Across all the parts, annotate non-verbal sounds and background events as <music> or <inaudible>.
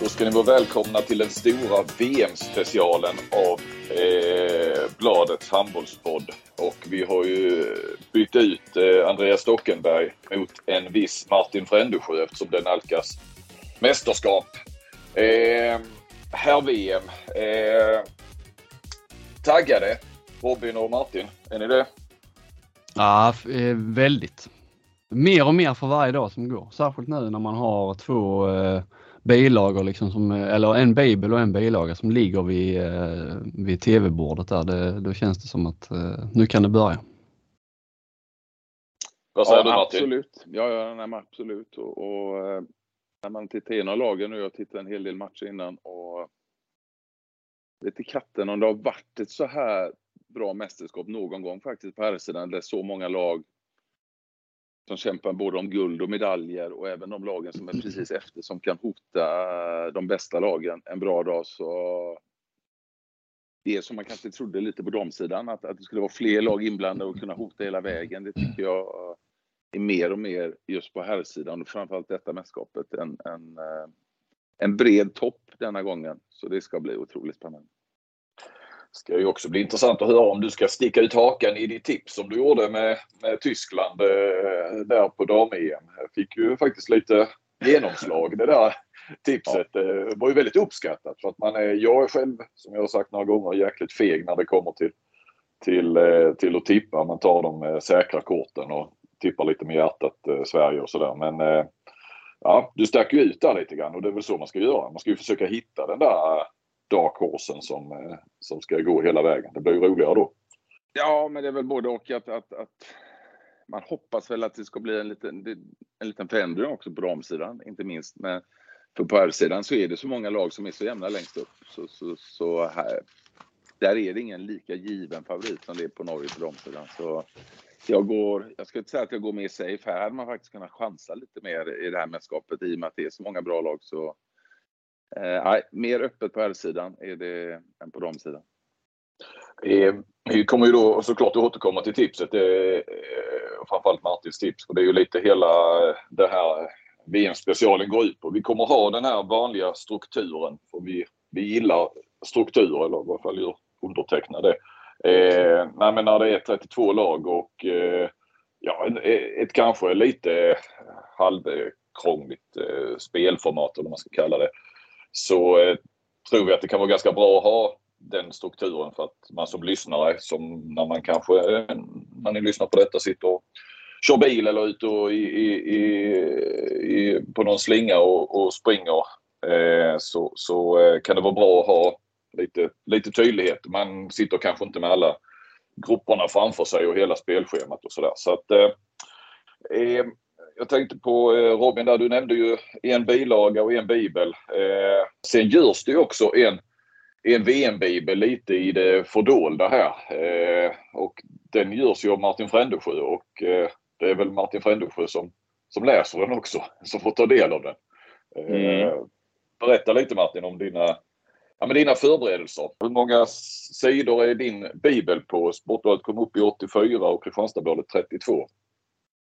Då ska ni vara välkomna till den stora VM-specialen av eh, Bladets handbollspodd. Och vi har ju bytt ut eh, Andreas Stockenberg mot en viss Martin Frändesjö eftersom det nalkas mästerskap. Eh, herr VM. Eh, taggade Robin och Martin, är ni det? Ja, eh, väldigt. Mer och mer för varje dag som går. Särskilt nu när man har två eh, bilager, liksom som, eller en bibel och en bilaga som ligger vid, eh, vid tv-bordet där. Det, då känns det som att eh, nu kan det börja. Vad säger ja, du Martin? Absolut. Ja, ja nej, absolut. Och, och, eh, när man tittar igenom lagen nu, jag tittat en hel del matcher innan och vet i katten om det har varit ett så här bra mästerskap någon gång faktiskt på här sidan där så många lag som kämpar både om guld och medaljer och även de lagen som är precis efter som kan hota de bästa lagen en bra dag. Så det som man kanske trodde lite på damsidan att, att det skulle vara fler lag inblandade och kunna hota hela vägen det tycker jag är mer och mer just på herrsidan och framförallt detta mästerskapet en, en, en bred topp denna gången. Så det ska bli otroligt spännande ska ju också bli intressant att höra om du ska sticka ut hakan i ditt tips som du gjorde med, med Tyskland eh, där på dam-EM. Fick ju faktiskt lite genomslag det där tipset. Ja. Det var ju väldigt uppskattat för att man är, jag är själv som jag har sagt några gånger jäkligt feg när det kommer till, till, eh, till att tippa. Man tar de säkra korten och tippar lite med hjärtat eh, Sverige och sådär. Men ja, du stack ju ut där lite grann och det är väl så man ska göra. Man ska ju försöka hitta den där dark horsen som, eh, som ska gå hela vägen. Det blir ju roligare då. Ja, men det är väl både och att, att, att man hoppas väl att det ska bli en liten, en liten förändring också på damsidan, inte minst. Men för på herrsidan så är det så många lag som är så jämna längst upp. Så, så, så här, där är det ingen lika given favorit som det är på Norge på damsidan. Så jag går, jag ska inte säga att jag går mer safe. Här hade man faktiskt kunnat chansa lite mer i det här mästerskapet i och med att det är så många bra lag. Så Eh, mer öppet på herrsidan är det än på damsidan. Eh, vi kommer ju då såklart att återkomma till tipset. Eh, eh framförallt Martins tips. För det är ju lite hela det här VM-specialen går ut på. Vi kommer ha den här vanliga strukturen. För vi, vi gillar strukturer, eller i alla fall gör undertecknade. Eh, nej, men när det är 32 lag och eh, ja, ett, eh, ett kanske lite halvkrångligt eh, spelformat eller vad man ska kalla det så eh, tror vi att det kan vara ganska bra att ha den strukturen för att man som lyssnare, som när man kanske eh, när ni lyssnar på detta sitter och kör bil eller ute och i, i, i, på någon slinga och, och springer eh, så, så eh, kan det vara bra att ha lite, lite tydlighet. Man sitter kanske inte med alla grupperna framför sig och hela spelschemat och sådär. Så att eh, eh jag tänkte på eh, Robin, där du nämnde ju en bilaga och en bibel. Eh, sen görs det ju också en, en VM-bibel lite i det fördolda här. Eh, och den görs ju av Martin Frändesjö och det är väl Martin Frändesjö som, som läser den också, <laughs> som får ta del av den. Mm. Berätta lite Martin om dina, ja, men dina förberedelser. Hur många sidor är din bibel på? Sportbladet kom upp i 84 och Kristianstadsbladet 32.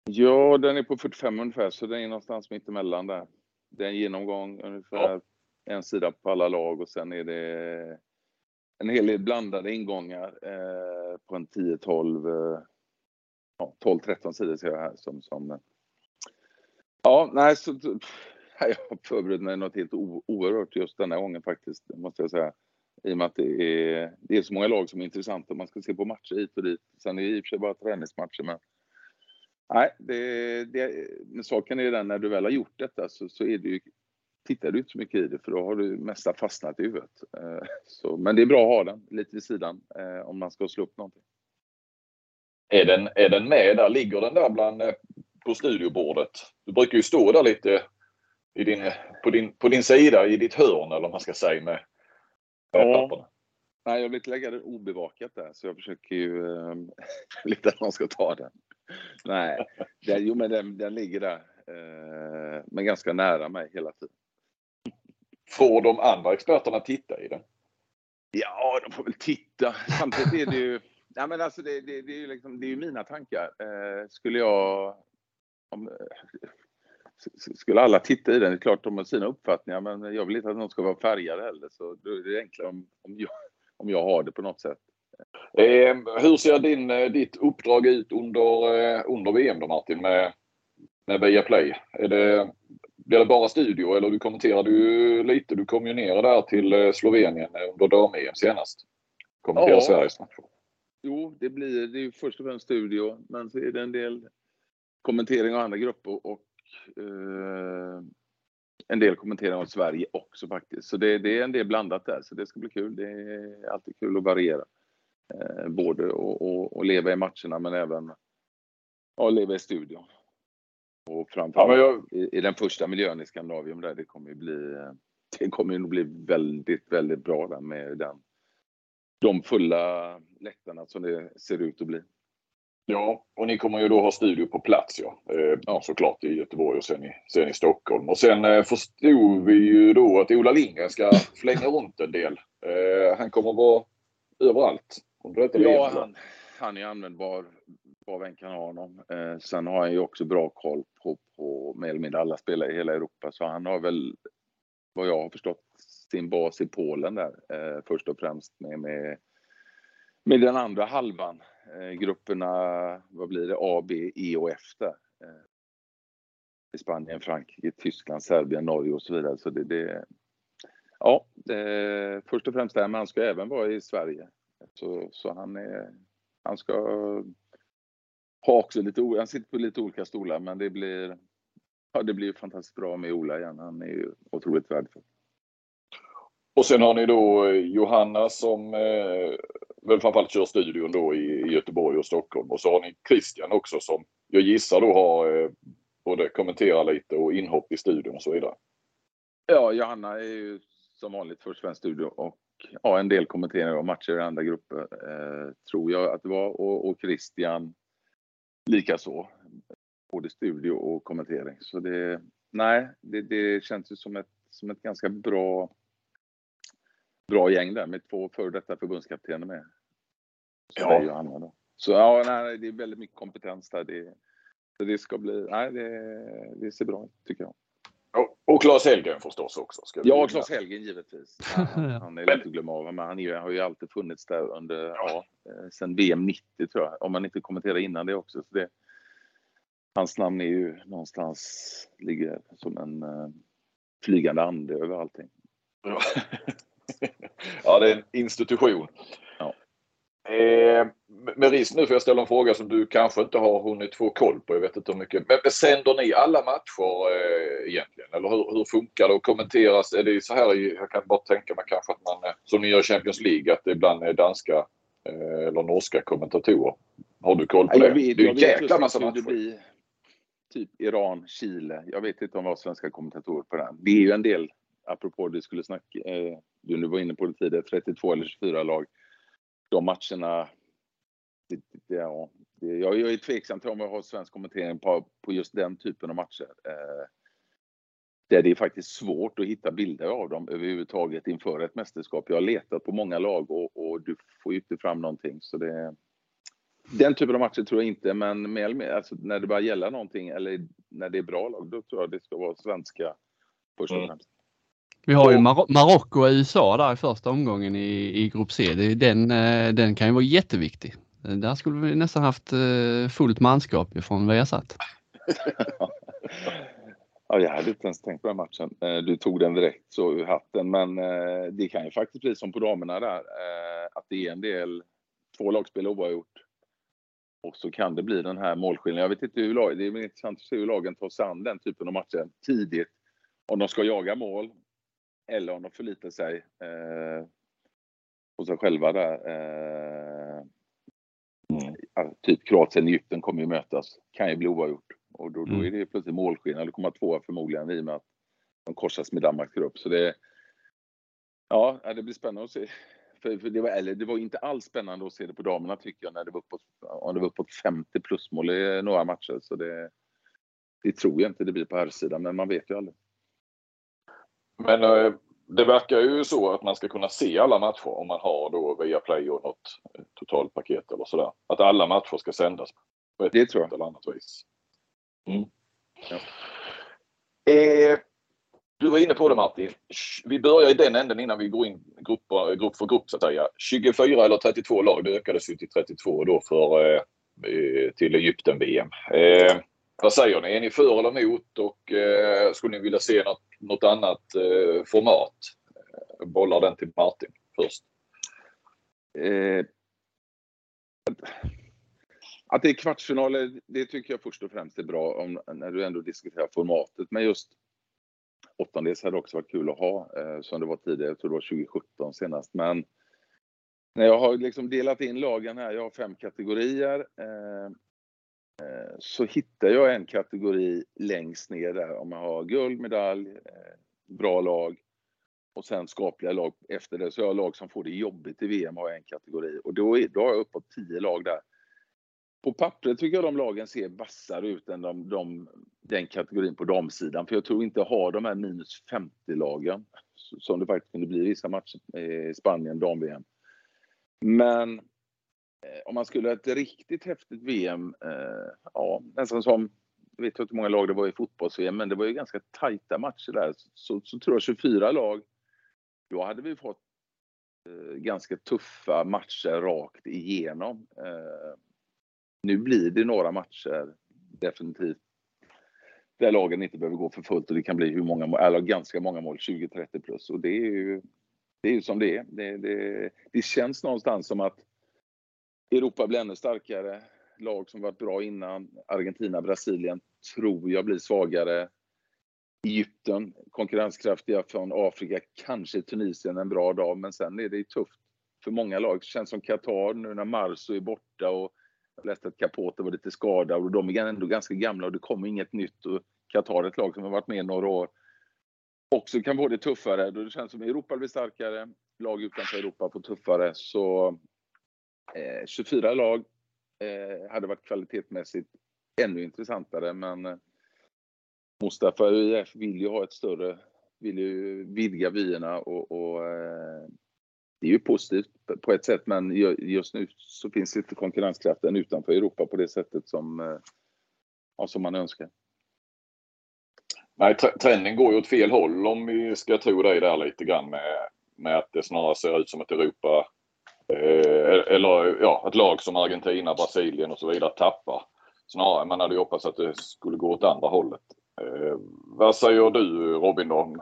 Ja, den är på 45 ungefär, så den är någonstans mittemellan där. Det är en genomgång, ungefär ja. en sida på alla lag och sen är det en hel del blandade ingångar eh, på en 10-12, eh, ja, 12-13 sidor ser jag här som, som Ja, nej, så <laughs> jag har förberett mig något helt oerhört just denna gången faktiskt, måste jag säga. I och med att det är, det är så många lag som är intressanta. Man ska se på matcher hit och dit. Sen är det i och för sig bara träningsmatcher, men Nej, det, det, saken är den när du väl har gjort detta så, så är det ju, tittar du inte så mycket i det för då har du mesta fastnat i huvudet. Eh, så, men det är bra att ha den lite vid sidan eh, om man ska slå upp någonting. Är den, är den med där? Ligger den där bland, eh, på studiobordet? Du brukar ju stå där lite i din, på, din, på din sida i ditt hörn eller vad man ska säga med, med ja. papperna. Nej, jag vill inte lägga den obevakat där så jag försöker ju äh, <laughs> lite att någon ska ta den. <laughs> Nej, den, jo men den, den ligger där. Eh, men ganska nära mig hela tiden. Får de andra experterna titta i den? Ja, de får väl titta. Samtidigt är det ju... <laughs> Ja, men alltså det, det, det är ju liksom, det är mina tankar. Eh, skulle jag... Om, skulle alla titta i den, det är klart de har sina uppfattningar men jag vill inte att någon ska vara färgad heller så då är det enklare om, om, jag, om jag har det på något sätt. Eh, hur ser din, eh, ditt uppdrag ut under, eh, under VM då Martin med, med Viaplay? Är det, blir det bara studio eller du kommenterade ju lite, du kom ju ner där till eh, Slovenien under dam-EM senast. Kommenterade ja. Sveriges matcher. Jo, det blir det är först och främst studio men så är det en del kommentering av andra grupper och eh, en del kommentering av Sverige också faktiskt. Så det, det, är en del blandat där, så det ska bli kul. Det är alltid kul att variera. Eh, både att leva i matcherna men även att leva i studion. Och framförallt ja, jag... i, i, den första miljön i Skandinavien där, det kommer ju bli, det kommer ju bli väldigt, väldigt bra där med den, de fulla läktarna som det ser ut att bli. Ja, och ni kommer ju då ha studio på plats ja. Eh, ja såklart i Göteborg och sen i, sen i Stockholm. Och sen eh, förstod vi ju då att Ola Lindgren ska flänga runt en del. Eh, han kommer vara överallt. Ja, han, han är användbar var vi än kan ha honom. Eh, sen har han ju också bra koll på, på mer eller mindre alla spelare i hela Europa. Så han har väl, vad jag har förstått, sin bas i Polen där eh, först och främst med, med, med den andra halvan. Eh, grupperna, vad blir det, A, B, E och F där. Eh, I Spanien, Frankrike, Tyskland, Serbien, Norge och så vidare. Så det, det ja, det, först och främst där, men han ska även vara i Sverige. Så, så han, är, han ska ha också lite, han sitter på lite olika stolar, men det blir, ja, det blir fantastiskt bra med Ola igen. Han är ju otroligt värdefull. Och sen har ni då Johanna som eh, väl framförallt kör studion då i, i, Göteborg och Stockholm. Och så har ni Christian också som jag gissar då har eh, både kommenterar lite och inhopp i studion och så vidare. Ja, Johanna är ju som vanligt och främst studio och ja, en del kommenteringar av matcher i andra grupper eh, tror jag att det var. Och, och Christian likaså. Både studio och kommentering. Så det, nej, det, det känns ju som ett, som ett ganska bra, bra gäng där med två före detta förbundskaptener med. Så ja. Det Anna då. Så ja, nej, det är väldigt mycket kompetens där. Det, så det ska bli, nej, det, det ser bra ut tycker jag. Och Claes Helgen förstås också. Ska ja, Claes Helgen givetvis. <laughs> Han, han är lätt att glömma av, men han är, har ju alltid funnits där under, ja, eh, sen VM 90 tror jag, om man inte kommenterar innan det också. Så det, hans namn är ju någonstans, ligger som en uh, flygande ande över allting. Ja. <laughs> ja, det är en institution. Ja. Eh, med risk nu för jag ställa en fråga som du kanske inte har hunnit få koll på. Jag vet inte hur mycket. Men sänder ni alla matcher eh, egentligen? Eller hur, hur, funkar det och kommenteras? Är det så här, jag kan bara tänka mig kanske att man, eh, som ni gör i Champions League, att det ibland är danska eh, eller norska kommentatorer. Har du koll på det? Vet, det är en jäkla massa matcher. Typ Iran, Chile. Jag vet inte om vi har svenska kommentatorer på den. Det är ju en del, apropå det skulle snacka, eh, du nu var inne på det tidigare, 32 eller 24 lag. De matcherna det, det, ja, det, jag, jag är tveksam till om jag har svensk kommentering på, på just den typen av matcher. Eh, där det är faktiskt svårt att hitta bilder av dem överhuvudtaget inför ett mästerskap. Jag har letat på många lag och, och du får ju inte fram någonting. Så det, den typen av matcher tror jag inte, men med, alltså, när det börjar gälla någonting eller när det är bra lag, då tror jag det ska vara svenska först och mm. främst. Vi har ju Mar Marocko och USA där i första omgången i, i grupp C. Det, den, eh, den kan ju vara jätteviktig. Där skulle vi nästan haft eh, fullt manskap från Viasat. <laughs> ja, jag hade inte ens tänkt på den matchen. Eh, du tog den direkt så ur hatten, men eh, det kan ju faktiskt bli som på damerna där, att det är en del, två lagspel oavgjort. Och så kan det bli den här målskillnaden. Jag vet inte hur lag, det är intressant att se hur lagen tar sig an den typen av matcher tidigt. Om de ska jaga mål eller om de förlitar sig eh, på sig själva där. Eh, Mm. Typ Kroatien, Egypten kommer ju mötas. Kan ju bli oavgjort. Och då, då mm. är det plötsligt målskillnad. Då kommer tvåa förmodligen i och med att de korsas med Danmarks grupp. Så det, ja, det blir spännande att se. För, för det, var, eller, det var inte alls spännande att se det på damerna tycker jag när det var uppåt, om det var uppåt 50 plusmål i några matcher. Så det, det tror jag inte det blir på här sidan men man vet ju aldrig. Men äh, det verkar ju så att man ska kunna se alla matcher om man har då via Play och något totalpaket eller sådär. Att alla matcher ska sändas på ett det tror jag. eller annat vis. Mm. Ja. Eh, du var inne på det Martin. Vi börjar i den änden innan vi går in grupp, grupp för grupp så att säga. 24 eller 32 lag, det ökades ju till 32 då för, eh, till Egypten-VM. Eh, vad säger ni? Är ni för eller emot och eh, skulle ni vilja se något, något annat eh, format? Jag bollar den till Martin först. Eh, att det är kvartsfinaler, eh, det tycker jag först och främst är bra om, när du ändå diskuterar formatet. Men just åttondels hade också varit kul att ha, eh, som det var tidigare. Jag tror det var 2017 senast. Men när jag har liksom delat in lagen här, jag har fem kategorier. Eh, eh, Eh, så hittar jag en kategori längst ner där om jag har guld, medalj, eh, bra lag och sen skapliga lag efter det. Så jag har lag som får det jobbigt i VM har jag en kategori och då, är, då har jag uppåt tio lag där. På pappret tycker jag de lagen ser vassare ut än de, de, den kategorin på damsidan. För jag tror inte har de här minus 50-lagen som det faktiskt kunde bli i vissa matcher i Spanien, dam-VM. Men Eh, om man skulle ha ett riktigt häftigt VM, eh, ja, nästan som, jag vet inte hur många lag det var i fotbolls-VM, men det var ju ganska tajta matcher där. Så, så tror jag 24 lag, då hade vi fått eh, ganska tuffa matcher rakt igenom. Eh, nu blir det några matcher definitivt där lagen inte behöver gå för fullt och det kan bli hur många mål, eller ganska många mål, 20-30 plus. Och det är ju det är ju som det är. Det, det, det känns någonstans som att Europa blir ännu starkare. Lag som varit bra innan, Argentina, Brasilien, tror jag blir svagare. Egypten, konkurrenskraftiga från Afrika, kanske Tunisien en bra dag, men sen är det ju tufft för många lag. Det känns som Qatar nu när Marso är borta och jag läste att Capote var lite skadad och de är ändå ganska gamla och det kommer inget nytt. Och Qatar är ett lag som har varit med några år. Också kan få det tuffare. Då det känns som Europa blir starkare. Lag utanför Europa får tuffare. Så eh, 24 lag eh, hade varit kvalitetsmässigt ännu intressantare. Men eh, Mustafa UIF vill ju ha ett större, vill ju vidga vyerna och, och eh, det är ju positivt på ett sätt, men just nu så finns inte konkurrenskraften utanför Europa på det sättet som, eh, ja, som man önskar. Nej, trenden går ju åt fel håll om vi ska tro dig där lite grann med, med att det snarare ser ut som att Europa eller ja, ett lag som Argentina, Brasilien och så vidare tappar. Snarare, man hade ju hoppats att det skulle gå åt andra hållet. Eh, vad säger du Robin om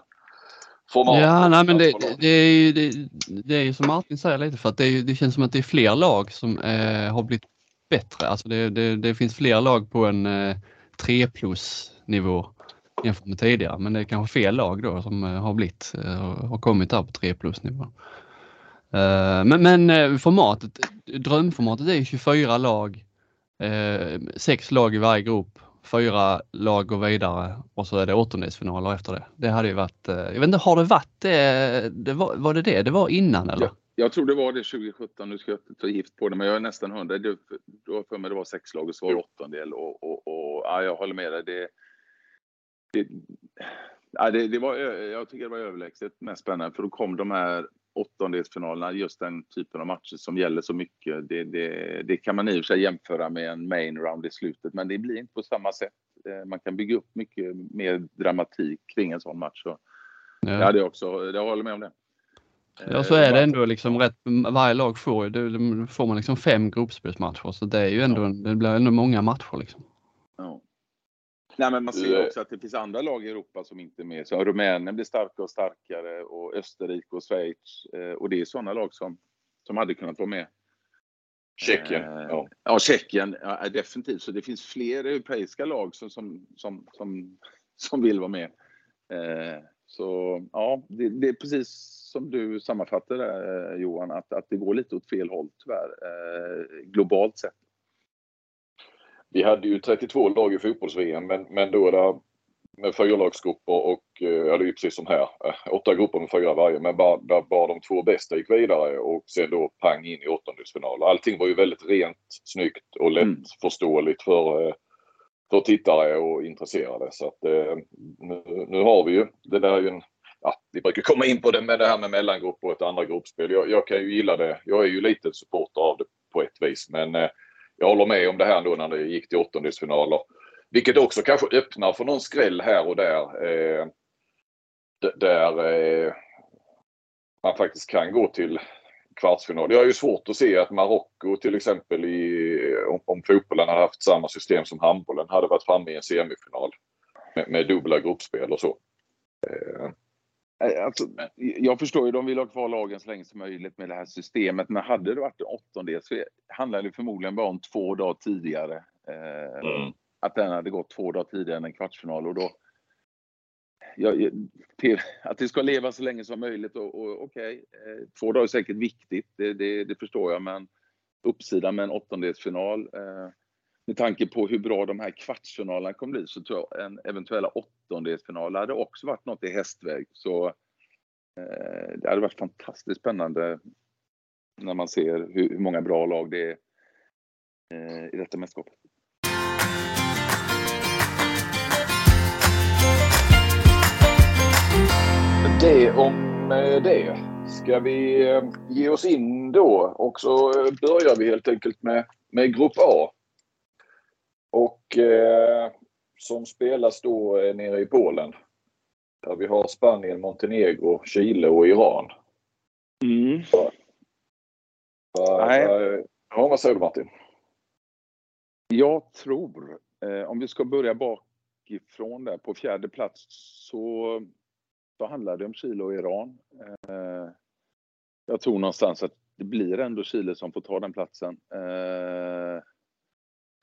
format. Ja, nej, men det, det, är ju, det, det är ju som Martin säger lite för att det, är, det känns som att det är fler lag som eh, har blivit bättre. Alltså det, finns fler lag på en eh, 3 plus nivå jämfört med tidigare. Men det är kanske fel lag då som eh, har blivit, eh, har kommit där på 3 plus nivå. Eh, men, men eh, formatet, drömformatet är 24 lag, sex lag i varje grupp fyra lag går vidare och så är det åttondelsfinaler efter det. Det hade ju varit, eh, jag vet inte, har det varit det? det var, var det det det var innan eller? Ja, jag tror det var det 2017, nu ska jag inte ta gift på det, men jag är nästan hundra. Då för mig det var sex lag och så var det åttondel och, och, och ja, jag håller med dig. Det, det, ja, det, det var, jag tycker det var överlägset mest spännande för då kom de här åttondelsfinalerna, just den typen av matcher som gäller så mycket. Det, det, det, kan man i och för sig jämföra med en main round i slutet, men det blir inte på samma sätt. Eh, man kan bygga upp mycket mer dramatik kring en sån match. Så ja. Det hade jag också, jag håller med om det. Ja, så är det ändå liksom rätt. Varje lag får, då får man liksom fem gruppspelsmatcher, så det är ju ändå, det blir ändå många matcher liksom. Nej, men man ser också att det finns andra lag i Europa som inte är med. Så Rumänien blir starkare och starkare och Österrike och Schweiz. Eh, och det är sådana lag som, som hade kunnat vara med. Tjeckien. Eh, ja, ja Tjeckien ja, definitivt. Så det finns fler europeiska lag som, som, som, som, som vill vara med. Eh, så ja, det, det, är precis som du sammanfattar det Johan, att, att det går lite åt fel håll tyvärr, globalt sett. Vi hade ju 32 lag i fotbolls-VM men, men då är det med fyralagsgrupper och, eh, ja det är precis som här, eh, åtta grupper med fyra varje. Men bara, där bara de två bästa gick vidare och sen då pang in i åttondelsfinal. Allting var ju väldigt rent, snyggt och lättförståeligt mm. för, eh, för tittare och intresserade. Så att nu, nu har vi ju, det där är ju en, ja vi brukar komma in på det med det här med mellangrupper och ett andra gruppspel. Jag, jag kan ju gilla det. Jag är ju lite supporter av det på ett vis men jag håller med om det här då när det gick till åttondelsfinaler. vilket också kanske öppnar för någon skräll här och där. Eh, där eh, man faktiskt kan gå till kvartsfinal. Jag har ju svårt att se att Marocko till exempel i, om, om fotbollen hade haft samma system som handbollen hade varit framme i en semifinal med, med dubbla gruppspel och så. Eh eh alltså, jag förstår ju, de vill ha kvar lagen så länge som möjligt med det här systemet. Men hade det varit en åttondel så handlar det förmodligen bara om två dagar tidigare. Eh, mm. Att den hade gått två dagar tidigare än en kvartsfinal. Och då, ja, till, att det ska leva så länge som möjligt. Och, och okej, okay, eh, två dagar är säkert viktigt, det, det, det, förstår jag. Men uppsidan med en åttondelsfinal. Eh, med tanke på hur bra de här kvartsfinalerna kommer bli så tror jag en eventuella åttondelsfinal hade också varit något i hästväg. Så eh, det hade varit fantastiskt spännande när man ser hur, hur många bra lag det är eh, i detta mästerskapet. Det om eh, det. Ska vi eh, ge oss in då och så eh, börjar vi helt enkelt med, med Grupp A. Och eh, som spelas då nere i Polen. Där vi har Spanien, Montenegro, Chile och Iran. Mm. Så, Nej. Va, ja, vad säger du Martin? Jag tror, eh, om vi ska börja bakifrån där, på fjärde plats så så handlar det om Chile och Iran. Eh, jag tror någonstans att det blir ändå Chile som får ta den platsen. Eh,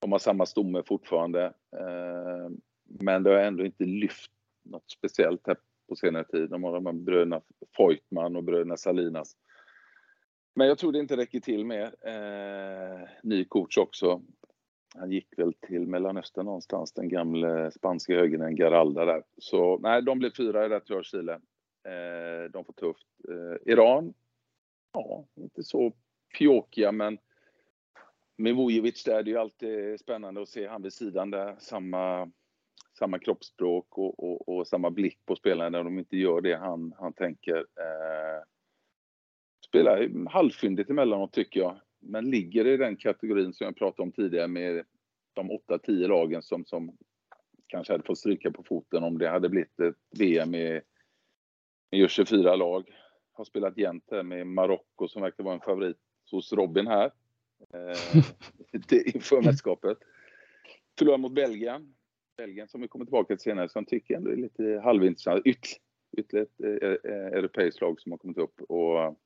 de har samma stomme fortfarande. Eh, men det har ändå inte lyft något speciellt här på senare tid. De har de här bröderna Voigtman och bröderna Salinas. Men jag tror det inte räcker till mer. Eh, ny coach också. Han gick väl till Mellanöstern någonstans, den gamle spanska högern Garalda där. Så nej, de blev fyra i det tror jag, Chile. Eh, de får tufft. Eh, Iran, ja, inte så pjåkiga, men med Vujovic där, det är ju alltid spännande att se han vid sidan där. Samma, samma kroppsspråk och, och, och samma blick på spelarna när de inte gör det han, han tänker. Eh, spelar halvfyndigt emellanåt tycker jag men ligger i den kategorin som jag pratade om tidigare med de 8-10 lagen som, som kanske hade fått stryka på foten om det hade blivit ett VM med, med 24 lag. Har spelat jämnt här med Marocko som verkar vara en favorit hos Robin här. Eh, inför mästerskapet. Förlorade mot Belgien. Belgien som vi kommer tillbaka till senare som tycker ändå är lite halvintressant. Ytterligare ett eh, eh, europeiskt lag som har kommit upp. Och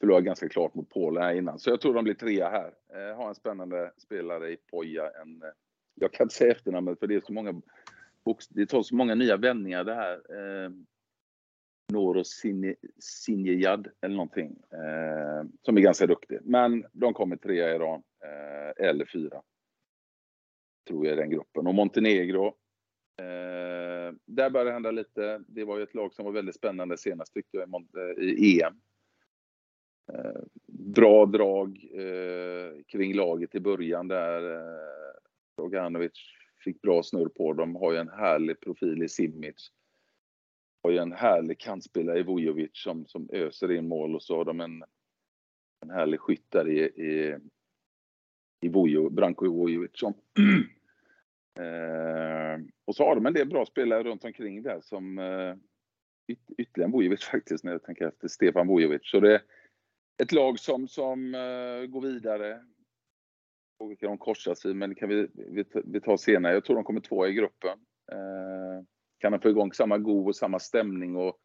förlorade ganska klart mot Polen här innan. Så jag tror de blir trea här. Eh, har en spännande spelare i Poja. En, eh, jag kan inte säga efternamnet för det är så många det tar så många nya vändningar det här. Eh, Noro Sinjejad eller någonting. Eh, som är ganska duktig. Men de kommer trea i Iran. Eh, eller fyra. Tror jag i den gruppen. Och Montenegro. Eh, där börjar det hända lite. Det var ju ett lag som var väldigt spännande senast tyckte jag i, eh, i EM. Eh, bra drag eh, kring laget i början där. Eh, Roganovic fick bra snurr på dem. Har ju en härlig profil i Simic. Har ju en härlig kantspelare i Vujovic som, som öser in mål och så har de en, en härlig skytt där i, i, i Vujo, Branko Vujovic. Som, <clears throat> eh, och så har de en del bra spelare runt omkring där som eh, yt, ytterligare en Vujovic faktiskt när jag tänker efter. Stefan Vujovic. Så det, är ett lag som, som eh, går vidare. Och vilka de korsas i, men det kan vi, vi, vi ta senare. Jag tror de kommer två i gruppen. Eh, kan de få igång samma go och samma stämning och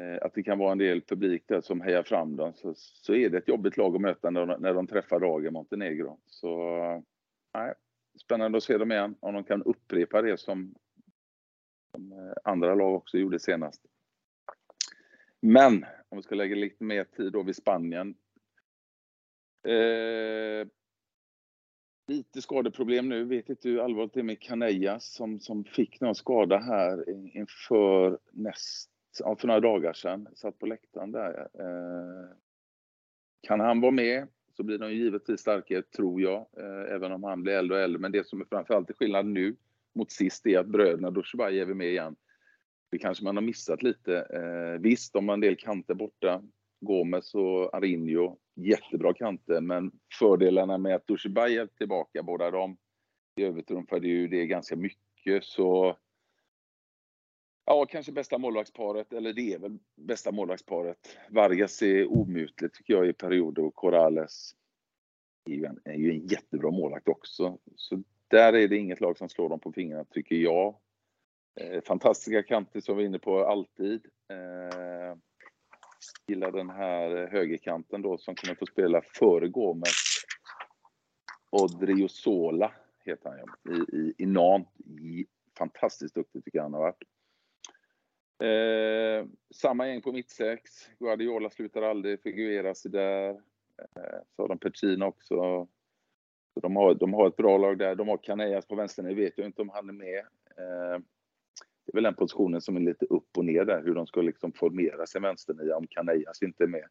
eh, att det kan vara en del publik där som hejar fram dem så, så är det ett jobbigt lag att möta när de, när de träffar Raga Montenegro. Så nej, spännande att se dem igen om de kan upprepa det som, som eh, andra lag också gjorde senast. Men om vi ska lägga lite mer tid då vid Spanien. Eh, lite skadeproblem nu. Vet inte hur allvarligt det är med Kaneja som, som fick någon skada här inför näst, ja, för några dagar sedan. Satt på läktaren där. Eh, kan han vara med så blir de givetvis starkare, tror jag, eh, även om han blir äldre och äldre. Men det som är framförallt är skillnad nu mot sist är att bröderna Dushibayev är med igen. Det kanske man har missat lite. Eh, visst, de har en del kanter borta. Gomes och Arinho, jättebra kanter, men fördelarna med att Dushibayev är tillbaka, båda de övertrumfade ju det ganska mycket så Ja, kanske bästa målvaktsparet, eller det är väl bästa målvaktsparet. Vargas är omutligt tycker jag i perioder och Corrales är ju, en, är ju en jättebra målvakt också. Så där är det inget lag som slår dem på fingrarna tycker jag. Eh, fantastiska kanter som vi är inne på alltid. Eh, gillar den här högerkanten då som kommer få spela före Gomes. Odriozola heter han ju, i, i, i Nantes. Fantastiskt duktig tycker jag han har varit. Eh, samma gäng på mittsex. Guardiola slutar aldrig figurera sig där. Eh, så har de Petrina också. Så de, har, de har ett bra lag där. De har Canellas på vänster. Nu vet jag inte om han är med. Eh, det är väl den positionen som är lite upp och ner där, hur de ska liksom formera sig vänsternia om Canellas inte är med.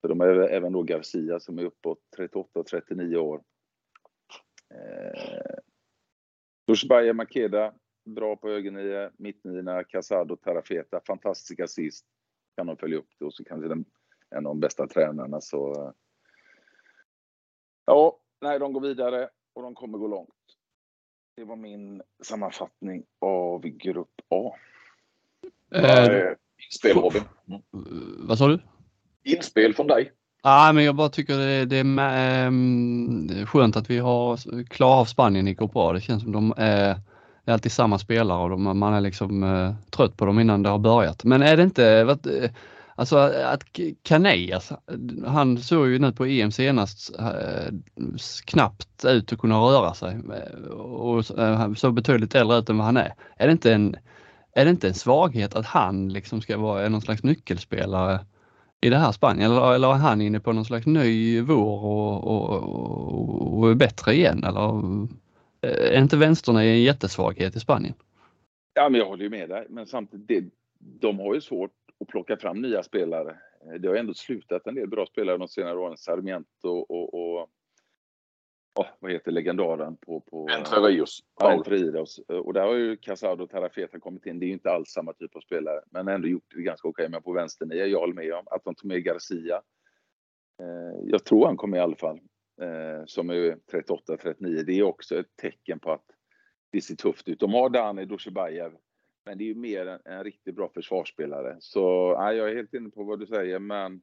För de har även då Garcia som är uppåt 38-39 år. Eh, Dushbaya Makeda bra på högernia, mittnina, Casado, Tarafeta, fantastiska assist. Kan de följa upp det och så kanske den, en av de bästa tränarna så... Eh, ja, nej, de går vidare och de kommer gå långt. Det var min sammanfattning av Grupp A. Eh, inspel Robin. Mm. Vad sa du? Inspel från dig. Ja, men jag bara tycker det, det är ähm, skönt att vi har klarat av Spanien i Grupp A. Det känns som de är det är alltid samma spelare och de, man är liksom uh, trött på dem innan det har börjat. Men är det inte, vad, alltså att Canellas, han såg ju nu på EM senast eh, knappt ut att kunna röra sig eh, och eh, såg betydligt äldre ut än vad han är. Är det inte en, är det inte en svaghet att han liksom ska vara någon slags nyckelspelare i det här Spanien eller, eller är han inne på någon slags ny vår och, och, och, och är bättre igen eller är inte vänsterna en jättesvaghet i Spanien? Ja, men jag håller ju med dig. Men samtidigt, det, de har ju svårt att plocka fram nya spelare. Det har ändå slutat en del bra spelare de senare åren. Sarmiento och, och oh, vad heter legendaren på... på Entre Rios. Ja, Entre Rios. Och där har ju Casado och Tarafeta kommit in. Det är ju inte alls samma typ av spelare, men ändå gjort det ganska okej. Men på vänstern är jag håller med om att de tog med Garcia. Eh, jag tror han kommer i alla fall eh, som är 38-39, det är också ett tecken på att det ser tufft ut. De har Dani Dushibajev, men det är ju mer en, en riktigt bra försvarsspelare. Så ja, jag är helt inne på vad du säger, men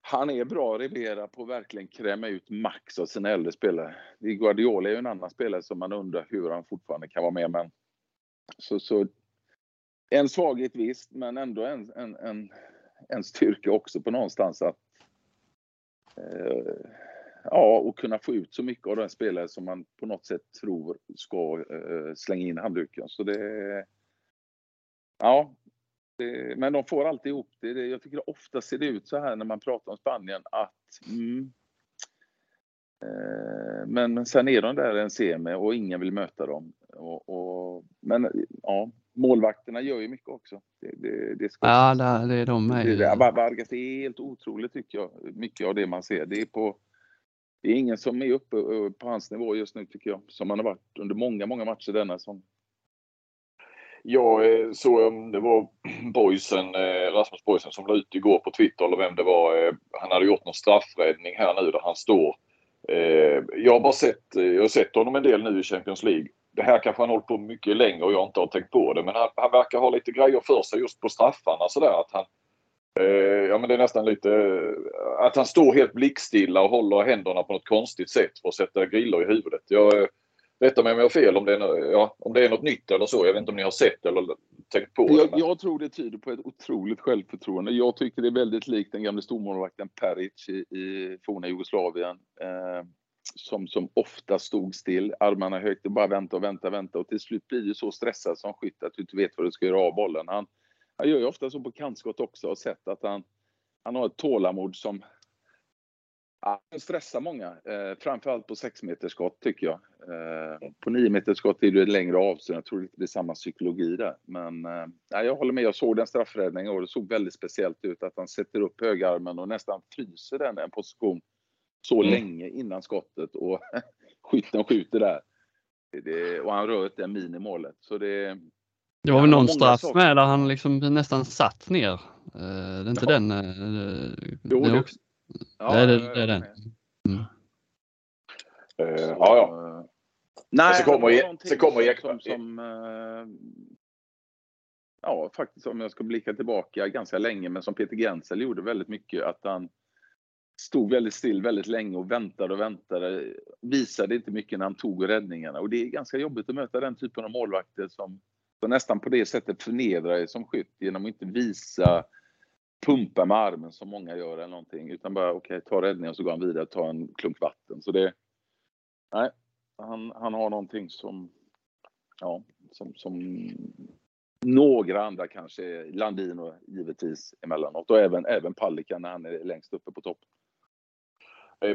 han är bra Rivera, på att verkligen kräma ut max av sina äldre spelare. Guardiola är ju en annan spelare som man undrar hur han fortfarande kan vara med. Men så, så en svaghet visst, men ändå en, en, en, en styrka också på någonstans att eh, ja, och kunna få ut så mycket av den spelare som man på något sätt tror ska uh, slänga in handduken. Så det... Ja, det, men de får alltid ihop det. det. Jag tycker ofta ser det ut så här när man pratar om Spanien att mm, uh, men sen är de där en semi och ingen vill möta dem. Och, och, men ja, målvakterna gör ju mycket också. Det, det, det ska, ja, det, är de med. Vargas är helt otroligt tycker jag, mycket av det man ser. Det är på det är ingen som är uppe eh, på hans nivå just nu tycker jag, som han har varit under många, många matcher denna säsong. Jag eh, så såg det var <clears throat> Boysen, eh, Rasmus Boysen som la ut igår på Twitter eller vem det var. Han hade gjort någon straffräddning här nu där han står. Jag har bara sett, jag har sett honom en del nu i Champions League. Det här kanske han hållit på mycket längre och jag inte har tänkt på det men han, han verkar ha lite grejer för sig just på straffarna sådär att han ja men det är nästan lite eh, att han står helt blickstilla och håller händerna på något konstigt sätt för att sätta griller i huvudet. Jag, eh, rätta mig om jag har fel om det, är, ja, om det är något nytt eller så. Jag vet inte om ni har sett eller tänkt på jag, det. Jag tror det tyder på ett otroligt självförtroende. Jag tycker det är väldigt likt den gamle stormålvakten Peric i, i forna Jugoslavien. Eh, som, som ofta stod still, armarna högt och bara vänta och vänta och vänta och till slut blir du så stressad som skytt att du inte vet vad du ska göra av bollen. Han, han gör ju ofta så på kantskott också och sett att han, han har ett tålamod som han stressar många, eh, framförallt på 6 skott tycker jag. Eh, på 9 skott är det ett längre avstånd, jag tror inte det är samma psykologi där. Men eh, jag håller med, jag såg den straffräddningen och det såg väldigt speciellt ut att han sätter upp högerarmen och nästan fryser den en position så mm. länge innan skottet och <laughs> skytten skjuter där. Det, och han rör ett minimålet. Så det, det var väl någon straff saker. med där han liksom nästan satt ner. Uh, det är inte ja. den? Uh, jo, det, är också, ja, det, är, det, det är den. Mm. Uh, ja, ja. Nej, så kommer, det så kommer Ekman. som, som eh, ja, faktiskt om jag ska blicka tillbaka ganska länge, men som Peter Gensel gjorde väldigt mycket, att han stod väldigt still väldigt länge och väntade och väntade. Visade inte mycket när han tog räddningarna och det är ganska jobbigt att möta den typen av målvakter som, som nästan på det sättet förnedrar dig som skytt genom att inte visa pumpa med armen som många gör eller någonting utan bara okej, okay, ta räddningen och så går han vidare och tar en klunk vatten. Så det, nej, han, han har någonting som, ja, som, som några andra kanske, Landino givetvis emellanåt och även, även Palicka när han är längst uppe på topp.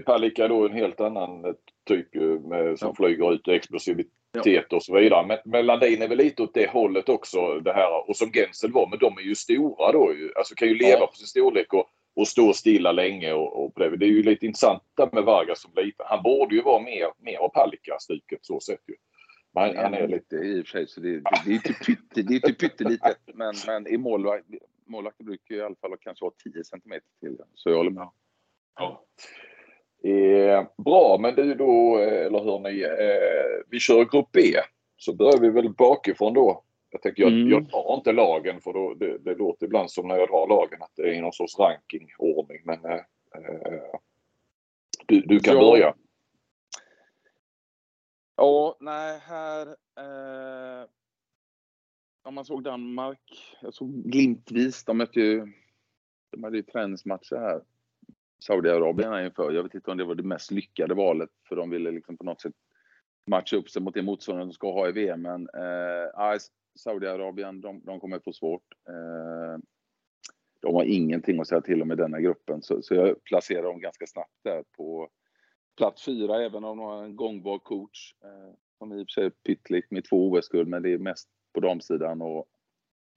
Palicka är då en helt annan typ med, som ja. flyger ut explosivitet ja. och så vidare. Men, men Landin är väl lite åt det hållet också det här och som Gensel var. Men de är ju stora då ju. Alltså kan ju leva ja. på sin storlek och, och stå stilla länge och, och på det. Det är ju lite intressant med Vargas som liten. Han borde ju vara mer, mer av Palicka-stuket så sett ju. Men han är lite i och för sig, så det, det, det är inte pytte, det är inte pyttelitet. <laughs> Men, men i målvakt, målvakter brukar ju i alla fall kanske ha 10 centimeter till. Så jag håller med. Ja. Eh, bra, men du då, eller hörni, eh, vi kör grupp B. Så börjar vi väl bakifrån då. Jag tänker, jag, mm. jag drar inte lagen för då, det, det låter ibland som när jag drar lagen att det är någon sorts rankingordning. Men eh, eh du, du kan ja. börja. Ja, nej, här... Eh, om man såg Danmark, jag såg glimtvis, de mötte ju... De hade ju träningsmatcher här. Saudiarabien inför. Jag vet inte om det var det mest lyckade valet, för de ville liksom på något sätt matcha upp sig mot det motståndet de ska ha i VM. Men eh, Saudiarabien, de, de kommer få svårt. Eh, de har ingenting att säga till om i denna gruppen, så, så jag placerar dem ganska snabbt där på plats fyra, även om de har en gångbar coach. Eh, som i och för sig är pyttligt med två OS-guld, men det är mest på damsidan och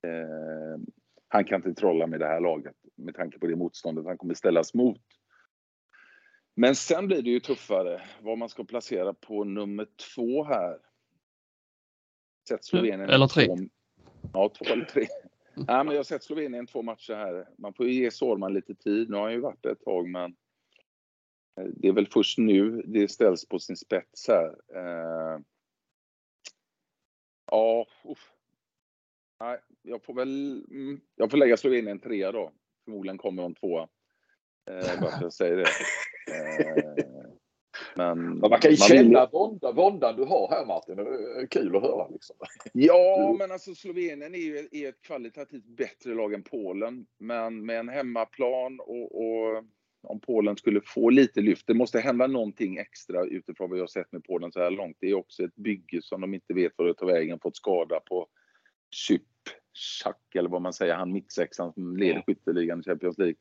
eh, han kan inte trolla med det här laget med tanke på det motståndet han kommer ställas mot. Men sen blir det ju tuffare vad man ska placera på nummer två här. Sett Slovenien eller tre. Två, ja, två eller tre. Nej, men jag har sett Slovenien två matcher här. Man får ju ge Sårman lite tid. Nu har han ju varit ett tag, men Eh, det är väl först nu det ställs på sin spets här. Eh, ja, uff. Nej, jag får väl mm, jag får lägga Slovenien trea då. Förmodligen kommer de tvåa. Eh, bara för att jag säger det. Eh, men, man kan ju känna vill... våndan du har här Martin. Det är kul att höra. Liksom. Ja, men alltså Slovenien är ju är ett kvalitativt bättre lag än Polen. Men med en hemmaplan och, och om Polen skulle få lite lyft. Det måste hända någonting extra utifrån vad jag sett med Polen så här långt. Det är också ett bygge som de inte vet var det tar vägen. Fått skada på Chyp, Schack eller vad man säger, han mittsexan som leder skytteligan i Champions League.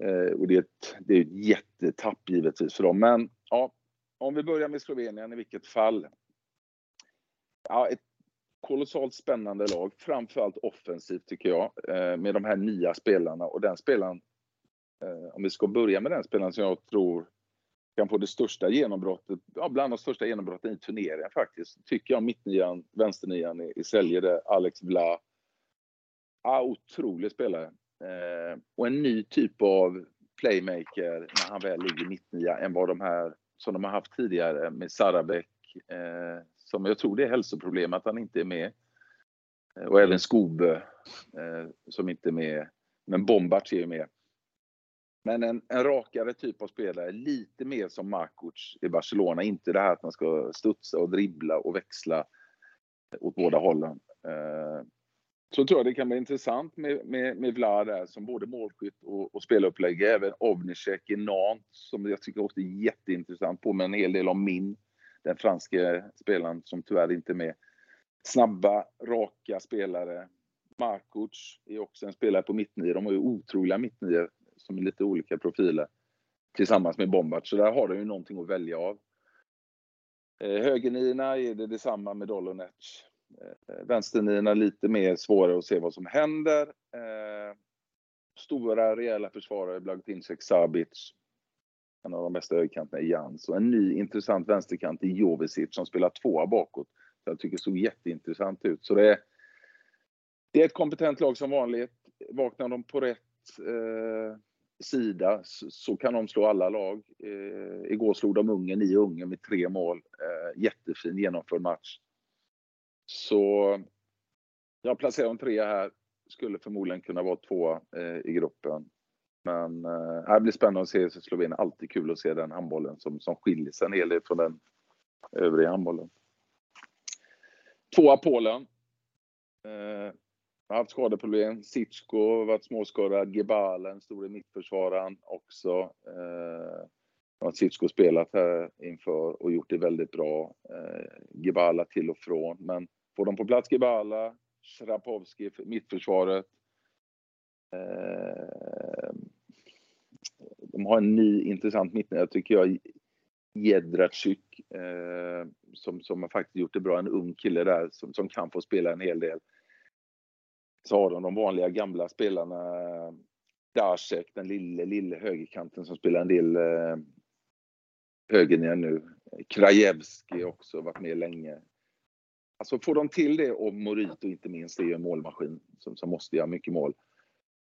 Eh, och det är, ett, det är ett jättetapp givetvis för dem. Men ja, om vi börjar med Slovenien i vilket fall. Ja, ett kolossalt spännande lag, framförallt offensivt tycker jag, eh, med de här nya spelarna och den spelaren Eh, om vi ska börja med den spelaren som jag tror kan få det största genombrottet, ja, bland de största genombrotten i turneringen faktiskt, tycker jag mittnian, vänsternian i, i Sälje, där Alex Vla. Ja, otrolig spelare. Eh, och en ny typ av playmaker när han väl ligger mittnia än vad de här som de har haft tidigare med Sarabek, eh, som jag tror det är hälsoproblem att han inte är med. Eh, och även Skobe eh, som inte är med. Men Bombart är ju med. Men en, en rakare typ av spelare, lite mer som Markovic i Barcelona. Inte det här att man ska studsa och dribbla och växla åt båda hållen. Eh, så tror jag det kan bli intressant med, med, med Vlad där som både målskytt och, och spelupplägg. Även Ovnicek i Nantes som jag tycker också är jätteintressant på med en hel del om min. Den franske spelaren som tyvärr inte är med. Snabba, raka spelare. Markovic är också en spelare på mittnio. De har ju otroliga mittnior som är lite olika profiler tillsammans med Bombard. Så där har de ju någonting att välja av. Eh, högernierna är det detsamma med Dolonec. Eh, vänsternierna lite mer svårare att se vad som händer. Eh, stora rejäla försvarare, Blagtinsek, Sabic. En av de bästa högerkanterna är Jans. Och en ny intressant vänsterkant i Jovicic som spelar tvåa bakåt. Så jag tycker det såg jätteintressant ut. Så det är, det är ett kompetent lag som vanligt. Vaknar de på rätt eh, sida så, så kan de slå alla lag. Eh, igår slog de Ungern i Ungern med tre mål. Eh, jättefin genomförd match. Så jag placerar en trea här. Skulle förmodligen kunna vara tvåa eh, i gruppen. Men eh, det blir spännande att se Slovenien. Alltid kul att se den handbollen som, som skiljer sig en hel del från den övriga handbollen. Tvåa Polen. Eh, har haft skadeproblem. Sitsko har varit småskadad. Gebalen, den store mittförsvararen också. Eh, har Sitsko spelat här inför och gjort det väldigt bra. Eh, Gebala till och från. Men får de på plats Gebala, Srapovski, mittförsvaret. Eh, de har en ny intressant mittnära tycker jag. Jedracik eh, som, som har faktiskt gjort det bra. En ung kille där som, som kan få spela en hel del. Så har de de vanliga gamla spelarna. Dacek, den lille, lille högerkanten som spelar en del eh, höger ner nu. Krajewski också, varit med länge. Alltså får de till det och Morito inte minst, det är ju en målmaskin som, som måste göra mycket mål.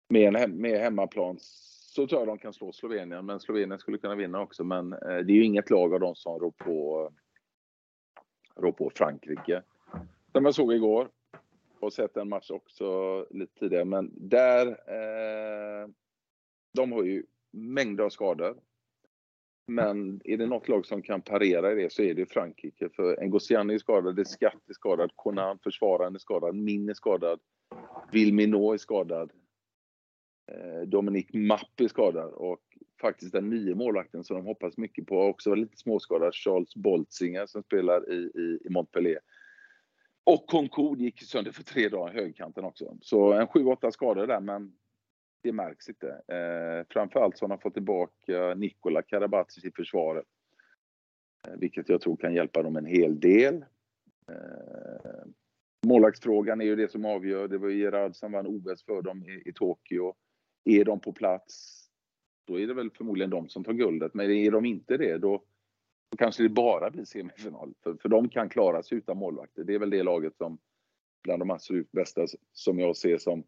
Med, en, med hemmaplan så tror jag de kan slå Slovenien, men Slovenien skulle kunna vinna också. Men eh, det är ju inget lag av dem som rår på, rår på Frankrike. Som jag såg igår och sett en match också lite tidigare, men där eh, de har ju mängder av skador. Men är det något lag som kan parera i det så är det Frankrike. För Ngoziani är skadad, det Skatt är skadad, Conan, försvararen, är skadad, Min är skadad, Vilminot är skadad. Eh, Dominic Mapp är skadad och faktiskt den nya målvakten som de hoppas mycket på också var lite småskadad, Charles Boltzinger som spelar i, i, i Montpellier. Och Concord gick sönder för tre dagar, högkanten också. Så en 7-8 skador där, men det märks inte. Eh, framförallt så har de fått tillbaka eh, Nikola Karabatic i försvaret. Eh, vilket jag tror kan hjälpa dem en hel del. Eh, målvaktsfrågan är ju det som avgör. Det var ju Gerard som vann OS för dem i, i Tokyo. Är de på plats, då är det väl förmodligen de som tar guldet. Men är de inte det, då, då kanske det bara blir semifinal. För, för de kan klara sig utan målvakter. Det är väl det laget som bland de absolut bästa som jag ser som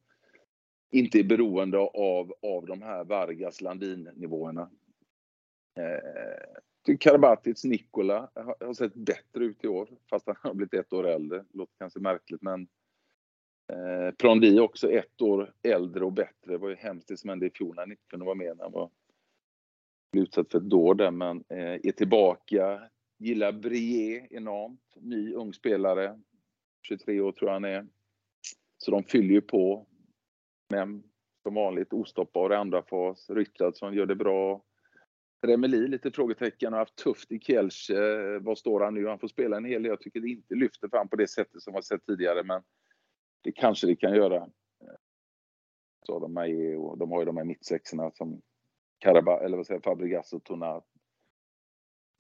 inte är beroende av, av de här Vargas Landin-nivåerna. Eh, Karabatic Nikola har, har sett bättre ut i år, fast han har blivit ett år äldre. Låter kanske märkligt, men Eh, Prondi också ett år äldre och bättre. Det var ju hemskt det som hände i fjol när han inte kunde vara med när han var utsatt för ett dåd där, men eh, är tillbaka. Gillar Brie enormt. Ny ung spelare. 23 år tror jag han är. Så de fyller ju på. Men som vanligt ostoppbar i andra fas. Richardsson gör det bra. Remeli lite frågetecken har haft tufft i Kielce. Var står han nu? Han får spela en hel del. Jag tycker det inte lyfter fram på det sättet som vi sett tidigare, men det kanske det kan göra. Eh, så de, är, och de har ju de här mittsexorna som Karaba, eller vad säger Fabregas och Tonat.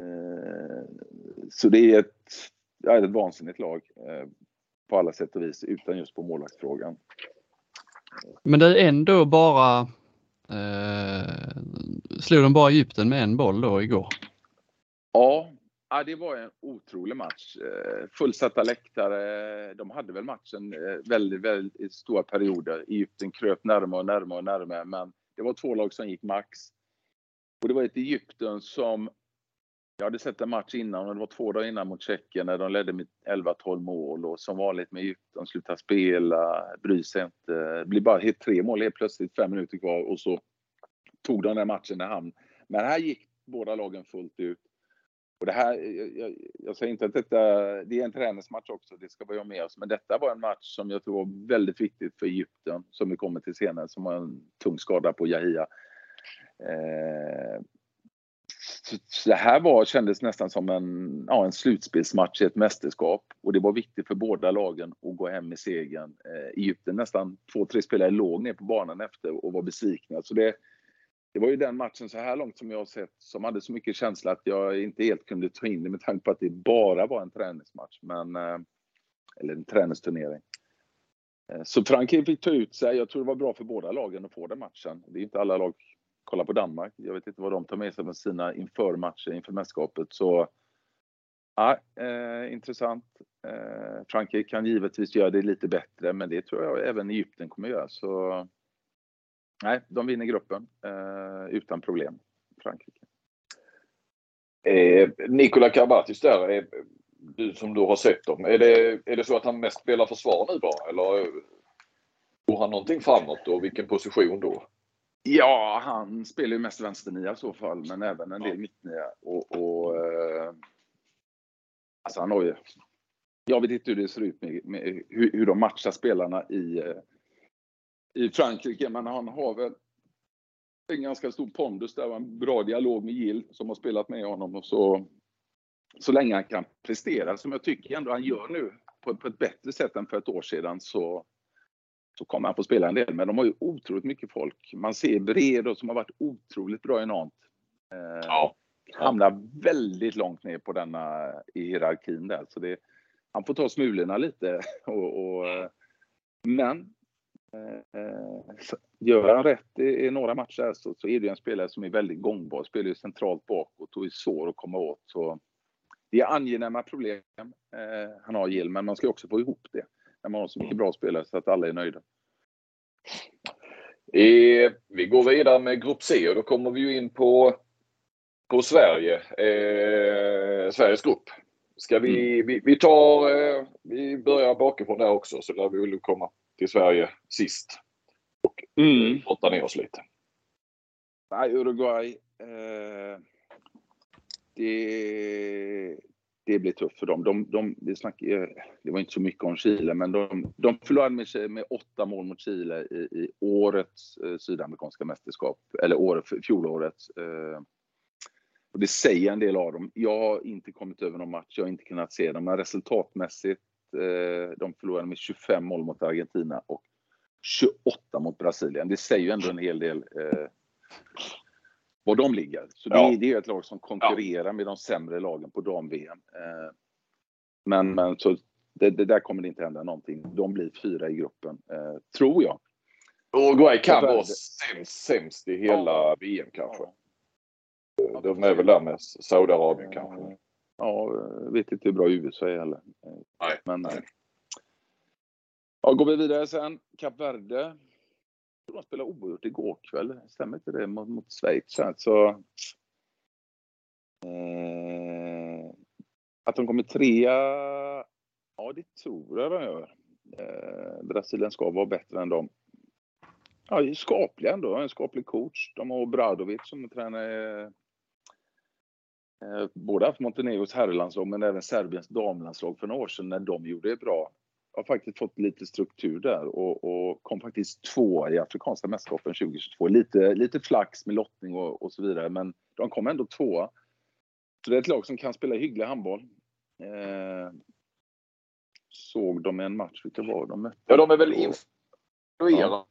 Eh, så det är ett, ja, ett vansinnigt lag eh, på alla sätt och vis, utan just på målvaktsfrågan. Men det är ändå bara eh, slog de bara Egypten med en boll då igår? Ja, Ja, det var en otrolig match. Eh, fullsatta läktare. De hade väl matchen väldigt, väldigt stora perioder. Egypten kröp närmare och närmare och närmare, men det var två lag som gick max. Och det var ett Egypten som jag hade sett en match innan och det var två dagar innan mot Tjeckien när de ledde med 11-12 mål och som vanligt med Egypten slutar spela, bryr sig inte. Det blir bara helt tre mål helt plötsligt, fem minuter kvar och så tog de den matchen i hamn. Men här gick båda lagen fullt ut. Och det här, jag, jag, säger inte att detta, det är en träningsmatch också, det ska vi ha med oss, men detta var en match som jag tror var väldigt viktigt för Egypten, som vi kommer till senare, som har en tung skada på Yahia. Eh, det här var, kändes nästan som en, ja, en slutspelsmatch i ett mästerskap och det var viktigt för båda lagen att gå hem med segern. Eh, Egypten nästan två, tre spelare låg ner på banan efter och var besvikna. Så det, det var ju den matchen så här långt som jag har sett som hade så mycket känsla att jag inte helt kunde ta in det med tanke på att det bara var en träningsmatch. Men, eh, eller en träningsturnering. Eh, så Frankrike fick ta ut sig. Jag tror det var bra för båda lagen att få den matchen. Det är inte alla lag. Kolla på Danmark. Jag vet inte vad de tar med sig med sina inför-matcher inför mästerskapet. Så ja, eh, intressant. Eh, Frankrike kan givetvis göra det lite bättre, men det tror jag även Egypten kommer göra. Så nej, de vinner gruppen eh, utan problem, Frankrike. Eh, Nikola Karabatis där, eh, du som du har sett dem. Är det, är det så att han mest spelar försvar nu bara? Eller går han någonting framåt och vilken position då? Ja, han spelar ju mest vänsternia i så fall, men även en del ja. mittnia. Och, och eh, alltså han har ju... Jag vet inte hur det ser ut med, med hur, hur de matchar spelarna i, eh, i Frankrike, men han har väl en ganska stor pondus där och en bra dialog med Gill som har spelat med honom. Och så, så länge han kan prestera, som jag tycker ändå han gör nu, på, på ett bättre sätt än för ett år sedan, så, så kommer han få spela en del. Men de har ju otroligt mycket folk. Man ser Bredo som har varit otroligt bra i Nantes. Eh, ja. Hamnar väldigt långt ner på denna i hierarkin där. Så det, han får ta smulorna lite. <laughs> Och, och men eh, gör han rätt i, i några matcher så, så är det en spelare som är väldigt gångbar. Spelar ju centralt bakåt och är svår att komma åt. Så det är angenäma problem eh, han har Gill, men man ska också få ihop det när man har så mycket bra spelare så att alla är nöjda. Eh, vi går vidare med Grupp C och då kommer vi ju in på, på Sverige. Eh, Sveriges grupp. Ska vi, mm. vi, vi tar, eh, vi börjar bakifrån där också så lär vi väl komma till Sverige sist. Och mm. ner oss lite. Nej, Uruguay. Eh, det, det blir tufft för dem. De, de, det, snack, det var inte så mycket om Chile, men de, de förlorade med, med åtta mål mot Chile i, i årets eh, sydamerikanska mästerskap, eller år, fjolårets. Eh, och det säger en del av dem. Jag har inte kommit över någon match, jag har inte kunnat se dem, men resultatmässigt, eh, de förlorade med 25 mål mot Argentina och 28 mot Brasilien. Det säger ju ändå en hel del eh, var de ligger. Så det, ja. det är ett lag som konkurrerar ja. med de sämre lagen på dam-VM. Eh, men, men så det, det, där kommer det inte hända någonting. De blir fyra i gruppen, eh, tror jag. Uruguay kan vara sämst, sämst i hela ja. VM kanske. De är väl där med Saudiarabien kanske. Ja, jag vet inte hur bra USA är heller. Nej, men, nej. Ja, går vi vidare sen. Kap Verde de spelade oavgjort igår kväll. Stämmer inte det? Mot, mot Schweiz. Så, eh, att de kommer trea, ja det tror jag de gör. Eh, Brasilien ska vara bättre än dem. Ja, skapliga ändå. En skaplig coach. De har Obradovic som tränar eh, både haft Montenegros herrlandslag men även Serbiens damlandslag för några år sedan när de gjorde det bra har faktiskt fått lite struktur där och, och kom faktiskt två i Afrikanska mästerskapen 2022. Lite, lite flax med lottning och, och, så vidare, men de kom ändå två. Så det är ett lag som kan spela hygglig handboll. Eh, såg de en match, vilka var de mötte? Ja, de är väl influerade.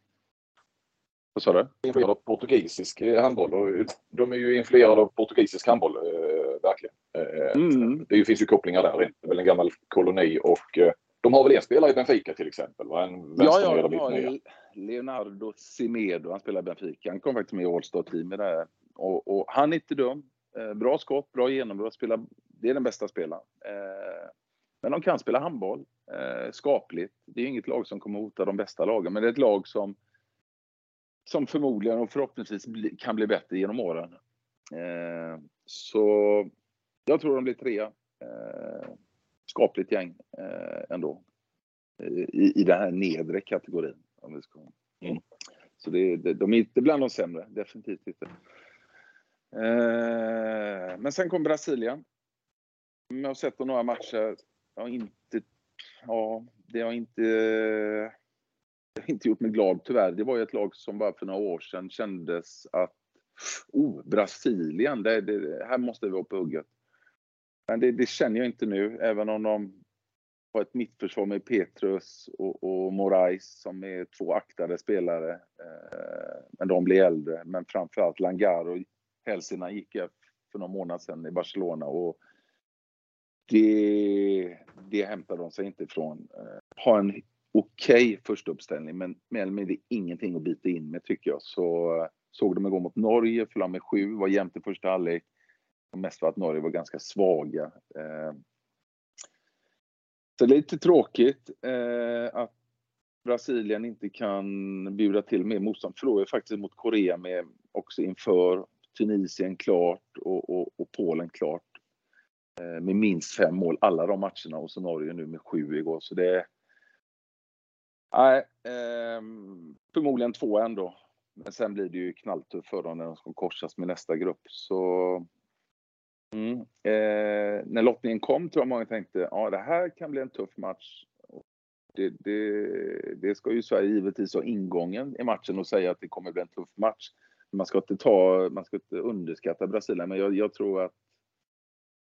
Vad sa du? Influerade av portugisisk handboll. Och de är ju influerade av portugisisk handboll, eh, verkligen. Eh, mm. Det finns ju kopplingar där. Det är väl en gammal koloni och eh, de har väl en spelare i Benfica till exempel? Va? En ja, ja, de har Leonardo Simedo, han spelar i Benfica. Han kom faktiskt med i All-Star-teamet där. Och, och, han är inte dum. Eh, bra skott, bra genombrott. Spelar, det är den bästa spelaren. Men de kan spela handboll. Skapligt. Det är inget lag som kommer hota de bästa lagen, men det är ett lag som som förmodligen och förhoppningsvis kan bli bättre genom åren. Eh, så jag tror de blir trea. Eh, skapligt gäng eh, ändå. I, I den här nedre kategorin. Om vi ska. Mm. Så det, det, de är inte bland de sämre, definitivt inte. Eh, men sen kom Brasilien. Jag har sett några matcher. Jag har inte... Ja, det har inte... Det har inte gjort mig glad tyvärr. Det var ju ett lag som bara för några år sedan kändes att Oh, Brasilien, det, det, här måste vi vara på hugget. Men det, det, känner jag inte nu, även om de har ett mittförsvar med Petrus och, och Morais som är två aktade spelare. Eh, men de blir äldre. Men framförallt Langar och Helsina gick jag för några månader sedan i Barcelona och det, det hämtar de sig inte ifrån. Eh, ha en okej okay första uppställning men mer eller mindre ingenting att bita in med tycker jag. Så eh, såg dem igår mot Norge, förlorade med 7, var jämnt i första halvlek mest för att Norge var ganska svaga. Eh, så det är lite tråkigt eh, att Brasilien inte kan bjuda till mer motstånd. Förlorade faktiskt mot Korea med också inför Tunisien klart och, och, och Polen klart. Eh, med minst fem mål alla de matcherna och så Norge nu med sju igår. Så det Nej, eh, förmodligen två ändå. Men sen blir det ju knalltufft för dem när de ska korsas med nästa grupp. Så mm, eh, när lottningen kom tror jag många tänkte ja det här kan bli en tuff match. Det, det, det, ska ju Sverige givetvis ha ingången i matchen och säga att det kommer bli en tuff match. Man ska inte, ta, man ska inte underskatta Brasilien, men jag, jag tror att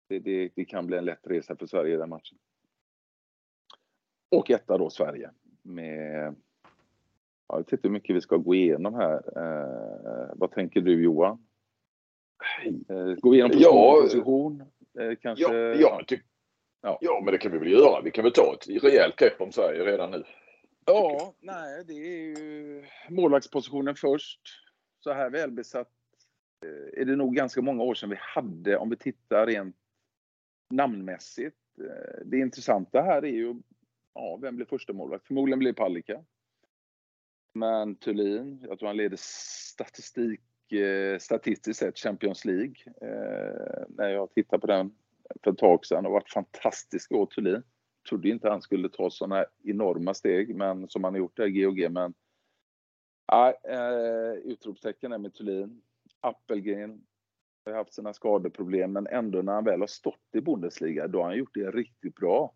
det, det, det, kan bli en lätt resa för Sverige i den matchen. Och etta då Sverige med jag vet inte hur mycket vi ska gå igenom här. Eh, vad tänker du Johan? Eh, gå igenom ja, position eh, kanske? Ja, ja, typ, ja. ja, men det kan vi väl göra. Vi kan väl ta ett rejält grepp om Sverige redan nu. Ja, nej, det är ju målvaktspositionen först. Så här välbesatt eh, är det nog ganska många år sedan vi hade, om vi tittar rent namnmässigt. Eh, det intressanta här är ju ja, vem blir första målvakt? Förmodligen blir Palicka. Men Thulin, jag tror han leder statistik, eh, statistiskt sett Champions League. Eh, när jag tittade på den för ett tag sedan och varit fantastisk år Thulin. Trodde inte han skulle ta sådana enorma steg men som han har gjort där i GOG. Men ja, eh, utropstecken är med Thulin. Appelgren har haft sina skadeproblem men ändå när han väl har stått i Bundesliga då har han gjort det riktigt bra.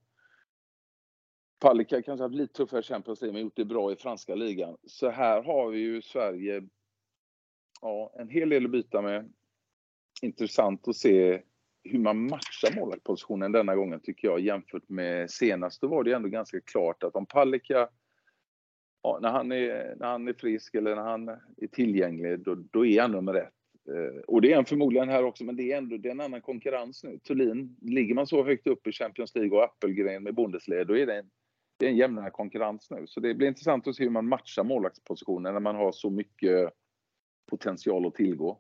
Palicka kanske haft lite tuffare Champions League men gjort det bra i franska ligan. Så här har vi ju Sverige ja, en hel del att byta med. Intressant att se hur man matchar målvaktspositionen denna gången tycker jag jämfört med senast. Då var det ändå ganska klart att om Palicka ja, när, han är, när han är frisk eller när han är tillgänglig då, då är han nummer ett. Eh, och det är han förmodligen här också, men det är ändå det är en annan konkurrens nu. Thulin, ligger man så högt upp i Champions League och Appelgren med Bundesliga, då är det en det är en jämnare konkurrens nu. Så det blir intressant att se hur man matchar målvaktspositionen när man har så mycket potential att tillgå.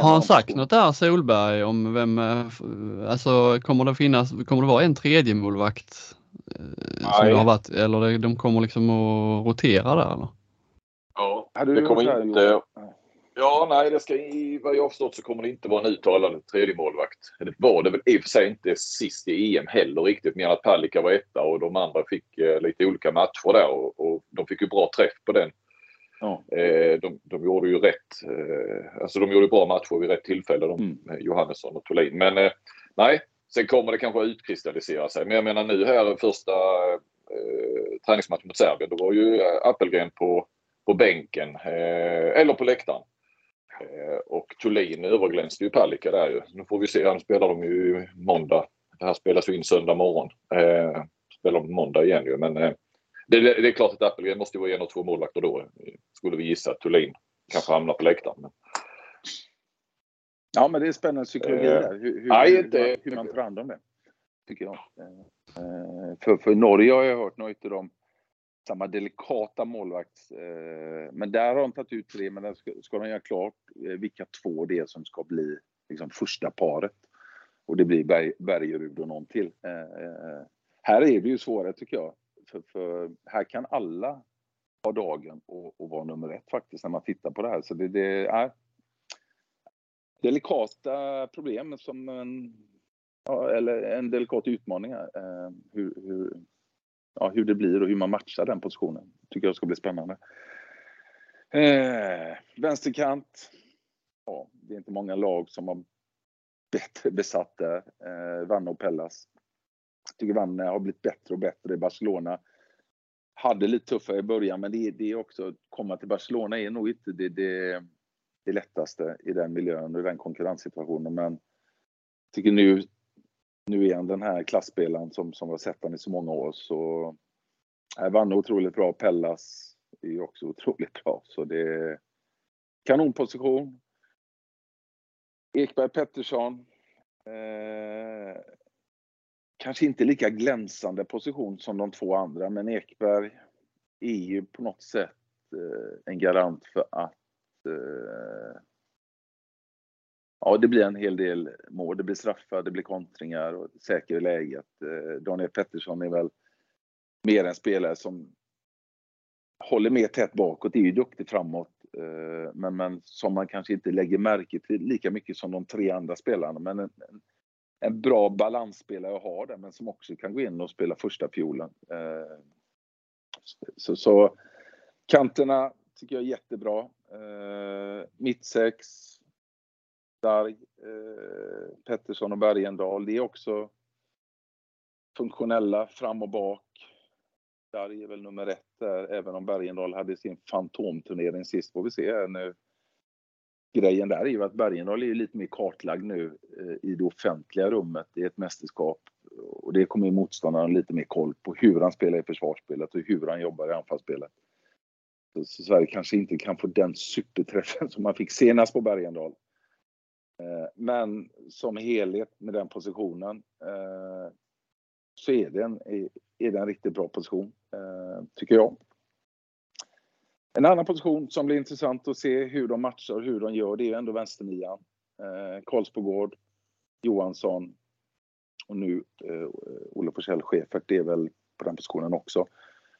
Har han sagt något där Solberg om vem, eh, alltså kommer det finnas, kommer det vara en tredje målvakt eh, som det har varit, eller de kommer liksom att rotera där eller? Ja, det kommer inte, Ja, nej, det ska, i vad jag har förstått så kommer det inte vara en uttalad tredje målvakt. Det var det väl i och för sig inte sist i EM heller riktigt, mer att Palicka var etta och de andra fick eh, lite olika matcher där och, och, de fick ju bra träff på den. Ja. Eh, de, de gjorde ju rätt, eh, alltså de gjorde bra matcher vid rätt tillfälle, de, mm. Johannesson och Thulin. Men eh, nej, sen kommer det kanske utkristallisera sig. Men jag menar nu här första eh, träningsmatchen mot Serbien, då var ju Appelgren på, på bänken eh, eller på läktaren. Eh, och Thulin överglänste ju Palicka där ju. Nu får vi se. Han spelar de ju måndag. Det här spelas ju in söndag morgon. Eh, spelar de måndag igen ju. Men eh, det, det, är klart att Appelgren måste vara en av två målvakter då. Skulle vi gissa. Thulin kanske hamnar på läktaren. Men... Ja men det är spännande psykologi där. Hur, hur, nej, hur, hur man tar hand om det. Tycker jag. Eh, för, för Norge har jag hört, nu har inte de samma delikata målvakts... Eh, men där har de tagit ut tre, men där ska, ska de göra klart eh, vilka två det är som ska bli liksom, första paret. Och det blir Berg, Bergerud och någon till. Eh, eh här är det ju svårare tycker jag. För, för här kan alla ha dagen och, och, vara nummer ett faktiskt när man tittar på det här. Så det, det är delikata problem som en, eller en delikat utmaning här. Eh, hur, hur, ja, hur det blir och hur man matchar den positionen. tycker jag ska bli spännande. Eh, vänsterkant. Ja, det är inte många lag som har bättre besatt där. Eh, Vanne och Pellas. Jag tycker Vanne har blivit bättre och bättre i Barcelona. Hade lite tuffare i början, men det, det är också, att komma till Barcelona är nog inte det, det, det lättaste i den miljön och i den konkurrenssituationen. Men jag tycker nu nu är han den här klassspelaren som, som har sett han i så många år. Så äh, Vanne otroligt bra. Pellas är ju också <laughs> otroligt bra. Så det är kanonposition. Ekberg Pettersson. Eh, kanske inte lika glänsande position som de två andra, men Ekberg är ju på något sätt eh, en garant för att eh, ja, det blir en hel del mål. Det blir straffar, det blir kontringar och säker läget. Eh, Daniel Pettersson är väl mer en spelare som håller mer tätt bakåt, är ju duktig framåt. Eh, men, men som man kanske inte lägger märke till lika mycket som de tre andra spelarna. Men en, en, en bra balansspelare att ha där, men som också kan gå in och spela första fiolen. Eh, så, så kanterna tycker jag är jättebra. Mittsex, Darg, eh, Pettersson och Bergendahl. Det är också funktionella fram och bak. Darg är väl nummer ett där, även om Bergendahl hade sin fantomturnering sist. Får vi se nu. Grejen där är ju att Bergendahl är lite mer kartlagd nu eh, i det offentliga rummet i ett mästerskap. Och det kommer motståndaren lite mer koll på hur han spelar i försvarsspelet och hur han jobbar i anfallsspelet. Så, så Sverige kanske inte kan få den superträffen som man fick senast på Bergendahl. Eh, men som helhet med den positionen eh, så är det en, är det en riktigt bra position, eh, tycker jag. En annan position som blir intressant att se hur de matchar och hur de gör, det är ändå vänsternian. Eh, Karlsbogård, Johansson och nu eh, Olle Forsell Schäfert, det är väl på den positionen också.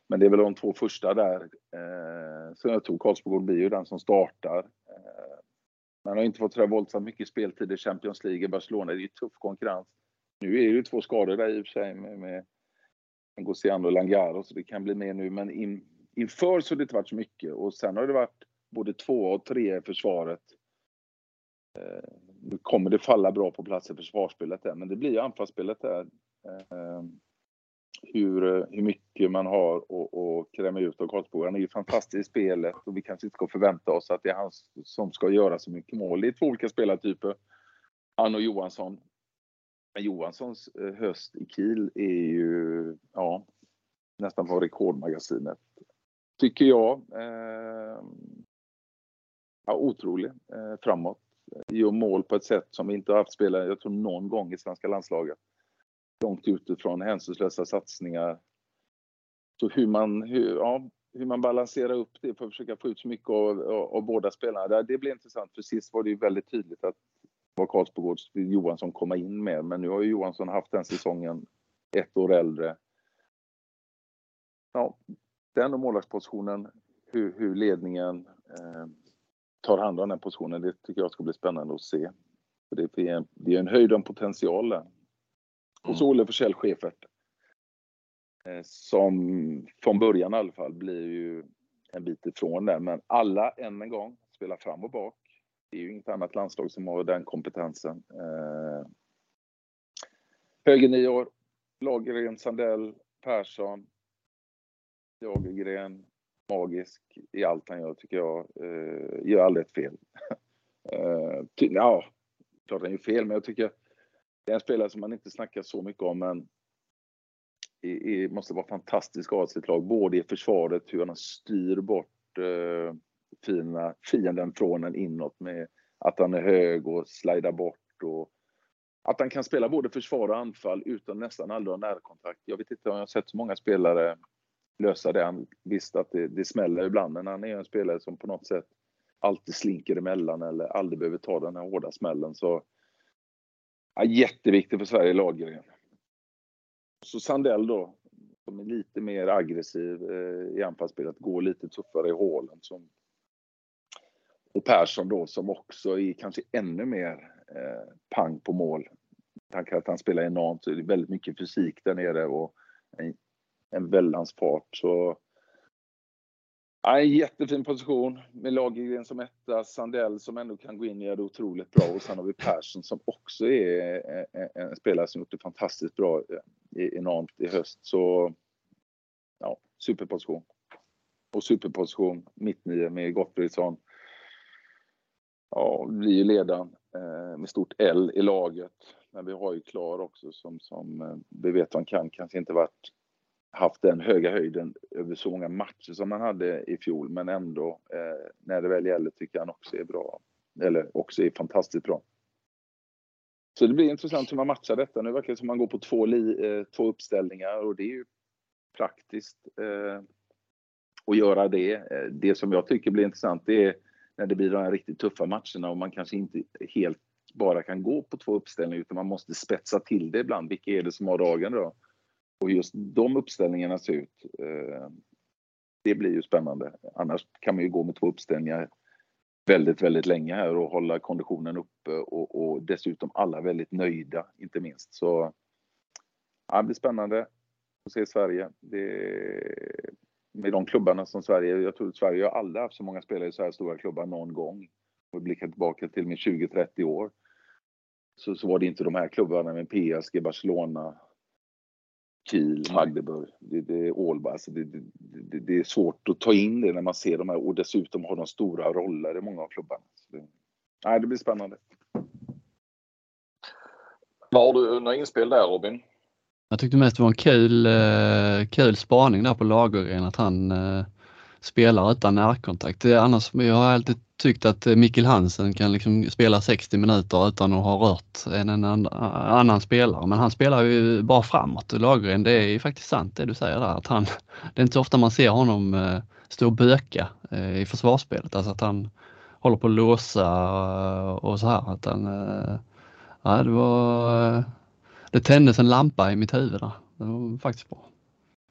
Men det är väl de två första där. Eh, så jag tror Karlsbogård blir ju den som startar. Man har inte fått sådär våldsamt mycket speltid i Champions League i Barcelona. Det är ju tuff konkurrens. Nu är det ju två skador där i och för sig med, med Gociano och Langaro, så det kan bli mer nu. Men in, inför så har det inte varit så mycket och sen har det varit både två och tre i försvaret. Eh, nu kommer det falla bra på plats i försvarsspelet där, men det blir ju anfallsspelet där. Eh, hur, eh, hur mycket man har att kräma ut av Karlsborg. Han är ju fantastisk i spelet och vi kanske inte ska förvänta oss att det är han som ska göra så mycket mål. Det är två olika spelartyper. Han och Johansson. Johanssons eh, höst i Kiel är ju ja, nästan på rekordmagasinet. Tycker jag. Eh, ja, otrolig eh, framåt. Gör mål på ett sätt som vi inte har haft spelare, jag tror någon gång i svenska landslaget. Långt utifrån hänsynslösa satsningar. Så hur man, hur, ja, hur man balanserar upp det för att försöka få ut så mycket av, av, av båda spelarna. Det blir intressant för sist var det ju väldigt tydligt att vad Karlsbogård vill Johansson komma in med. Men nu har ju Johansson haft den säsongen ett år äldre. Ja, den och målvaktspositionen, hur, hur ledningen eh, tar hand om den positionen, det tycker jag ska bli spännande att se. För det, är en, det är en höjd om potential där. Mm. Och så mm. Olle Forsell Schäfert. Eh, som från början i alla fall blir ju en bit ifrån där. Men alla, än en gång, spelar fram och bak. Det är ju inget annat landslag som har den kompetensen. Eh, höger nior, Lagergren, Sandell, Persson, Lagergren, magisk i allt han gör tycker jag. Eh, gör aldrig ett fel. <laughs> eh, ja, klart han gör fel, men jag tycker det är en spelare som man inte snackar så mycket om, men Det måste vara fantastisk ha sitt lag, både i försvaret, hur han styr bort eh, fina fienden från en inåt med att han är hög och slidar bort och att han kan spela både försvar och anfall utan nästan aldrig ha närkontakt. Jag vet inte om jag har sett så många spelare lösa det. Han visst att det, det smäller ibland, men han är en spelare som på något sätt alltid slinker emellan eller aldrig behöver ta den här hårda smällen. Så ja, jätteviktig för Sverige Lagergren. Så Sandell då, som är lite mer aggressiv eh, i anfallsspelet, går lite tuffare i hålen. Som och Persson då som också är kanske ännu mer eh, pang på mål. Tack att han spelar enormt så är det väldigt mycket fysik där nere och en, en väldans fart. Så ja, en jättefin position med Lagergren som etta, Sandell som ändå kan gå in och göra det otroligt bra och sen har vi Persson som också är en, spelare som gjort det fantastiskt bra enormt i höst. Så ja, superposition. Och superposition mittnio med Gottfridsson ja, blir ju ledaren eh, med stort L i laget. Men vi har ju Klar också som, som eh, vi vet han kan, kanske inte varit haft den höga höjden över så många matcher som han hade i fjol, men ändå eh, när det väl gäller tycker han också är bra. Eller också är fantastiskt bra. Så det blir intressant hur man matchar detta. Nu verkar det som att man går på två, li, eh, två uppställningar och det är ju praktiskt eh, att göra det. Eh, det som jag tycker blir intressant det är när det blir de här riktigt tuffa matcherna och man kanske inte helt bara kan gå på två uppställningar utan man måste spetsa till det ibland. Vilka är det som har dagen då? Och just de uppställningarna ser ut. Eh, det blir ju spännande. Annars kan man ju gå med två uppställningar väldigt, väldigt länge här och hålla konditionen uppe och, och dessutom alla väldigt nöjda, inte minst. Så ja, det blir spännande att se Sverige. Det, med de klubbarna som Sverige, jag tror att Sverige har aldrig haft så många spelare i så här stora klubbar någon gång. Och blickar tillbaka till med 20-30 år. Så, så var det inte de här klubbarna med PSG, Barcelona, Kiel, Magdeburg, det, det är Ålba. Alltså det, det, det, är svårt att ta in det när man ser de här och dessutom har de stora roller i många av klubbarna. Så det, nej, det blir spännande. Vad har du några inspel där Robin? Jag tyckte mest det var en kul, eh, kul spaning där på Lagergren att han eh, spelar utan närkontakt. Annars, jag har alltid tyckt att eh, Mikkel Hansen kan liksom spela 60 minuter utan att ha rört en, en annan spelare. Men han spelar ju bara framåt. Lagergren, det är ju faktiskt sant det du säger där. Att han, <laughs> det är inte så ofta man ser honom eh, stå och böka eh, i försvarsspelet. Alltså att han håller på att låsa och så här. Att han, ja, det var det tändes en lampa i mitt huvud där. Det var faktiskt bra.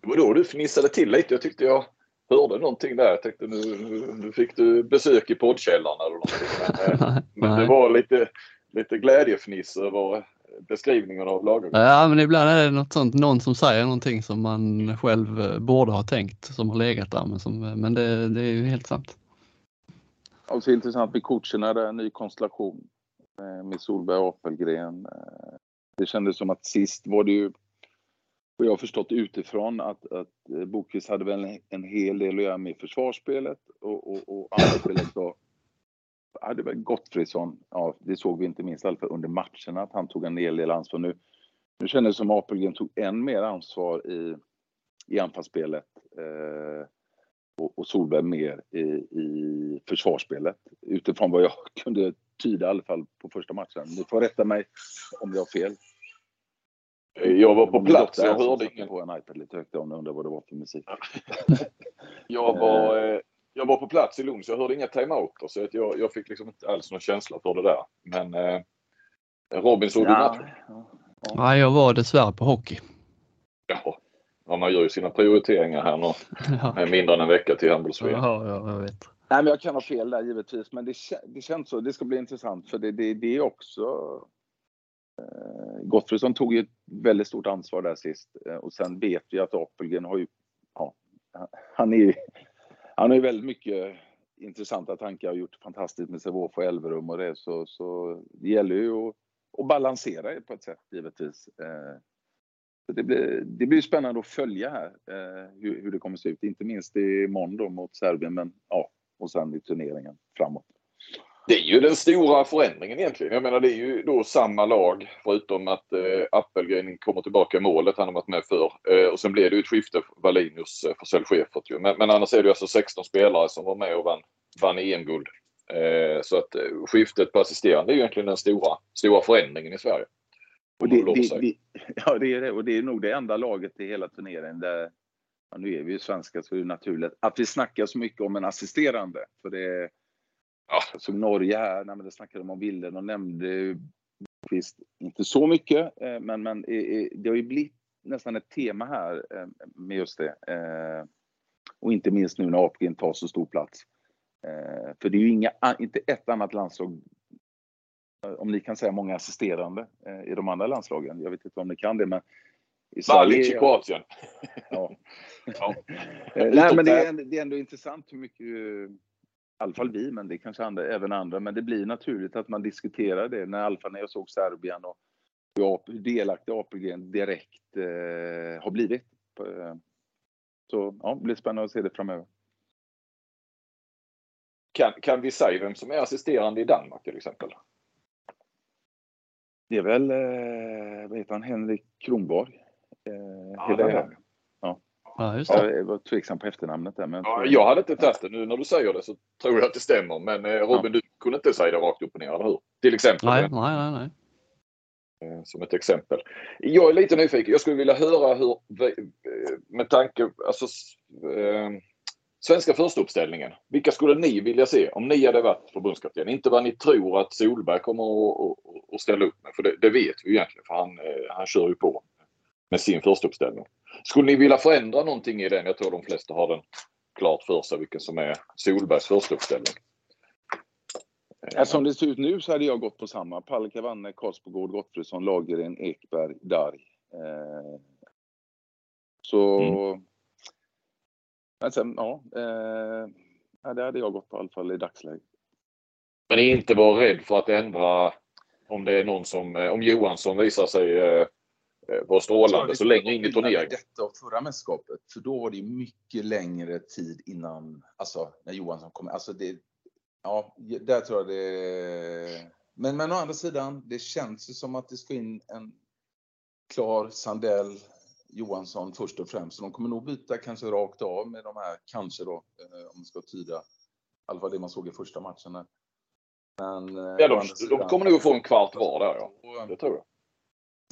Det var då du fnissade till lite. Jag tyckte jag hörde någonting där. Jag tänkte nu, nu fick du besök i poddkällaren eller någonting. Men, eh, <laughs> men det var lite, lite glädjefniss över beskrivningen av Lagergren. Ja, men ibland är det något sånt, någon som säger någonting som man själv eh, borde ha tänkt, som har legat där. Men, som, men det, det är ju helt sant. Och så intressant med coacherna, det är en ny konstellation med Solberg och Apelgren. Det kändes som att sist var det ju, och jag har förstått utifrån, att, att eh, Bokis hade väl en, en hel del att göra med försvarsspelet och, och, och anfallsspelet så hade väl Gottfridsson, ja det såg vi inte minst i under matcherna, att han tog en hel del ansvar. Nu, nu kändes det som Apelgren tog än mer ansvar i, i anfallsspelet eh, och, och Solberg mer i, i försvarsspelet utifrån vad jag <laughs> kunde tyda i alla fall på första matchen. Ni får rätta mig om jag har fel. Jag var på plats, jag hörde ingen. på en iPad lite högt om undrar vad det var för musik. <laughs> jag, var, eh, jag var på plats i Lund så jag hörde inga timeouter så jag, jag fick liksom inte alls någon känsla för det där. Men eh, Robin, såg ja. du matchen? Ja. Nej, jag var dessvärre på hockey. Ja, ja man gör ju sina prioriteringar här nu. <laughs> Ja. Mindre än en vecka till handbolls ja, ja, jag vet. Nej, men jag kan ha fel där givetvis, men det, det känns så. Det ska bli intressant för det, det, det är också... Eh, Gottfridsson tog ju ett väldigt stort ansvar där sist eh, och sen vet vi att Apelgren har ju... Ja, han är ju... Han har ju väldigt mycket intressanta tankar och gjort fantastiskt med Sävehof och Elverum och det så, så det gäller ju att, att balansera på ett sätt givetvis. Eh, så det, blir, det blir spännande att följa här hur, hur, det kommer att se ut, inte minst i måndag mot Serbien men ja, och sen i turneringen framåt. Det är ju den stora förändringen egentligen. Jag menar det är ju då samma lag förutom att eh, Appelgren kommer tillbaka i målet. Han har varit med för eh, Och sen blev det ju ett skifte för Wallinius eh, Forsell Schäfert ju. Men, men annars är det ju alltså 16 spelare som var med och vann, vann EM-guld. Eh, så att eh, skiftet på assisterande är egentligen den stora, stora förändringen i Sverige. Och det, det, det, ja, det är det. Och det är nog det enda laget i hela turneringen där ja, nu är vi ju svenskar så är det naturligt att vi snackar så mycket om en assisterande. För det ja. Jag såg Norge här, nej, men det snackade de om bilden de nämnde visst, inte så mycket, eh, men, men det har ju blivit nästan ett tema här eh, med just det. Eh, och inte minst nu när Apelgren tar så stor plats. För det är ju inga, inte ett annat landslag, om ni kan säga många assisterande i de andra landslagen. Jag vet inte om ni kan det, men i Sverige... i Kroatien. Ja. ja. <laughs> Nej, men det är, det är ändå intressant hur mycket, i alla fall vi, men det kanske andra, även andra, men det blir naturligt att man diskuterar det. När, I alla fall när jag såg Serbien och hur delaktig Apelgren direkt eh, har blivit. Så ja, det blir spännande att se det framöver. Kan, kan vi säga vem som är assisterande i Danmark till exempel? Det är väl, eh, vad heter han, Henrik Kronborg? Eh, ja, Ja. Just det. Jag var tveksam på efternamnet där. Men ja, jag hade inte testat. Nu när du säger det så tror jag att det stämmer. Men eh, Robin, ja. du kunde inte säga det rakt upp och ner, eller hur? Till exempel. Nej, nej, nej. nej. Eh, som ett exempel. Jag är lite nyfiken. Jag skulle vilja höra hur, med tanke, alltså eh, svenska förstauppställningen. Vilka skulle ni vilja se om ni hade varit förbundskapten? Inte vad ni tror att Solberg kommer att, ställa upp med, för det, det, vet vi egentligen för han, han kör ju på med sin första uppställning. Skulle ni vilja förändra någonting i den? Jag tror de flesta har den klart för sig vilken som är Solbergs första uppställning. Ja, som det ser ut nu så hade jag gått på samma. Palle Vanne, Karlsbogård, Gottfridsson, Lagergren, Ekberg, Darg. Eh, så... Mm. Men sen, ja. Eh, det hade jag gått på i alla fall i dagsläget. Men inte vara rädd för att ändra om det är någon som, eh, om Johansson visar sig eh, eh vara strålande så länge ingen turnering. Detta och förra mästerskapet, för då var det mycket längre tid innan, alltså när Johansson kom. Alltså det, ja, där tror jag det... Men, men å andra sidan, det känns ju som att det ska in en klar Sandell, Johansson först och främst. Så de kommer nog byta kanske rakt av med de här, kanske då, eh, om man ska tyda, i alla fall det man såg i första matchen. Men, eh, ja, de, de kommer nog få en kvart var där, ja. Det tror jag.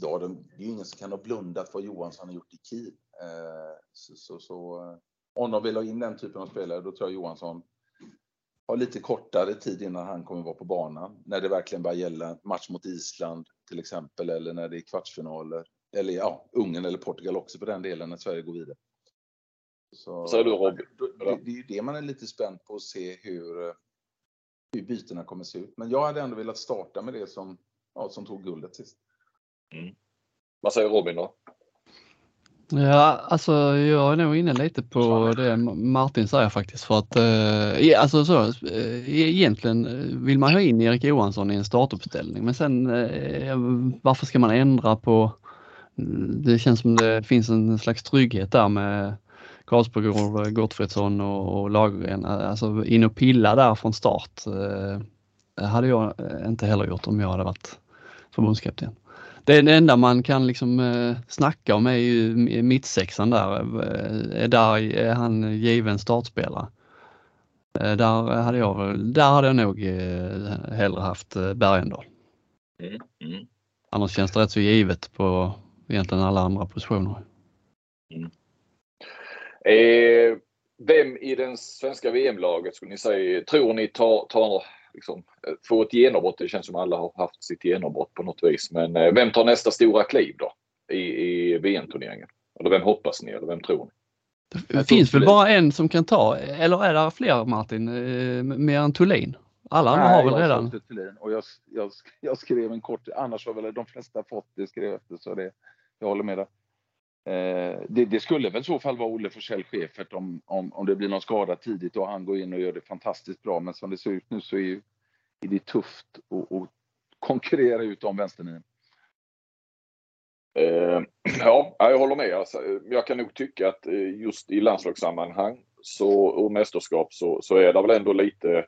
Ja, det är ingen som kan ha blundat vad Johansson har gjort i Kiel. Eh, så, så, så, om de vill ha in den typen av spelare, då tror jag Johansson har lite kortare tid innan han kommer vara på banan. När det verkligen börjar gälla match mot Island till exempel, eller när det är kvartsfinaler. Eller ja, Ungern eller Portugal också för den delen, när Sverige går vidare. Så, Säger du Robin? Det, det är ju det man är lite spänd på att se hur, hur bytena kommer se ut. Men jag hade ändå velat starta med det som, ja, som tog guldet sist. Mm. Vad säger Robin då? Ja, alltså jag är nog inne lite på det Martin säger faktiskt för att eh, alltså så, eh, egentligen eh, vill man ha in Erik Johansson i en startuppställning men sen eh, varför ska man ändra på det känns som det finns en slags trygghet där med Karlsbogård, Gottfridsson och, och Lagergren. Alltså in och pilla där från start eh, hade jag inte heller gjort om jag hade varit förbundskapten. Det, det enda man kan liksom eh, snacka om är ju mittsexan där. Eh, är, där är han given startspelare? Eh, där hade jag, där hade jag nog eh, hellre haft eh, Bergendahl. Mm, mm. Annars känns det rätt så givet på egentligen alla andra positioner. Mm. Eh, vem i den svenska VM-laget skulle ni säga, tror ni tar, tar liksom, få ett genombrott? Det känns som alla har haft sitt genombrott på något vis. Men eh, vem tar nästa stora kliv då i, i VM-turneringen? Eller vem hoppas ni eller vem tror ni? Det finns väl bara en som kan ta, eller är det fler Martin, eh, mer än Thulin? Alla andra har väl redan? Thulin och jag, jag, jag, skrev en kort, annars har väl de flesta fått det skrev efter så det, jag håller med dig. Eh, det, det, skulle väl i så fall vara Olle Forsell chefet om, om, om det blir någon skada tidigt och han går in och gör det fantastiskt bra. Men som det ser ut nu så är, ju, är det tufft att, att konkurrera ut om vänsternian. Eh, ja, jag håller med. Alltså, jag kan nog tycka att eh, just i landslagssammanhang så, och mästerskap så, så är det väl ändå lite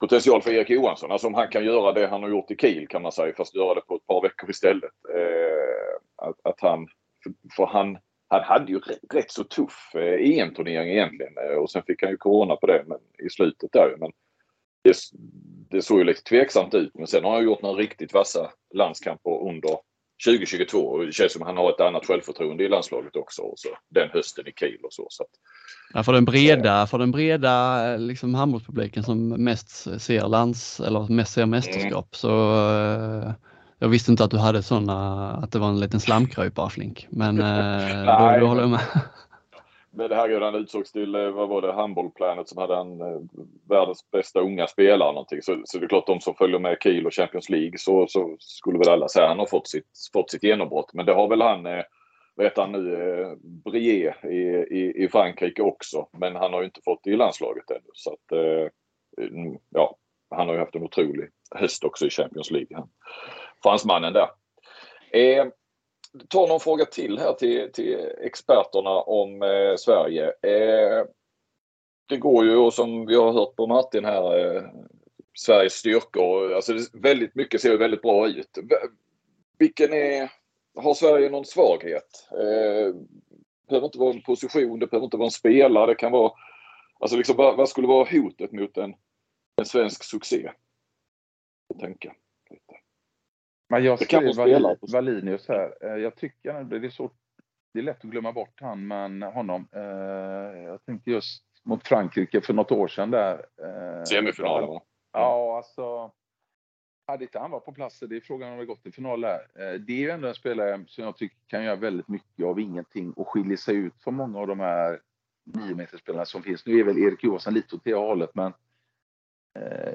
potential för Erik Johansson. Alltså om han kan göra det han har gjort i Kiel kan man säga, fast göra det på ett par veckor istället. Eh, att, att han för han, han hade ju rätt, så tuff eh, EM-turnering egentligen eh, och sen fick han ju corona på det men, i slutet där. Men det, det såg ju lite tveksamt ut men sen har han gjort några riktigt vassa landskamper under 2022 och det känns som han har ett annat självförtroende i landslaget också. Och så, den hösten i Kiel och så. så att, ja, för den breda, för den breda liksom, handbollspubliken som mest ser lands eller mest ser mästerskap mm. så jag visste inte att du hade sådana, att det var en liten slamkrypare Flink. Men <laughs> eh, då, då håller jag med. <laughs> Men det här han utsågs till, eh, vad var det, Handbollplanet som hade en eh, världens bästa unga spelare någonting. Så, så det är klart de som följer med Kiel och Champions League så, så skulle väl alla säga att han har fått sitt, fått sitt genombrott. Men det har väl han, eh, vad heter han nu, eh, Brie i, i, i Frankrike också. Men han har ju inte fått det i landslaget ännu. Så att, eh, ja, han har ju haft en otrolig höst också i Champions League. Han fransmannen där. Eh, ta någon fråga till här till, till experterna om eh, Sverige. Eh, det går ju och som vi har hört på Martin här, eh, Sveriges styrkor. Alltså väldigt mycket ser väldigt bra ut. Vilken är, har Sverige någon svaghet? Eh, det behöver inte vara en position, det behöver inte vara en spelare. Det kan vara, alltså liksom, vad, vad skulle vara hotet mot en, en svensk succé? Tänka. Men jag skrev Valinius här. Eh, jag tycker det är så det är lätt att glömma bort han, men honom. Eh, jag tänkte just mot Frankrike för något år sedan där. Eh, Semifinalen va? Ja, alltså. Hade inte han varit på plats, det är frågan om det gått till final där. Det är ju ändå en spelare som jag tycker kan göra väldigt mycket av ingenting och skiljer sig ut från många av de här niometersspelarna som finns. Nu är väl Erik Johansson lite åt det hållet, men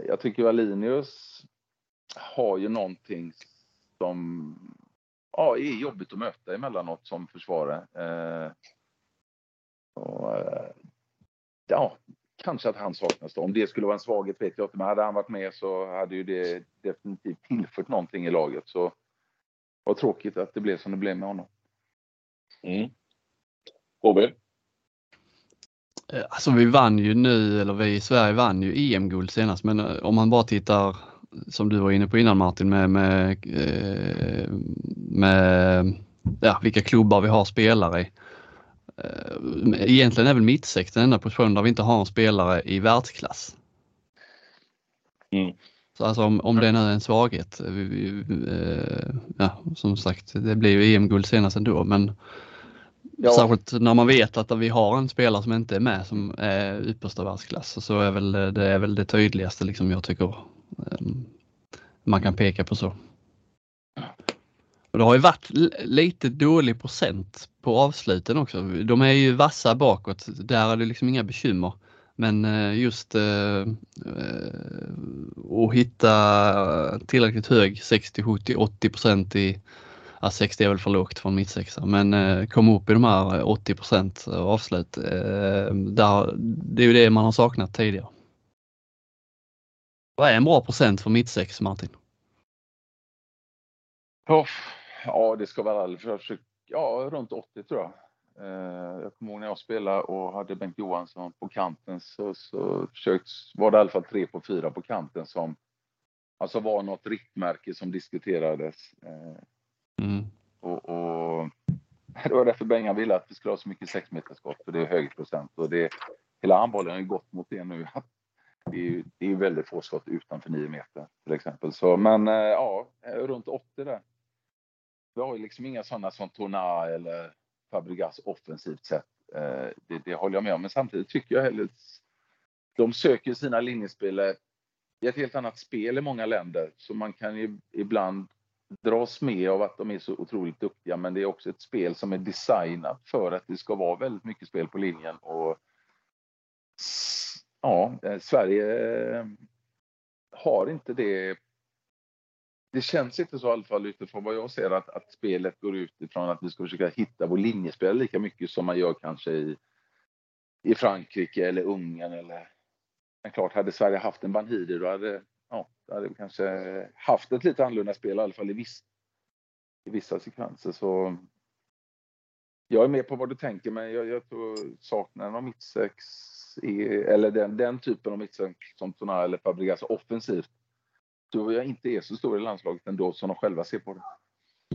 jag tycker Alinius har ju någonting som ja, är jobbigt att möta emellanåt som försvarare. Eh, och, eh, ja, kanske att han saknas då. Om det skulle vara en svaghet vet jag inte, men hade han varit med så hade ju det definitivt tillfört någonting i laget. Så vad tråkigt att det blev som det blev med honom. Mm. Robin? Eh, alltså vi vann ju nu, eller vi i Sverige vann ju EM-guld senast, men eh, om man bara tittar som du var inne på innan Martin med, med, eh, med ja, vilka klubbar vi har spelare i. Egentligen är väl mittsex den enda positionen där vi inte har en spelare i världsklass. Mm. Så alltså om, om det nu är en svaghet, vi, vi, ja som sagt det blir ju EM-guld senast ändå men Ja. Särskilt när man vet att vi har en spelare som inte är med som är yppersta världsklass så är väl det, är väl det tydligaste liksom jag tycker Ehm, man kan peka på så. Och det har ju varit lite dålig procent på avsluten också. De är ju vassa bakåt, där är det liksom inga bekymmer. Men eh, just eh, eh, att hitta tillräckligt hög 60, 70, 80 procent i ja, 60 är väl för lågt från mittsexa, men eh, komma upp i de här 80 procent avslut, eh, där, det är ju det man har saknat tidigare. Vad är en bra procent för mittsex, Martin? Oh, ja, det ska vara försöka, ja, runt 80 tror jag. Eh, jag kommer ihåg när jag spelade och hade Bengt Johansson på kanten så, så försökt, var det i alla fall tre på fyra på kanten som alltså var något riktmärke som diskuterades. Eh, Mm. Och, och, <laughs> det var därför Bengan ville att vi skulle ha så mycket sexmeterskott för det är hög procent och det, hela handbollen har ju gått mot det nu. Det är, ju, det är väldigt få skott utanför 9 meter till exempel. Så, men eh, ja, eh, runt 80 där. Vi har ju liksom inga sådana som Tona eller Fabregas offensivt sett. Eh, det, det håller jag med om, men samtidigt tycker jag heller de söker sina linjespelare i ett helt annat spel i många länder, så man kan ju ibland dras med av att de är så otroligt duktiga, men det är också ett spel som är designat för att det ska vara väldigt mycket spel på linjen. Och ja, eh, Sverige eh, har inte det. Det känns inte så i alla fall utifrån vad jag ser att, att spelet går ut ifrån att vi ska försöka hitta vår linjespel lika mycket som man gör kanske i, i Frankrike eller Ungern eller men klart, hade Sverige haft en Banhidi då hade ja, då hade vi kanske haft ett lite annorlunda spel i alla fall i, viss, i vissa sekvenser. Så jag är med på vad du tänker, men jag, jag tror saknaden av mittsex eller den, den typen av mittsex som Tona eller Fabregas offensivt tror jag inte är så stor i landslaget ändå som de själva ser på det.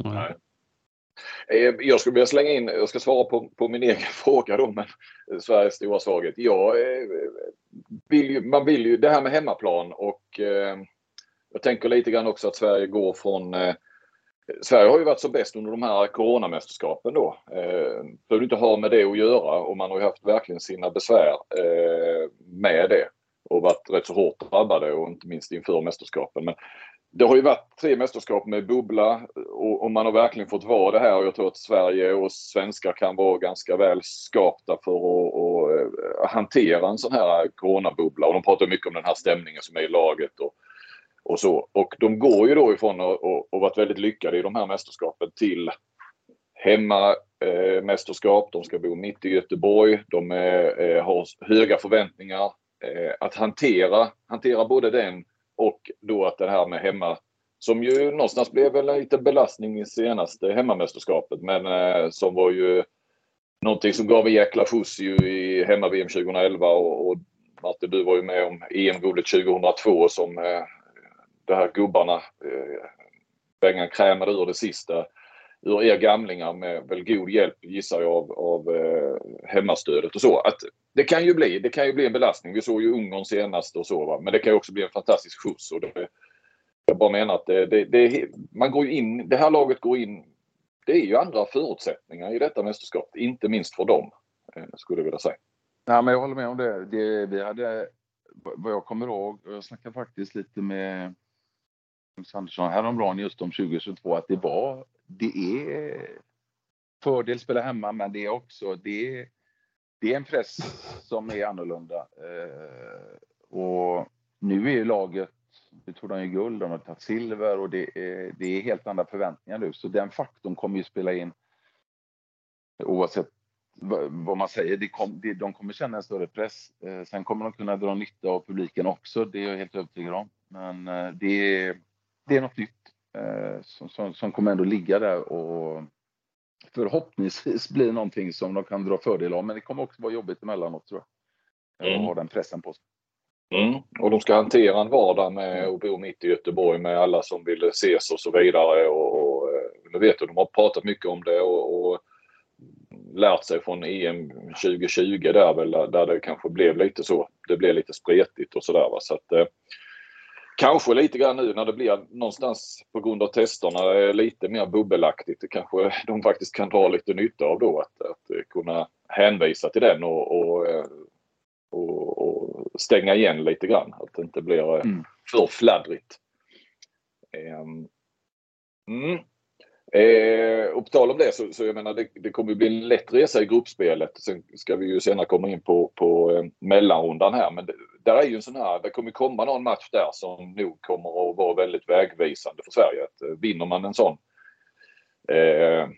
Nej. Eh, jag skulle vilja slänga in, jag ska svara på, på min egen <laughs> fråga då, men Sveriges stora svaghet. Ja, eh, vill ju, man vill ju det här med hemmaplan och eh, jag tänker lite grann också att Sverige går från eh, Sverige har ju varit så bäst under de här coronamästerskapen då. Eh, behöver inte ha med det att göra och man har ju haft verkligen sina besvär eh, med det och varit rätt så hårt drabbade och inte minst inför mästerskapen. Men det har ju varit tre mästerskap med bubbla och, och, man har verkligen fått vara det här och jag tror att Sverige och svenskar kan vara ganska väl skapta för att och, eh, hantera en sån här coronabubbla. Och de pratar mycket om den här stämningen som är i laget och, och så. Och de går ju då ifrån att och, och varit väldigt lyckade i de här mästerskapen till hemmamästerskap. Eh, de ska bo mitt i Göteborg. De eh, eh, har höga förväntningar. Eh, att hantera, hantera både den och då att det här med hemma som ju någonstans blev väl en liten belastning i senaste hemmamästerskapet men eh, som var ju någonting som gav en jäkla skjuts ju i hemma-VM 2011 och, och Martin du var ju med om EM-guldet 2002 som eh, de här gubbarna eh, Bengan krämade ur det sista ur er gamlingar med väl god hjälp gissar jag av, av eh, hemmastödet och så. Att det kan ju bli, det kan ju bli en belastning. Vi såg ju Ungern senast och så va? men det kan ju också bli en fantastisk skjuts. Och det, jag bara menar att det, det, det, man går in, det här laget går in, det är ju andra förutsättningar i detta mästerskap, inte minst för dem, eh, skulle jag vilja säga. Nej, men jag håller med om det. det vi hade, vad jag kommer ihåg, jag snackade faktiskt lite med Andersson häromdagen just om 2022, att det var det är fördel spela hemma, men det är också det är, det är en press som är annorlunda. Eh, och nu är ju laget, nu tog de ju guld, de har tagit silver och det är, det är helt andra förväntningar nu. Så den faktorn kommer ju spela in oavsett vad man säger, det kom, det, de kommer känna en större press. Eh, sen kommer de kunna dra nytta av publiken också, det är jag helt övertygad om. Men eh, det, är, det är något nytt eh, som, som, som, kommer ändå ligga där och förhoppningsvis blir någonting som de kan dra fördel av. Men det kommer också vara jobbigt emellanåt tror jag. Mm. Att ha den pressen på sig. Mm. Och de ska hantera en vardag med att bo mitt i Göteborg med alla som vill ses och så vidare. Och, och, nu vet du, de har pratat mycket om det och, och lärt sig från EM 2020 där väl där det kanske blev lite så. Det blev lite spretigt och sådär. Så att, eh, kanske lite grann nu när det blir någonstans på grund av testerna lite mer bubbelaktigt. Det kanske de faktiskt kan dra lite nytta av då att, att kunna hänvisa till den och, och, och, och stänga igen lite grann. Att det inte blir eh, mm. för fladdrigt. Ehm, mm. Eh, och på tal om det så, så jag menar det, det kommer bli en lätt resa i gruppspelet. Sen ska vi ju senare komma in på, på eh, mellanrundan här. Men det, där är ju en sån här, det kommer komma någon match där som nog kommer att vara väldigt vägvisande för Sverige. Att, eh, vinner man en sån eh,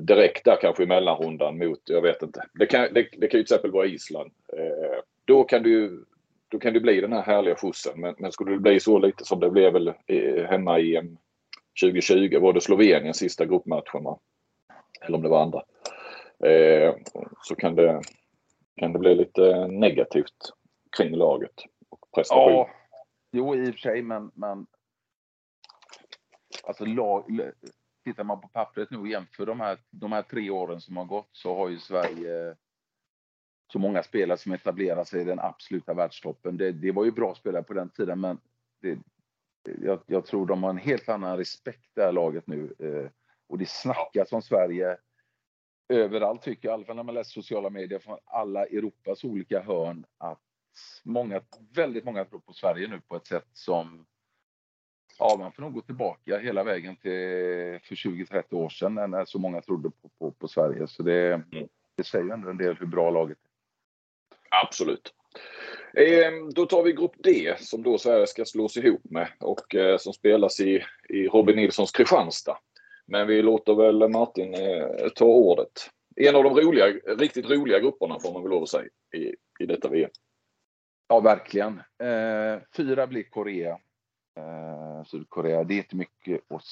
direkt där kanske i mellanrundan mot, jag vet inte. Det kan, det, det kan ju till exempel vara Island. Eh, då kan du då kan det bli den här härliga skjutsen. Men, men skulle det bli så lite som det blev väl eh, hemma i 2020 var det Slovenien sista gruppmatchen va? Eller om det var andra. Eh, så kan det, kan det bli lite negativt kring laget och prestation. Ja, jo i och för sig men, men alltså lag, tittar man på pappret nu och jämför de här, de här tre åren som har gått så har ju Sverige så många spelare som etablerar sig i den absoluta världstoppen. Det, det var ju bra spelare på den tiden men det, jag, jag, tror de har en helt annan respekt det här laget nu. Eh, och det snackas om Sverige överallt tycker jag, i alla fall när man läser sociala medier från alla Europas olika hörn, att många, väldigt många tror på Sverige nu på ett sätt som Ja, man får nog gå tillbaka hela vägen till för 20-30 år sedan när så många trodde på, på, på Sverige. Så det, mm. det säger ändå en del hur bra laget är. Absolut. Ehm, då tar vi grupp D som då Sverige ska slås ihop med och eh, som spelas i, i Robin Nilssons Kristianstad. Men vi låter väl Martin eh, ta ordet. En av de roliga, riktigt roliga grupperna får man väl lov att säga i, i detta VM. Ja, verkligen. Eh, fyra blir Korea. Eh, Sydkorea. Det är inte mycket att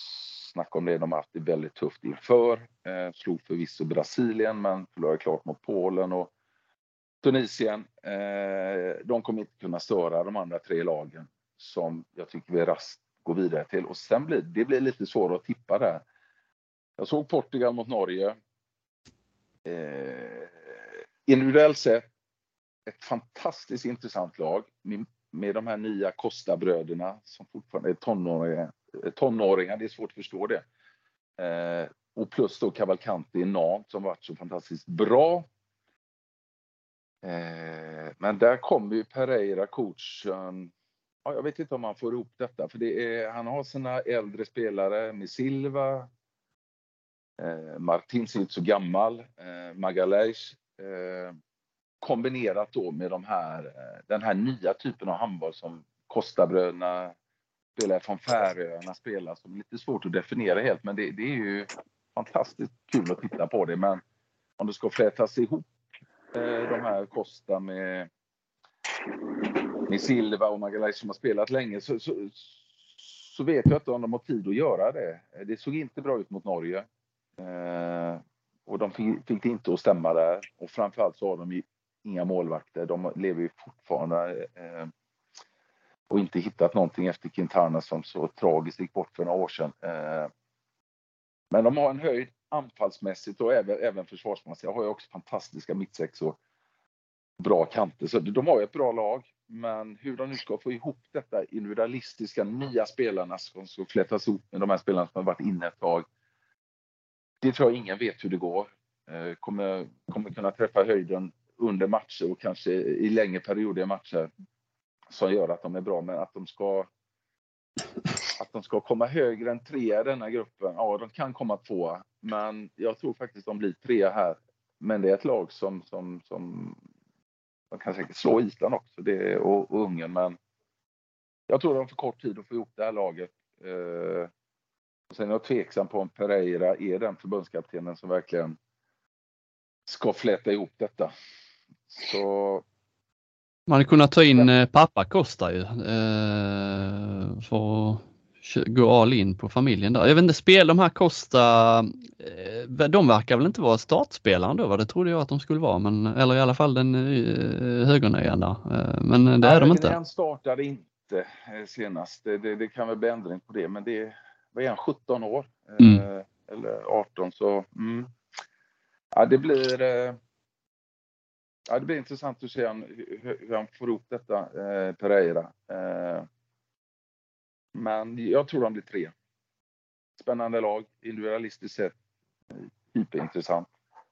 snacka om det. De har haft det väldigt tufft inför. Eh, slog förvisso Brasilien men förlorade klart mot Polen och Tunisien, eh, de kommer inte kunna störa de andra tre lagen som jag tycker vi raskt går vidare till. Och sen blir det blir lite svårare att tippa där. Jag såg Portugal mot Norge. Eh, individuellt sett ett fantastiskt intressant lag med, med de här nya Costa-bröderna som fortfarande är tonåringar. tonåringar. Det är svårt att förstå det. Eh, och plus då Cavalcanti i Nantes som varit så fantastiskt bra Eh, men där kommer ju Pereira, coachen. Ja, jag vet inte om han får ihop detta, för det är, han har sina äldre spelare med Silva. Eh, Martins är inte så gammal. Eh, Magalhaes. Eh, kombinerat då med de här, eh, den här nya typen av handboll som Kostabröderna spelar från Färöarna spelar som är lite svårt att definiera helt, men det, det är ju fantastiskt kul att titta på det. Men om det ska flätas ihop Eh, de här Costa med, med Silva och Magalhaes som har spelat länge så, så, så, vet jag inte om de har tid att göra det. Det såg inte bra ut mot Norge. Eh, och de fick, fick det inte att stämma där. Och framförallt så har de ju inga målvakter. De lever ju fortfarande eh, och inte hittat någonting efter Quintana som så tragiskt gick bort för några år sedan. Eh, men de har en höjd anfallsmässigt och även, även försvarsmässigt. Jag har ju också fantastiska mittsexor. Bra kanter, så de har ju ett bra lag. Men hur de nu ska få ihop detta individualistiska, nya spelarna som ska flätas ihop med de här spelarna som har varit inne ett tag. Det tror jag ingen vet hur det går. Eh, kommer, kommer kunna träffa höjden under matcher och kanske i längre perioder i matcher som gör att de är bra, men att de ska att de ska komma högre än trea i denna gruppen. Ja, de kan komma tvåa, men jag tror faktiskt de blir trea här men det är ett lag som, som, som de kan säkert slå Island också det, och, och Ungern, men jag tror de får för kort tid att få ihop det här laget. Eh, och sen är jag tveksam på om Pereira är den förbundskaptenen som verkligen ska fläta ihop detta. Så... Man hade kunnat ta in eh, pappa Costa ju. Eh, för att gå all in på familjen där. Jag vet inte, spel de här Costa, eh, de verkar väl inte vara startspelare då? Det trodde jag att de skulle vara, men, eller i alla fall den eh, högernian där. Eh, men det är de inte. Han startade inte senast. Det, det, det, kan väl bli ändring på det, men det vad är han, 17 år? Mm. Eller 18 så mm. ja, det blir ja, det blir intressant att se hur, hur han får ihop detta, eh, Pereira. Eh, men jag tror han blir tre. Spännande lag, individualistiskt sett hyperintressant.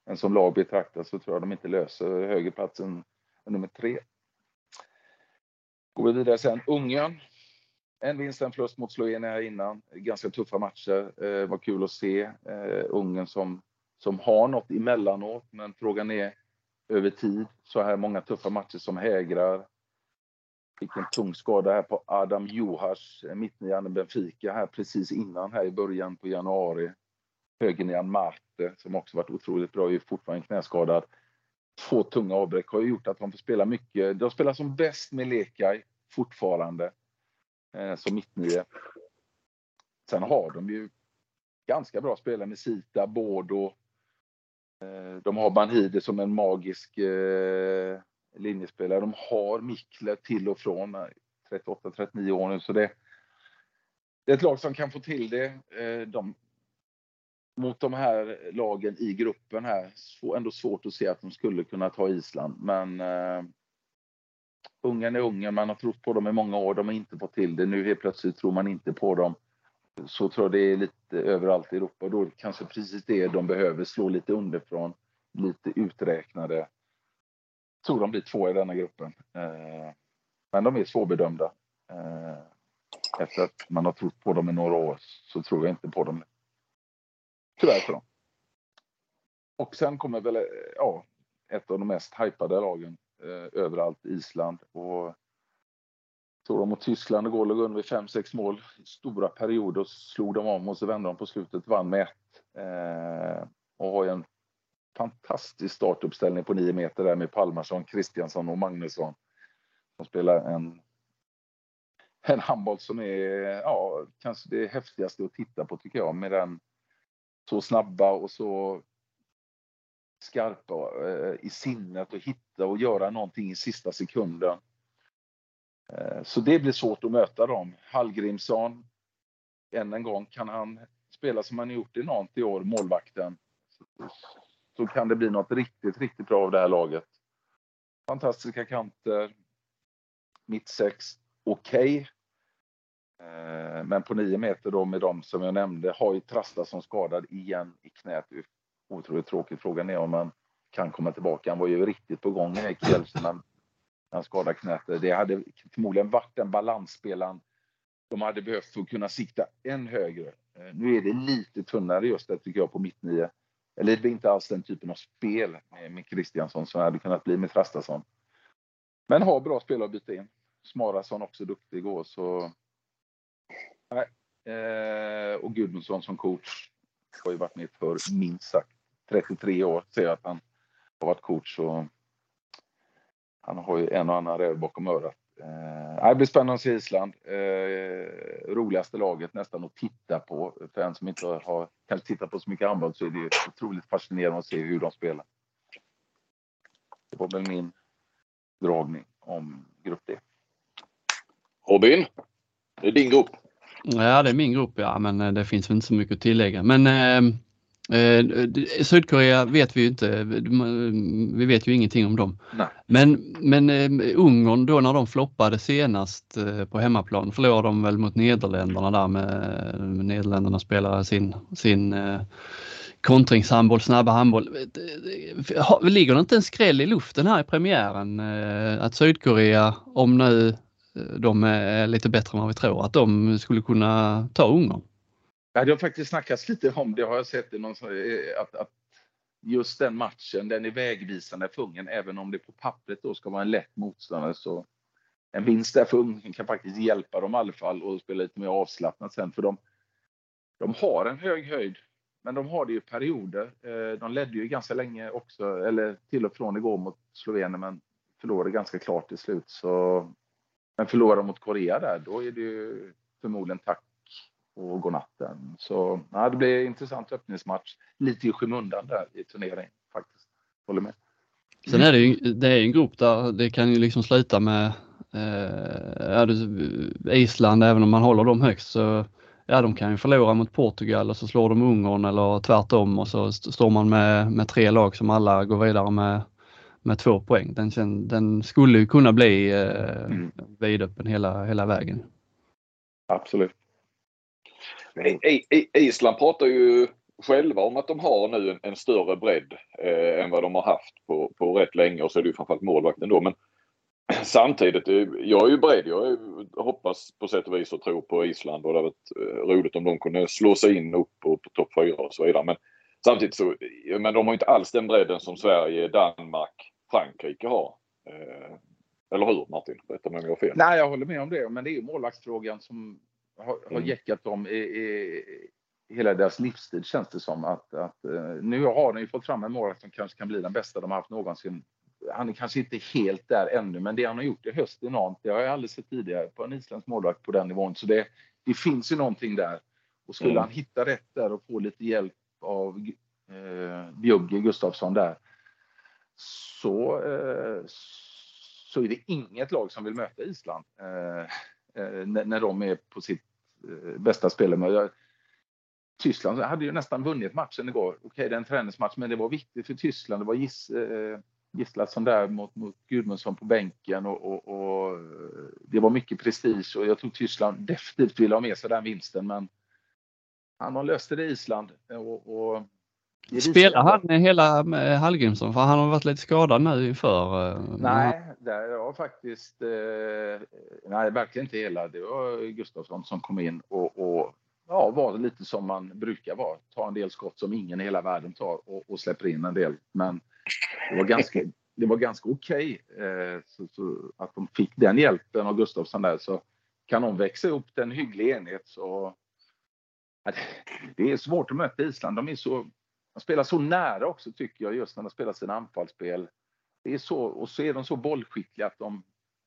Men som lag betraktat så tror jag de inte löser högerplatsen nummer tre. Går vi vidare sen, Ungern. En vinst, en förlust mot Slovenien här innan. Ganska tuffa matcher. Eh, var kul att se eh, Ungern som, som har något emellanåt, men frågan är över tid. Så här många tuffa matcher som hägrar. Fick en tung skada här på Adam Juhas, eh, mittnian i Benfica här precis innan här i början på januari. Högernian Marte som också varit otroligt bra, är fortfarande knäskadad. Två tunga avbräck har gjort att de får spela mycket. De spelar som bäst med Lekaj fortfarande eh, som mittnio. Sen har de ju ganska bra spelare med Sita, Bordo. Eh, de har Banhide som en magisk eh, linjespelare. De har Mikler till och från eh, 38-39 år nu så det, det är ett lag som kan få till det. Eh, de, mot de här lagen i gruppen här, ändå svårt att se att de skulle kunna ta Island. Men eh, Ungern är Ungern, man har trott på dem i många år, de har inte fått till det. Nu helt plötsligt tror man inte på dem. Så tror jag det är lite överallt i Europa. Då är det kanske precis det de behöver, slå lite underifrån, lite uträknade. Jag tror de blir två i denna gruppen. Eh, men de är svårbedömda. Eh, efter att man har trott på dem i några år så tror jag inte på dem. Tyvärr för dem. Och sen kommer väl ja, ett av de mest hypade lagen eh, överallt, Island. Och tog de mot Tyskland igår, låg under med 5-6 mål stora perioder och slog de om och så vände de på slutet, vann med 1. Eh, och har en fantastisk startuppställning på nio meter där med Palmarsson, Kristiansson och Magnusson. De spelar en, en handboll som är ja, kanske det häftigaste att titta på tycker jag med den så snabba och så skarpa eh, i sinnet och hitta och göra någonting i sista sekunden. Eh, så det blir svårt att möta dem. Hallgrimsson, än en gång, kan han spela som han gjort i Nantes i år, målvakten, så kan det bli något riktigt, riktigt bra av det här laget. Fantastiska kanter, mittsex, okej. Okay. Eh, men på nio meter då med dem som jag nämnde har ju Trasta som skadad igen i knät otroligt tråkigt. Frågan är om han kan komma tillbaka. Han var ju riktigt på gång i Kielsen när han skadade knät. Det hade förmodligen varit den balansspelaren de hade behövt för att kunna sikta än högre. Eh, nu är det lite tunnare just det tycker jag på mitt nio. Eller det blir inte alls den typen av spel med Kristiansson som hade kunnat bli med Trastason. Men har bra spelare att byta in. Smarason också duktig igår så... Nej. Eh, och Gudmundsson som coach har ju varit med för minst sagt 33 år ser jag att han har varit coach. Och han har ju en och annan räv bakom örat. Eh, det blir spännande att se Island. Eh, roligaste laget nästan att titta på. För en som inte har kanske tittat på så mycket handboll så är det otroligt fascinerande att se hur de spelar. Det var väl min dragning om grupp D. Robin, det är din grupp. Ja, det är min grupp, ja, men eh, det finns väl inte så mycket att tillägga. Men eh, Eh, Sydkorea vet vi ju inte, vi vet ju ingenting om dem. Nej. Men, men eh, Ungern då när de floppade senast eh, på hemmaplan förlorade de väl mot Nederländerna där med, med Nederländerna spelar sin, sin eh, kontringshandboll, snabba handboll. Ligger det inte en skräll i luften här i premiären eh, att Sydkorea, om nu eh, de är lite bättre än vad vi tror, att de skulle kunna ta Ungern? Ja, det har faktiskt snackats lite om det har jag sett i någon, eh, att, att just den matchen, den är vägvisande för Ungern, även om det på pappret då ska vara en lätt motståndare. Så en vinst där för Ungern kan faktiskt hjälpa dem i alla fall och spela lite mer avslappnat sen. För de, de har en hög höjd, men de har det i perioder. Eh, de ledde ju ganska länge också, eller till och från igår mot Slovenien, men förlorade ganska klart till slut. Så, men förlorar de mot Korea där, då är det ju förmodligen tack och godnatten. Så ja, det blir intressant öppningsmatch. Lite i skymundan där i turneringen faktiskt. Håller med. Sen är det ju det är en grupp där det kan ju liksom sluta med eh, Island, även om man håller dem högst så ja, de kan ju förlora mot Portugal och så slår de Ungern eller tvärtom och så står man med, med tre lag som alla går vidare med, med två poäng. Den, den skulle ju kunna bli eh, mm. vidöppen hela, hela vägen. Absolut. Island pratar ju själva om att de har nu en, en större bredd eh, än vad de har haft på, på rätt länge och så är det ju framförallt målvakten då. Men <clears throat> samtidigt, jag är ju beredd. Jag hoppas på sätt och vis och tror på Island och det hade varit eh, roligt om de kunde slå sig in upp på, på topp 4 och så vidare. Men samtidigt så, men de har inte alls den bredden som Sverige, Danmark, Frankrike har. Eh, eller hur Martin? Rätta mig om jag har fel. Nej, jag håller med om det. Men det är ju målvaktsfrågan som har, har mm. jäckat dem i, i, hela deras livstid känns det som. Att, att, nu har de ju fått fram en målvakt som kanske kan bli den bästa de har haft någonsin han är kanske inte helt där ännu, men det han har gjort i höst är enormt. Det har jag aldrig sett tidigare på en isländsk målvakt på den nivån. Så det, det finns ju någonting där. Och skulle mm. han hitta rätt där och få lite hjälp av eh, Bjugge Gustafsson där så, eh, så är det inget lag som vill möta Island eh, eh när, när de är på sitt eh, bästa Jag, Tyskland hade ju nästan vunnit matchen igår. Okej, det är en träningsmatch, men det var viktigt för Tyskland. Det var giss, eh, Gislason där mot, mot Gudmundsson på bänken och, och, och, eh, det var mycket prestige och jag tror Tyskland definitivt ville ha med sig den vinsten men han har löst det i Island. Och, och Spelar han hela Hallgrimsson? För han har varit lite skadad nu inför. Eh, nej, det var faktiskt eh, nej, verkligen inte hela. Det var Gustafsson som kom in och, och ja, var lite som man brukar vara. Ta en del skott som ingen i hela världen tar och, och släpper in en del. Men det var ganska, det var ganska okej okay, eh, så, så, att de fick den hjälpen av Gustafsson där. Så kan de växa upp en hygglig enhet så... Det är svårt att möta Island. De är så... De spelar så nära också tycker jag just när de spelar sina anfallsspel. Det är så, och så är de så bollskickliga att de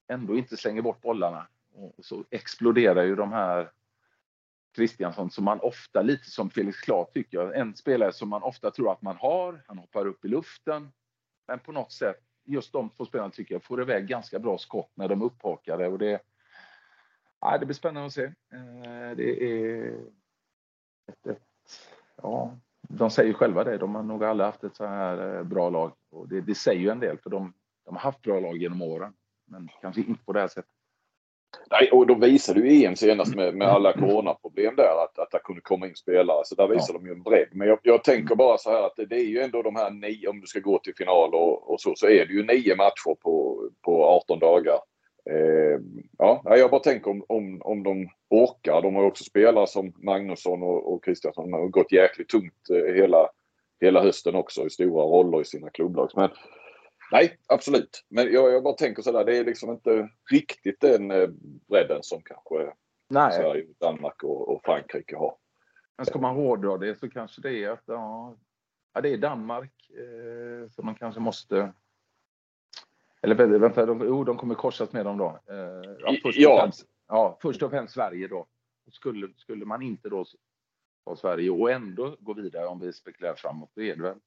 ändå inte slänger bort bollarna. Och så exploderar ju de här Kristiansson som man ofta, lite som Felix Klar tycker jag, en spelare som man ofta tror att man har. Han hoppar upp i luften. Men på något sätt, just de två spelarna tycker jag får iväg ganska bra skott när de är upphakade och det, ja, det blir spännande att se. Eh, det är ett, ett, ja, de säger själva det, de har nog aldrig haft ett så här eh, bra lag. Och det, det säger ju en del för de, de har haft bra lag genom åren, men kanske inte på det här sättet. Nej, och de visade ju EM senast med, med alla coronaproblem där att, att det kunde komma in spelare. Så där visar ja. de ju en bredd. Men jag, jag, tänker bara så här att det, det, är ju ändå de här nio, om du ska gå till final och, och så, så är det ju nio matcher på, på 18 dagar. Eh, ja, jag bara tänker om, om, om de orkar. De har också spelare som Magnusson och, och Kristiansson har gått jäkligt tungt eh, hela, hela hösten också i stora roller i sina klubblag. Men Nej, absolut. Men jag, jag bara tänker sådär, det är liksom inte riktigt den eh, bredden som kanske Nej. Sverige, Danmark och, och Frankrike har. Men ska man hårdra det så kanske det är att ja, ja det är Danmark eh, som man kanske måste... Eller vänta, de, oh, de kommer korsas med dem då. Eh, ja, först, ja. Och främst, ja, först och främst Sverige då. Skulle, skulle man inte då ta Sverige och ändå gå vidare om vi spekulerar framåt, då är det väl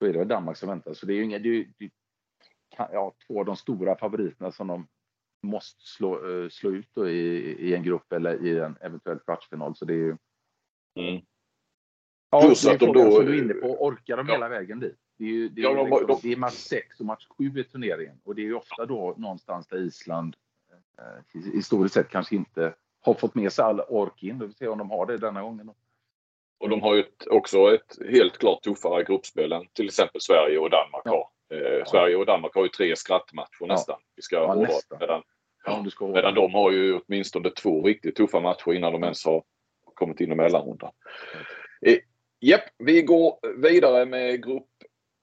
då är det Danmark som väntar. Så det är ju inga, det är, det, ja, två av de stora favoriterna som de måste slå, uh, slå ut då i, i en grupp eller i en eventuell kvartsfinal. Så det är ju... Mm. Ja, Plus att de då... som du är inne på. Orkar de ja. hela vägen dit? Det är, ju, det, är ja, de, liksom, de... det är match 6 och match 7 i turneringen och det är ju ofta då någonstans där Island eh, historiskt sett kanske inte har fått med sig all ork in. Vi får se om de har det denna gången. Då. Och de har ju ett, också ett helt klart tuffare gruppspel än till exempel Sverige och Danmark ja. har. Eh, Sverige och Danmark har ju tre skrattmatcher nästan. Vi ska ja, nästan. Medan, ja, medan de har ju åtminstone två riktigt tuffa matcher innan de ens har kommit in i mellanrundan. Eh, Japp, vi går vidare med grupp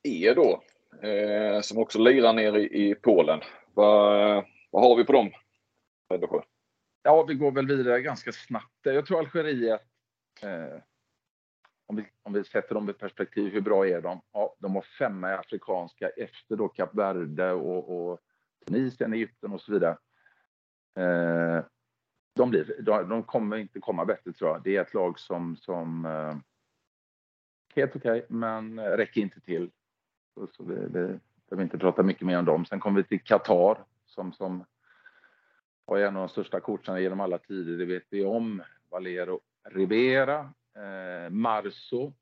er då, eh, som också lirar nere i, i Polen. Vad, vad har vi på dem? Pedersjö? Ja, vi går väl vidare ganska snabbt. Jag tror Algeriet, eh, om, vi, om vi sätter dem i perspektiv, hur bra är de? Ja, de har femma i afrikanska efter då Kap Verde och, och Tunisien, Egypten och så vidare. Eh, de, blir, de, de, kommer inte komma bättre tror jag. Det är ett lag som, som eh, helt okej, okay, men räcker inte till. Så, det, det behöver inte prata mycket mer om dem. Sen kommer vi till Qatar som, som har en av de största coacherna genom alla tider, det vet vi om. Valero Rivera, eh, Marso,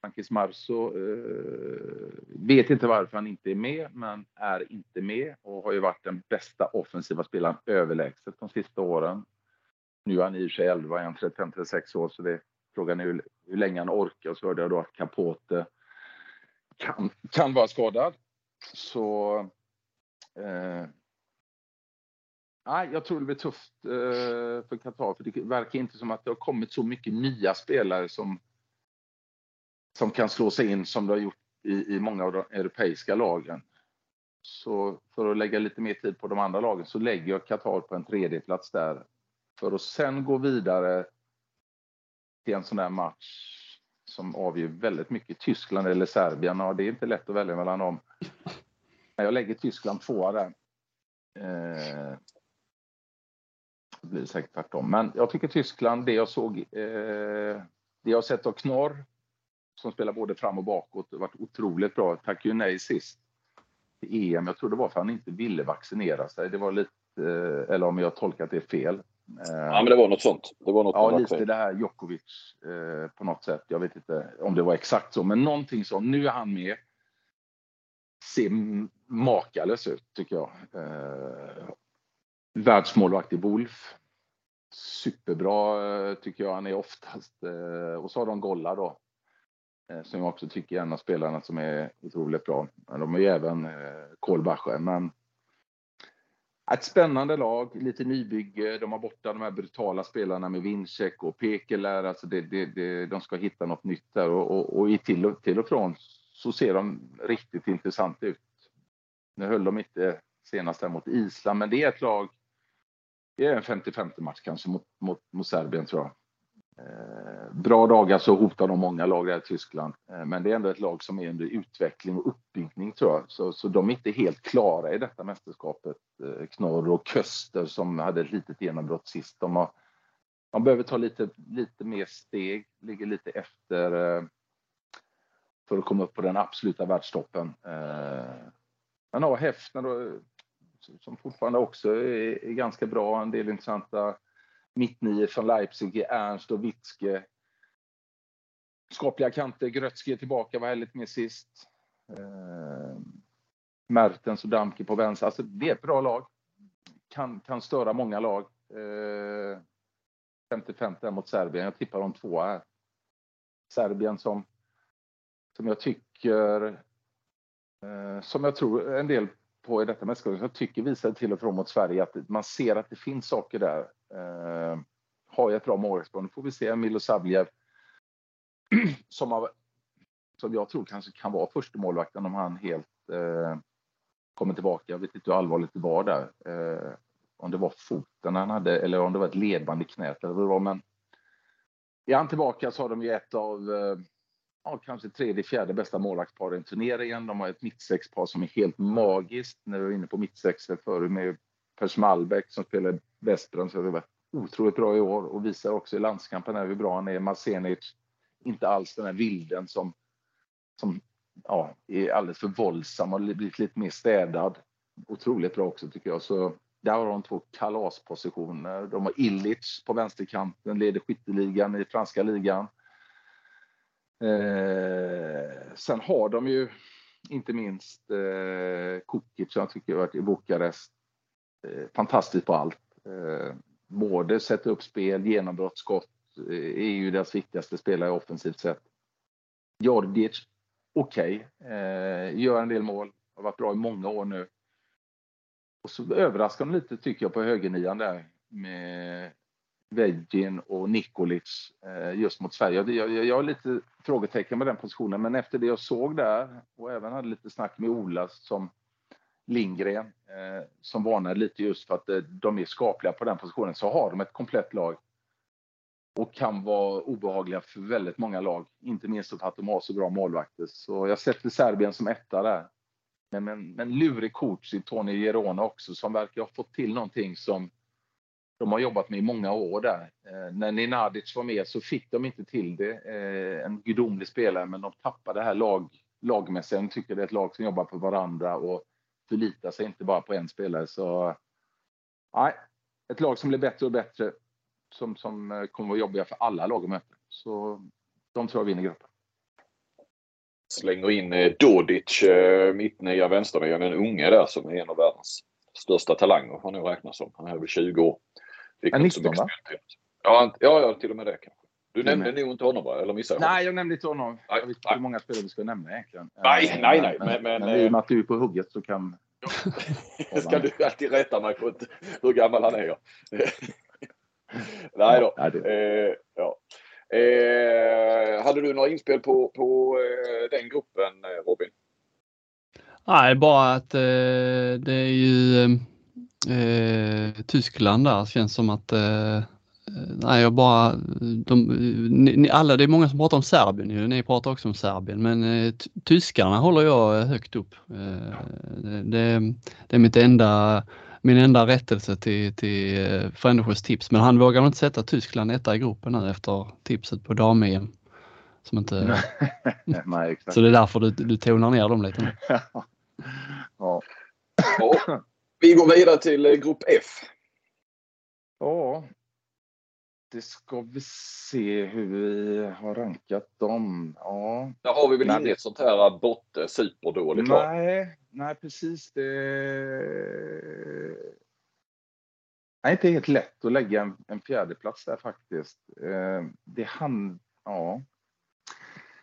Frankis Marso. Eh, vet inte varför han inte är med, men är inte med och har ju varit den bästa offensiva spelaren överlägset de sista åren. Nu är han i och för sig 11, 35-36 år, så det, frågan är hur, hur länge han orkar. Så hörde jag då att Capote kan, kan vara skadad. Så eh, Nej, jag tror det blir tufft eh, för Qatar, för det verkar inte som att det har kommit så mycket nya spelare som, som kan slå sig in som det har gjort i, i många av de europeiska lagen. Så för att lägga lite mer tid på de andra lagen så lägger jag Qatar på en tredje plats där. För att sen gå vidare till en sån där match som avgör väldigt mycket. Tyskland eller Serbien, och det är inte lätt att välja mellan dem. Men jag lägger Tyskland tvåa där. Eh, det blir säkert tvärtom. Men jag tycker Tyskland, det jag såg, eh, det jag sett av Knorr, som spelar både fram och bakåt, det varit otroligt bra. Tack ju nej sist i EM. Jag tror det var för att han inte ville vaccinera sig. Det var lite, eh, eller om jag tolkat det fel. Ja, men det var något sånt. Det var något ja, lite det här Djokovic eh, på något sätt. Jag vet inte om det var exakt så, men någonting så. Nu är han med. Ser makalös ut, tycker jag. Eh, världsmålvakt i Wolf. Superbra eh, tycker jag han är oftast. Eh, och så har de Golla då. Eh, som jag också tycker är en av spelarna som är otroligt bra. De är ju även Kolbacher. Men ett spännande lag, lite nybygge. De har borta de här brutala spelarna med Wincheck och Pekeler. Alltså det, det, det, de ska hitta något nytt där och, och, och till, och, till och från så ser de riktigt intressant ut. Nu höll de inte senast mot Island, men det är ett lag det är en 50-50 match kanske mot, mot, mot Serbien tror jag. Eh, bra dagar så hotar de många lag där i Tyskland. Eh, men det är ändå ett lag som är under utveckling och uppbyggning tror jag. Så, så de är inte helt klara i detta mästerskapet. Eh, Knorr och Köster som hade ett litet genombrott sist. De, har, de behöver ta lite, lite mer steg, ligger lite efter för att komma upp på den absoluta världstoppen. Men ja, Häfner som fortfarande också är, är ganska bra. En del intressanta mittnior från Leipzig, Ernst och Witzke. Skapliga kanter, Grötzky är tillbaka, var här lite mer sist. Eh, Mertens och Damki på vänster. Alltså, det är ett bra lag. Kan, kan störa många lag. Eh, 50-50 mot Serbien. Jag tippar de två här. Serbien som, som jag tycker, eh, som jag tror en del på i detta mästerskap. Jag tycker visar till och från mot Sverige att man ser att det finns saker där. Eh, har jag ett bra målvaktspar. Nu får vi se Milo Sabljev <clears throat> som, som jag tror kanske kan vara första målvakten om han helt eh, kommer tillbaka. Jag vet inte hur allvarligt det var där. Eh, om det var foten han hade eller om det var ett ledband i knät eller vad det var. Men är han tillbaka så har de ju ett av eh, ja, kanske tredje, fjärde bästa målvaktspar i turneringen. De har ett mittsexpar som är helt magiskt. När vi var inne på mittsexet förut med Pers Malbäck som spelade Westbrand så har varit otroligt bra i år och visar också i landskampen hur bra han är. Masenic, inte alls den här vilden som, som ja, är alldeles för våldsam och blivit lite mer städad. Otroligt bra också tycker jag. Så där har de två kalaspositioner. De har Illich på vänsterkanten, leder skytteligan i franska ligan. Eh, sen har de ju inte minst eh, Kukic som jag tycker har varit i Bukarest. Eh, fantastiskt på allt. Eh, både sätta upp spel, genombrottsskott eh, är ju deras viktigaste spelare offensivt sett. Jordic, okej, okay. gör en del mål, har varit bra i många år nu. Och så överraskar de lite tycker jag på högernian där med Vegin och Nikolic eh, just mot Sverige. Jag, jag, jag har lite frågetecken med den positionen, men efter det jag såg där och även hade lite snack med Ola som Lindgren eh, som varnade lite just för att eh, de är skapliga på den positionen så har de ett komplett lag och kan vara obehagliga för väldigt många lag. Inte minst för att de har så bra målvakter. Så jag sätter Serbien som etta där. Men, men, men lurig coach i Tony Gerona också som verkar ha fått till någonting som de har jobbat med i många år där. Eh, när Ninadic var med så fick de inte till det. Eh, en gudomlig spelare, men de tappade det här lag, lagmässiga. De tycker det är ett lag som jobbar på varandra och förlitar sig inte bara på en spelare. Så nej, ett lag som blir bättre och bättre som, som eh, kommer att vara jobbiga för alla lag att möta. Så de tror jag vinner gruppen. Slänger in eh, Dodic, eh, mittnia, vänsternia, den unge där som är en av världens största talanger har nog räknats som. Han är väl 20 år. Fick 19 va? Ja, ja, ja, till och med det kanske. Du nämnde nog inte honom va? Eller missade jag Nej, jag nämnde inte honom. Nej, jag vet inte hur många spelare vi ska nämna egentligen. Nej, nej, nej. Men, men, men i och med att du är på hugget så kan... <laughs> ska du alltid rätta mig på hur gammal han är. <laughs> Nej då. Ja, eh, ja. Eh, hade du några inspel på, på eh, den gruppen eh, Robin? Nej, bara att eh, det är ju eh, Tyskland där känns som att Nej, jag bara, de, ni, alla, det är många som pratar om Serbien ju, ni pratar också om Serbien, men eh, tyskarna håller jag högt upp. Eh, det, det, är mitt enda min enda rättelse till, till eh, Frändesjös tips. Men han vågar inte sätta Tyskland etta i gruppen nu efter tipset på dam-EM. Som inte... <laughs> Nej, exakt. Så det är därför du, du tonar ner dem lite nu. <laughs> ja. ja. Vi går vidare till eh, grupp F. Ja. Det ska vi se hur vi har rankat dem. Ja. Där har vi väl inget sånt här botte superdåligt Nej, nej precis. Det är inte helt lätt att lägga en, en fjärdeplats där faktiskt. Eh, det han, ja.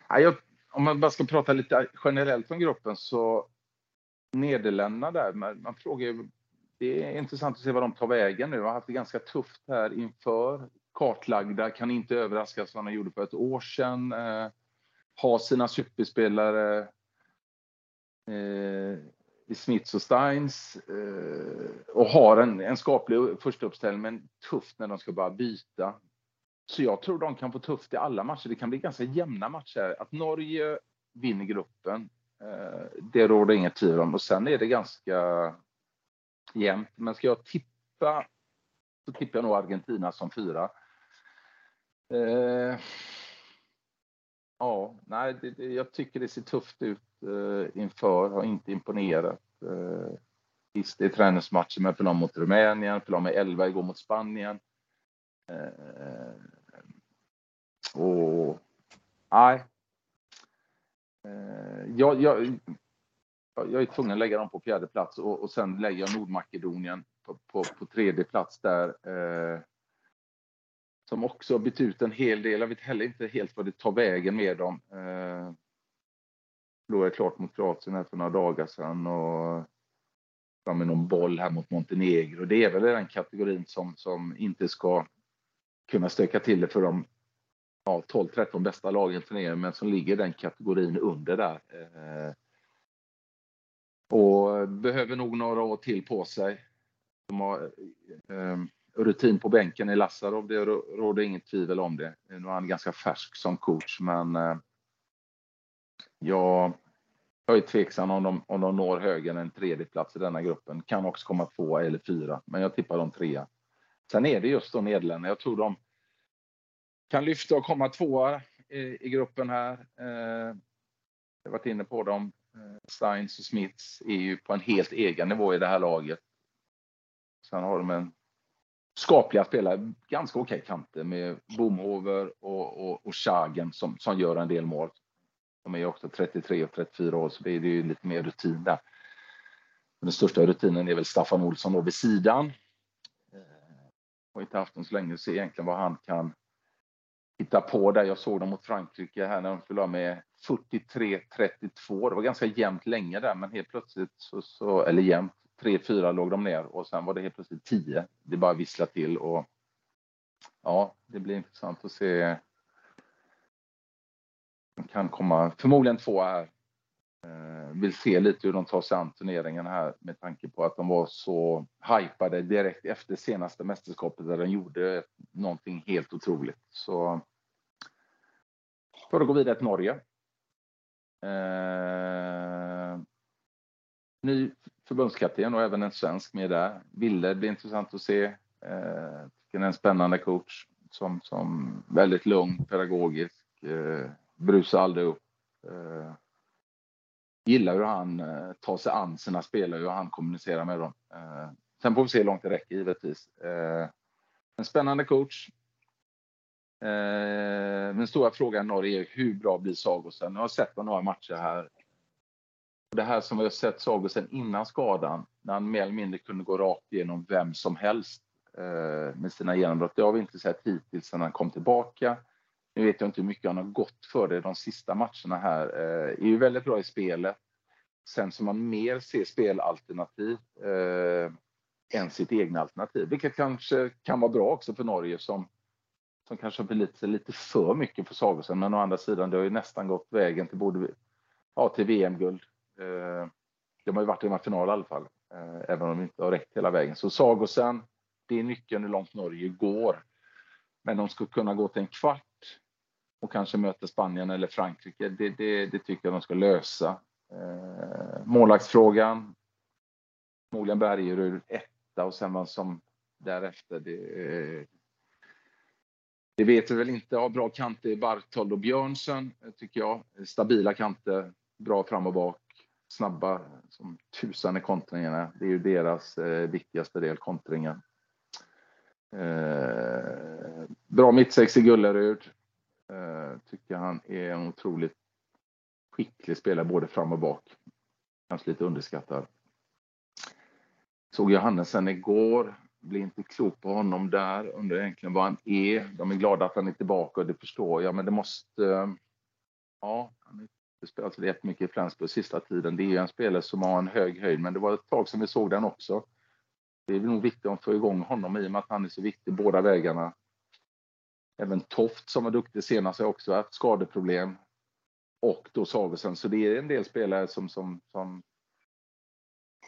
Jag, om man bara ska prata lite generellt om gruppen så Nederländerna där, man frågar ju, det är intressant att se vad de tar vägen nu. De har haft det ganska tufft här inför. Kartlagda, kan inte överraska som de gjorde för ett år sedan. Eh, har sina superspelare eh, i Smiths och Steins eh, och har en, en skaplig första uppställning men tufft när de ska bara byta. Så jag tror de kan få tufft i alla matcher. Det kan bli ganska jämna matcher. Att Norge vinner gruppen, eh, det råder inget tvivel om. Och sen är det ganska jämnt. Men ska jag tippa så tippar jag nog Argentina som fyra. Eh, ja, nej, det, det, jag tycker det ser tufft ut eh, inför, har inte imponerat. Eh, visst, det är träningsmatcher men förlorade mot Rumänien, förlorade med 11 igår mot Spanien. Eh, och nej. Eh, jag, jag, jag är tvungen att lägga dem på fjärde plats och, och sen lägger jag Nordmakedonien på, på, på tredje plats där. Eh, som också har bytt ut en hel del. Jag vet heller inte helt vad det tar vägen med dem. Eh, förlorade klart mot Kroatien här för några dagar sedan och fram med någon boll här mot Montenegro. Det är väl den kategorin som, som inte ska kunna stöka till det för de ja, 12-13 bästa lagen i turneringen, men som ligger den kategorin under där. Eh, och behöver nog några år till på sig. De har eh, rutin på bänken i Lassarov, det råder inget tvivel om det. Nu är han ganska färsk som coach, men eh, jag, jag är tveksam om de, om de når högre än en tredje plats i denna gruppen. Kan också komma två eller fyra, men jag tippar de trea. Sen är det just då Nederländerna. Jag tror de kan lyfta och komma tvåa i, i gruppen här. Eh, jag har varit inne på dem. Eh, Steins och Smiths är ju på en helt egen nivå i det här laget. Sen har de en skapliga spelare, ganska okej okay kanter med Bomhover och, och, och Schagen som, som gör en del mål. De är också 33 och 34 år så det är ju lite mer rutin där. Den största rutinen är väl Staffan Olsson då vid sidan. Eh, har inte haft den så länge, så egentligen vad han kan hitta på där. Jag såg dem mot Frankrike här när de förlorade med 43-32. Det var ganska jämnt länge där, men helt plötsligt så, så eller jämnt, 3-4 låg de ner och sen var det helt plötsligt 10. Det bara visslade till och ja, det blir intressant att se. De kan komma förmodligen två här. Eh, vill se lite hur de tar sig an turneringen här med tanke på att de var så hypade direkt efter senaste mästerskapet där de gjorde någonting helt otroligt. Så för att gå vidare till Norge. Eh, ny förbundskapten och även en svensk med där. Ville blir intressant att se. Eh, tycker är en spännande coach som, som väldigt lugn, pedagogisk, eh, brusar aldrig upp. Eh, gillar hur han eh, tar sig an sina spelare, hur han kommunicerar med dem. Eh, sen får vi se hur långt det räcker givetvis. Eh, en spännande coach. Eh, den stora frågan i Norge är hur bra blir Sagosen? Jag har sett på några matcher här. Det här som vi har sett Sagosen innan skadan, när han mer eller mindre kunde gå rakt igenom vem som helst eh, med sina genombrott. Det har vi inte sett hittills sedan han kom tillbaka. Nu vet jag inte hur mycket han har gått för det de sista matcherna här. Eh, är ju väldigt bra i spelet. Sen som man mer ser spelalternativ eh, än sitt egna alternativ, vilket kanske kan vara bra också för Norge som som kanske har blivit lite, lite för mycket för Sagosen. Men å andra sidan, det har ju nästan gått vägen till både ja, till VM-guld. Eh, de har ju varit i de här finalerna i alla fall, eh, även om de inte har räckt hela vägen. Så Sagosen, det är nyckeln hur långt Norge går. Men de ska kunna gå till en kvart och kanske möta Spanien eller Frankrike. Det, det, det tycker jag de ska lösa. Eh, målvaktsfrågan. Förmodligen Bergerud etta och sen vad som därefter. Det, det vet vi väl inte. Ja, bra kanter i Barthold och Björnsen tycker jag. Stabila kanter, bra fram och bak, snabba som tusan i kontringarna. Det är ju deras eh, viktigaste del, kontringen. Eh, bra mittsex i Gullerud. Eh, tycker han är en otroligt skicklig spelare både fram och bak. Kanske lite underskattad. Såg Johannesen igår blir inte klok på honom där, undrar egentligen vad han är. De är glada att han är tillbaka och det förstår jag, men det måste... Ja, spelat så jättemycket i Flensburg sista tiden. Det är ju en spelare som har en hög höjd, men det var ett tag sedan vi såg den också. Det är nog viktigt att få igång honom i och med att han är så viktig båda vägarna. Även Toft som var duktig senast har också haft skadeproblem. Och då Sagosen, så det är en del spelare som, som, som,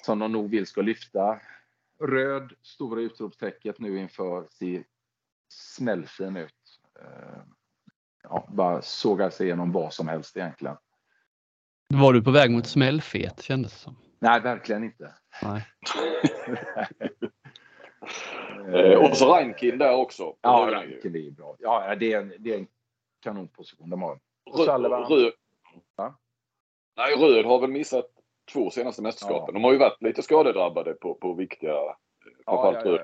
som de nog vill ska lyfta röd, stora utropstecket nu inför ser smällfin ut. Eh, ja, bara sågar sig igenom vad som helst egentligen. Var du på väg mot smällfet kändes det som? Nej, verkligen inte. Nej. <laughs> Eh, och så Rankin där också. Ja, Rankin är bra. Ja, det är en, det är en kanonposition de har. Röd, ja? Nej, Röd har väl missat två senaste mästerskapen. Ja. De har ju varit lite skadedrabbade på, på viktiga, ja, ja, ja,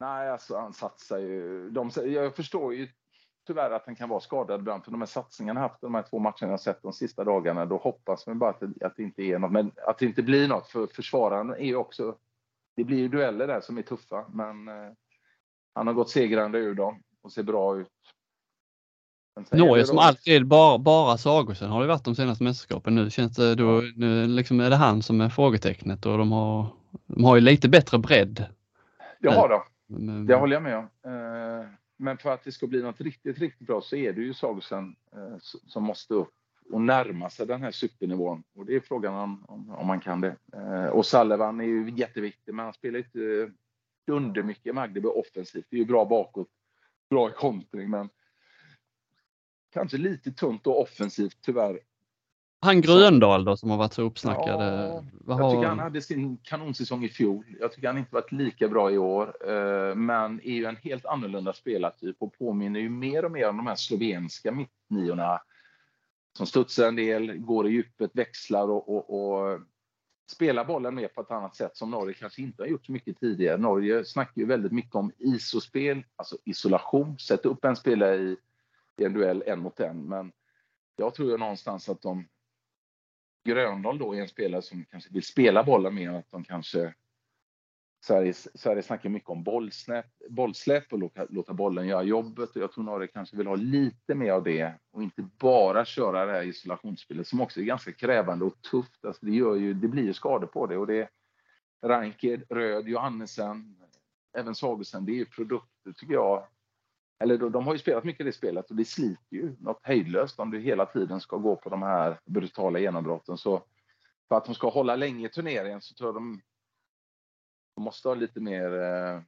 Nej, alltså han satsar ju. De, jag förstår ju tyvärr att han kan vara skadad ibland för de här satsningarna haft de här två matcherna jag sett de sista dagarna. Då hoppas man bara att det, att det inte är något, men att det inte blir något för försvararen är ju också. Det blir ju dueller där som är tuffa, men eh, han har gått segrande ur dem och ser bra ut. Norge som alltid bara, bara Sagosen har det varit de senaste mästerskapen. Nu känns det då, nu liksom är det han som är frågetecknet och de har, de har ju lite bättre bredd. Det har de. Det håller jag med om. Eh, men för att det ska bli något riktigt, riktigt bra så är det ju Sagosen eh, som måste upp och närma sig den här supernivån. Och det är frågan om, om, om man kan det. Eh, och Sallevan är ju jätteviktig, men han spelar inte undermycket Magdeburg offensivt. Det är ju bra bakåt, bra i kontring, men kanske lite tunt och offensivt tyvärr. Han Gröndal då som har varit så uppsnackad? Ja, jag tycker han hade sin kanonsäsong i fjol. Jag tycker han inte varit lika bra i år. Eh, men är ju en helt annorlunda spelartyp och påminner ju mer och mer om de här slovenska mittniorna. Som studsar en del, går i djupet, växlar och, och, och spelar bollen mer på ett annat sätt som Norge kanske inte har gjort så mycket tidigare. Norge snackar ju väldigt mycket om isospel, alltså isolation. Sätta upp en spelare i i en duell en mot en. Men jag tror ju någonstans att de Gröndal då är en spelare som kanske vill spela bollen mer, att de kanske Sverige, Sverige snackar mycket om bollsläpp, bollsläpp och låta, låta bollen göra jobbet. Och jag tror Norge kanske vill ha lite mer av det och inte bara köra det här isolationsspelet som också är ganska krävande och tufft. Alltså det, gör ju, det blir ju skador på det. Och det är Röd, Johannesen, även Sagosen, det är ju produkter tycker jag eller de, har ju spelat mycket det spelet och det sliter ju något hejdlöst om du hela tiden ska gå på de här brutala genombrotten. Så för att de ska hålla länge i turneringen så tror jag de, de måste ha lite mer eh,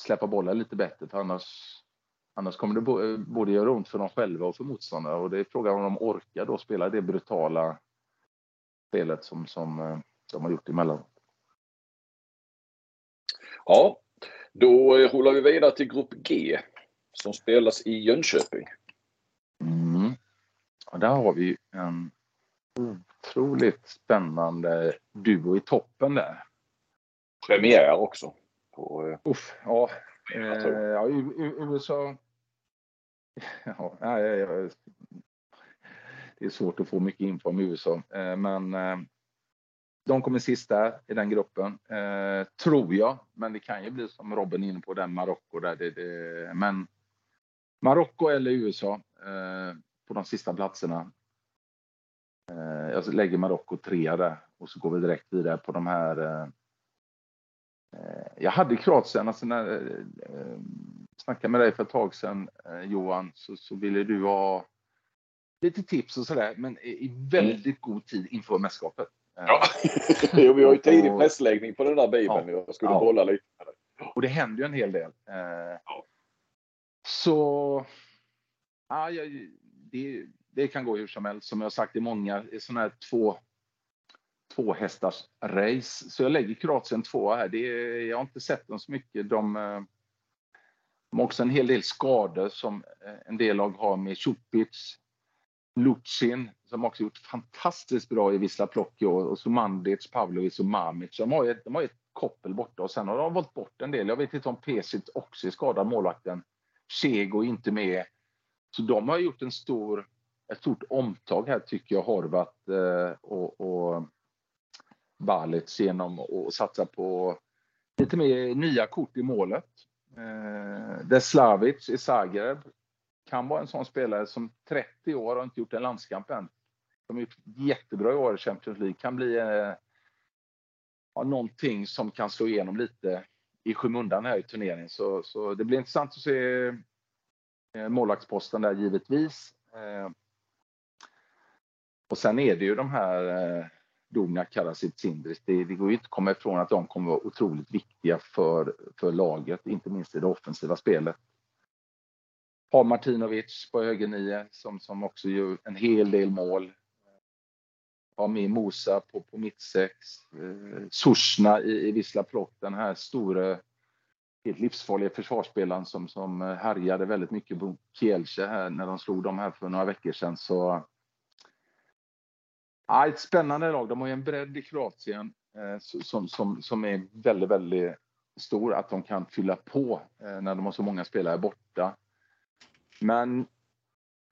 släppa bollen lite bättre för annars Annars kommer det eh, både göra ont för dem själva och för motståndare och det är frågan om de orkar då spela det brutala spelet som, som eh, de har gjort emellan. Ja, då rullar vi vidare till Grupp G som spelas i Jönköping. Mm. Och där har vi en otroligt spännande duo i toppen där. Premiär också. På, eh, Uff, ja, eh, ja, USA <laughs> Ja, det är svårt att få mycket info om USA, eh, men eh, de kommer sist där i den gruppen, eh, tror jag. Men det kan ju bli som Robin inne på, den Marocko där. Det, det, men Marocko eller USA på de sista platserna. Jag lägger Marocko trea där och så går vi direkt vidare på de här. Jag hade Kroatien, alltså när, snackade med dig för ett tag sedan eh, Johan så, så ville du ha lite tips och sådär men i väldigt god tid inför mästerskapet. Ja. <laughs> jo, vi har ju tidig pressläggning på den där bibeln. Ja. Jag skulle ja. bolla lite. Och det händer ju en hel del. Eh, ja. Så ja, det, det kan gå hur som helst. Som jag sagt i många sådana här två två hästars race. Så jag lägger Kroatien tvåa här. Det, jag har inte sett dem så mycket. De, eh, de har också en hel del skador som eh, en del lag har med Cupic, Lucin som också gjort fantastiskt bra i Wisla Plock och så Mandic, Pavlovic och Mamic. De har, ju, de har ett koppel borta och sen har de valt bort en del. Jag vet inte om Pesic också är skadad, målvakten. Chego är inte med. Så de har gjort en stor, ett stort omtag här tycker jag, Horvat eh, och, och Balic genom att satsa på lite mer nya kort i målet. Eh, Deslavic i Zagreb kan vara en sån spelare som 30 år och inte gjort en landskamp än. De har gjort jättebra i år i Champions League. Kan bli eh, ja, någonting som kan slå igenom lite i skymundan här i turneringen. Så, så det blir intressant att se eh, målvaktsposten där givetvis. Eh, och sen är det ju de här eh, Karasic, Sindris. Det, det går ju inte att komma ifrån att de kommer vara otroligt viktiga för, för laget, inte minst i det offensiva spelet. Har Martinovic på högernie, som, som också gör en hel del mål. Ha med Mosa på, på mittsex. Eh, Sushna i, i Wisla Plock, den här stora helt livsfarliga försvarsspelaren som, som eh, härjade väldigt mycket på Kielce här när de slog dem här för några veckor sedan. Så Ja, ett spännande lag. De har ju en bredd i Kroatien eh, som, som, som är väldigt, väldigt stor. Att de kan fylla på eh, när de har så många spelare borta. Men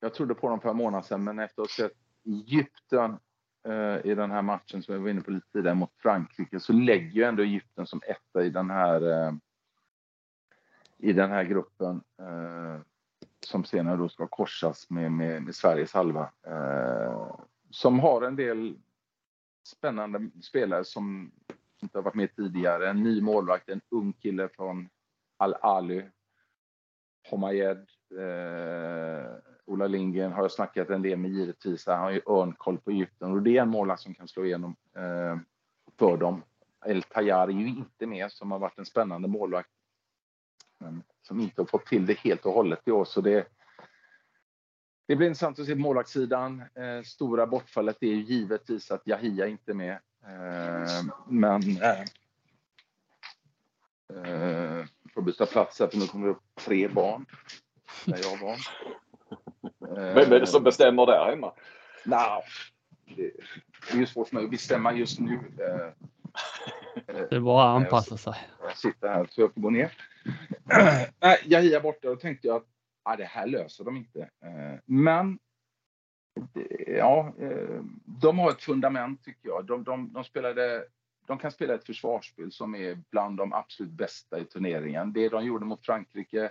jag trodde på dem för en månad sedan, men efter att ha sett Egypten Eh, i den här matchen som jag var inne på lite tidigare mot Frankrike så lägger ju ändå Egypten som etta i den här eh, i den här gruppen eh, som senare då ska korsas med, med, med Sveriges halva. Som har en del spännande spelare som inte har varit med tidigare. En ny målvakt, en ung kille från Al-Ali. Homayed, eh, Ola Lindgren har jag snackat en del med givetvis. Han har ju örnkoll på Egypten och det är en målvakt som kan slå igenom eh, för dem. El Tayyar är ju inte med som har varit en spännande målvakt. Men som inte har fått till det helt och hållet i år så det det blir intressant att se på målvaktssidan. Eh, stora bortfallet är ju givetvis att Yahia inte är med. Eh, men eh, eh, får byta plats här för nu kommer det upp tre barn. Där jag var. Vem är det som bestämmer där hemma? Nah, det, är ju svårt att bestämma just nu. Eh, det är bara att anpassa sig. Jag sitter här så jag får gå ner. <clears throat> Jahia borta, då tänkte jag att ja, det här löser de inte. Eh, men ja, eh, de har ett fundament tycker jag. De, de, de, spelade, de kan spela ett försvarsspel som är bland de absolut bästa i turneringen. Det de gjorde mot Frankrike,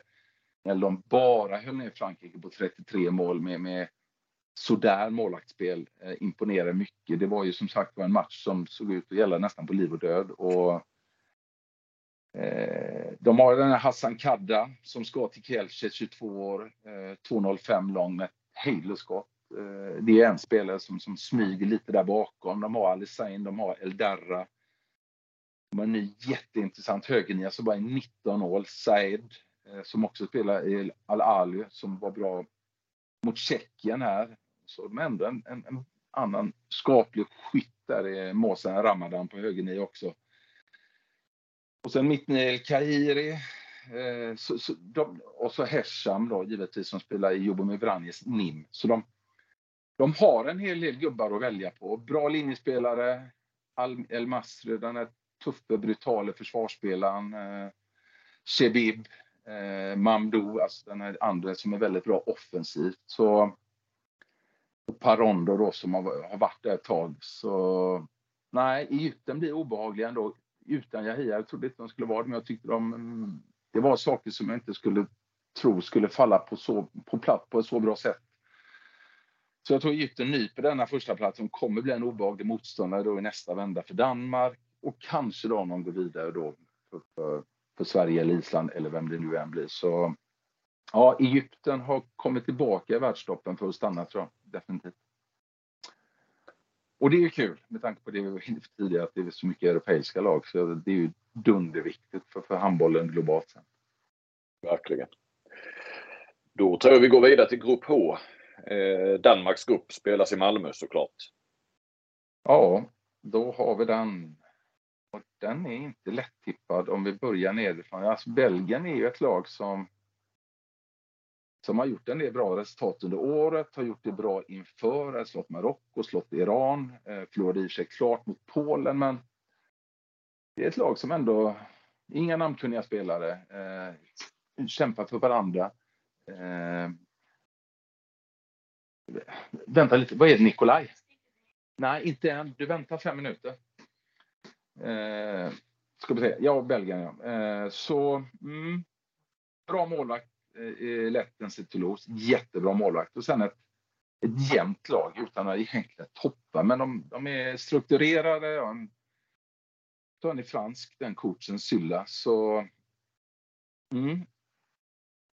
eller de bara höll ner Frankrike på 33 mål med, med sådär målvaktsspel eh, imponerar mycket. Det var ju som sagt var en match som såg ut att gälla nästan på liv och död. Och, eh, de har den här Hassan Kadda som ska till Kielce, 22 år, eh, 2,05 lång med hejdlösskott. Eh, det är en spelare som, som smyger lite där bakom. De har Alisain, de har Eldarra. De har en ny jätteintressant högernia som bara är 19 år, Said, eh, Eh, som också spelar i Al-Ali, som var bra mot Tjeckien här. Så de ändå en, en, en annan skaplig skytt där i Måsen Ramadan på högernie också. Och sen Mitnil Kahiri. Eh, så, så de, och så Hesham då givetvis som spelar i Jobomir Vranjes NIM. Så de, de har en hel del gubbar att välja på. Bra linjespelare. Al El Masri, den här tuffe, brutale försvarsspelaren. Eh, Shebib, eh, Mamdou, alltså den här andra som är väldigt bra offensivt. Så Parondo då som har, har varit där ett tag. Så nej, Egypten blir obehagliga ändå utan Yahya. Jag trodde inte de skulle vara det, men jag tyckte de... Det var saker som jag inte skulle tro skulle falla på, så, på plats på ett så bra sätt. Så jag tror Egypten nyper denna första plats kommer bli en obehaglig motståndare då i nästa vända för Danmark och kanske då om de går vidare då för, för, för Sverige eller Island eller vem det nu än blir. Så ja, Egypten har kommit tillbaka i världstoppen för att stanna tror jag definitivt. Och det är ju kul med tanke på det vi var inne på tidigare att det är så mycket europeiska lag så det är ju dunderviktigt för, för handbollen globalt sett. Verkligen. Då tror jag vi går vidare till grupp H. Eh, Danmarks grupp spelas i Malmö såklart. Ja, då har vi den. Den är inte lättippad om vi börjar nerifrån. Alltså Belgien är ju ett lag som som har gjort en del bra resultat under året, har gjort det bra inför, har slått Marocko, slått Iran, eh, förlorade i och för sig klart mot Polen, men det är ett lag som ändå, inga namnkunniga spelare, eh, kämpar för varandra. Eh, vänta lite, vad är det Nikolaj? Nej, inte än. Du väntar fem minuter. Eh, ska vi se. Ja, Belgien ja. Eh, så, mm, bra målvakt eh, Lettens i Toulouse. Jättebra målvakt. Och sen ett, ett jämnt lag utan att egentligen toppa. Men de, de är strukturerade. Ja, en, så är fransk, den coachen Sylla. Så mm,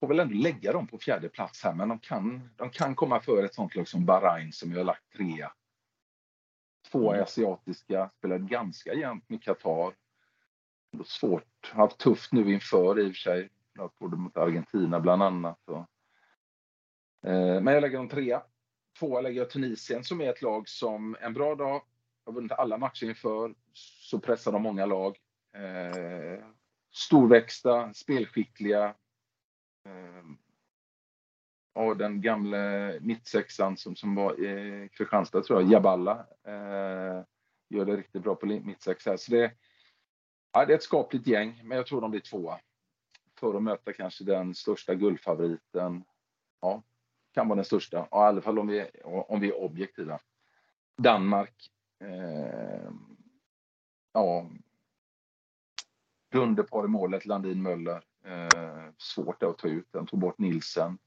får väl ändå lägga dem på fjärde plats här. Men de kan, de kan komma för ett sånt lag som Bahrain som jag har lagt trea. Två mm. asiatiska, spelat ganska jämnt med Qatar. Svårt, haft tufft nu inför i och för sig både mot Argentina bland annat. Och, eh, men jag lägger dem trea. Tvåa lägger jag Tunisien som är ett lag som en bra dag, har vunnit alla matcher inför, så pressar de många lag. Eh, storväxta, spelskickliga. Eh, och den gamle mittsexan som, som var i Kristianstad, tror jag, Jaballa, eh, gör det riktigt bra på mittsexa. Så det, ja, det är ett skapligt gäng, men jag tror de blir tvåa för att möta kanske den största guldfavoriten. Ja, kan vara den största, i alla fall om vi, om vi är objektiva. Danmark. Eh, ja. Dunderpar i målet, Landin Möller. Eh, svårt att ta ut den, tog bort Nilsen.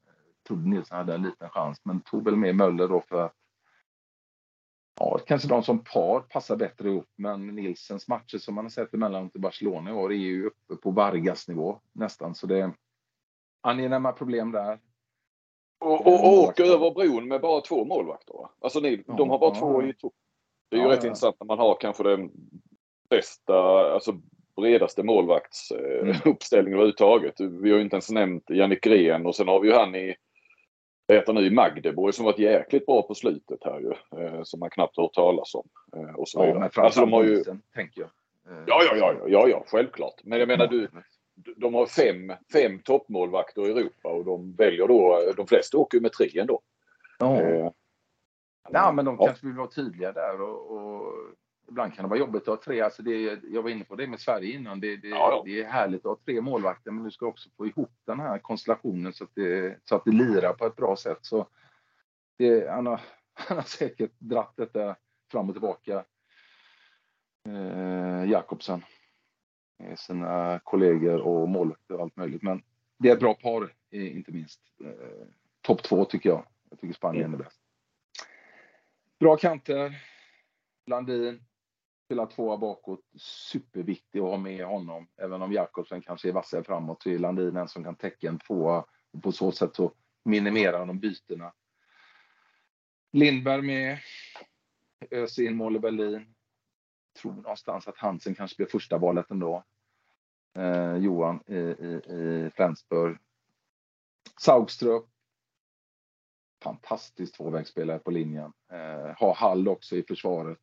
Trodde Nilsen hade en liten chans, men tog väl med Möller då för att Ja, kanske de som par passar bättre ihop, men Nilsens matcher som man har sett emellanåt i Barcelona i år är ju uppe på Vargas nivå nästan, så det är angenäma problem där. Och, och åker över bron med bara två målvakter. Va? Alltså ni, ja, de har bara ja. två i två. Det är ju ja, rätt intressant när man har kanske den bästa, alltså bredaste målvaktsuppställningen mm. överhuvudtaget. Vi har ju inte ens nämnt Jannik Gren och sen har vi ju han i heter nu Magdeborg som varit jäkligt bra på slutet här ju. Eh, som man knappt hört talas om. Eh, och så ja, men alltså, de har ju... tänker jag. Eh, ja, ja, ja, ja, ja, självklart. Men jag menar du, de har fem, fem toppmålvakter i Europa och de väljer då, de flesta åker ju med tre ändå. Ja. Eh, ja, men de kanske vill vara tydliga där och, och ibland kan det vara jobbigt att ha tre. Alltså det, jag var inne på det med Sverige innan. Det, det, ja, det är härligt att ha tre målvakter, men du ska också få ihop den här konstellationen så att det, så att det lirar på ett bra sätt. Så det, han, har, <laughs> han har säkert dratt detta fram och tillbaka, eh, Jakobsen, med sina kollegor och målvakter och allt möjligt. Men det är ett bra par, inte minst. Eh, Topp två tycker jag. Jag tycker Spanien är bäst. Bra kanter. Landin, Spelar tvåa bakåt, superviktig att ha med honom. Även om Jakobsen kanske är vassare framåt så är Landin en som kan täcka en tvåa och på så sätt så minimerar de bytena. Lindberg med. Ös in mål i Berlin. Tror någonstans att Hansen kanske blir första valet ändå. Eh, Johan i, i, i Flensburg. Saugström. Fantastisk tvåvägsspelare på linjen. Eh, har Hall också i försvaret.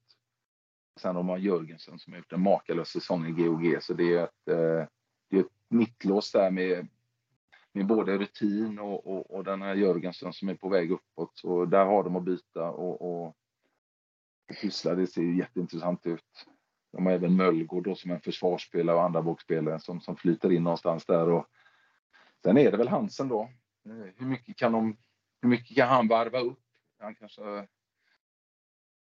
Sen har man Jörgensen som har gjort en makalös säsong i GOG. Så det är ett, eh, det är ett mittlås där med, med både rutin och, och, och den här Jörgensen som är på väg uppåt. Så där har de att byta och, och Hyssla, det ser ju jätteintressant ut. De har även Möllgård då som en försvarsspelare och andra boxspelare som, som flyter in någonstans där. Och sen är det väl Hansen då. Eh, hur mycket kan, de, hur mycket kan han varva upp? Han kanske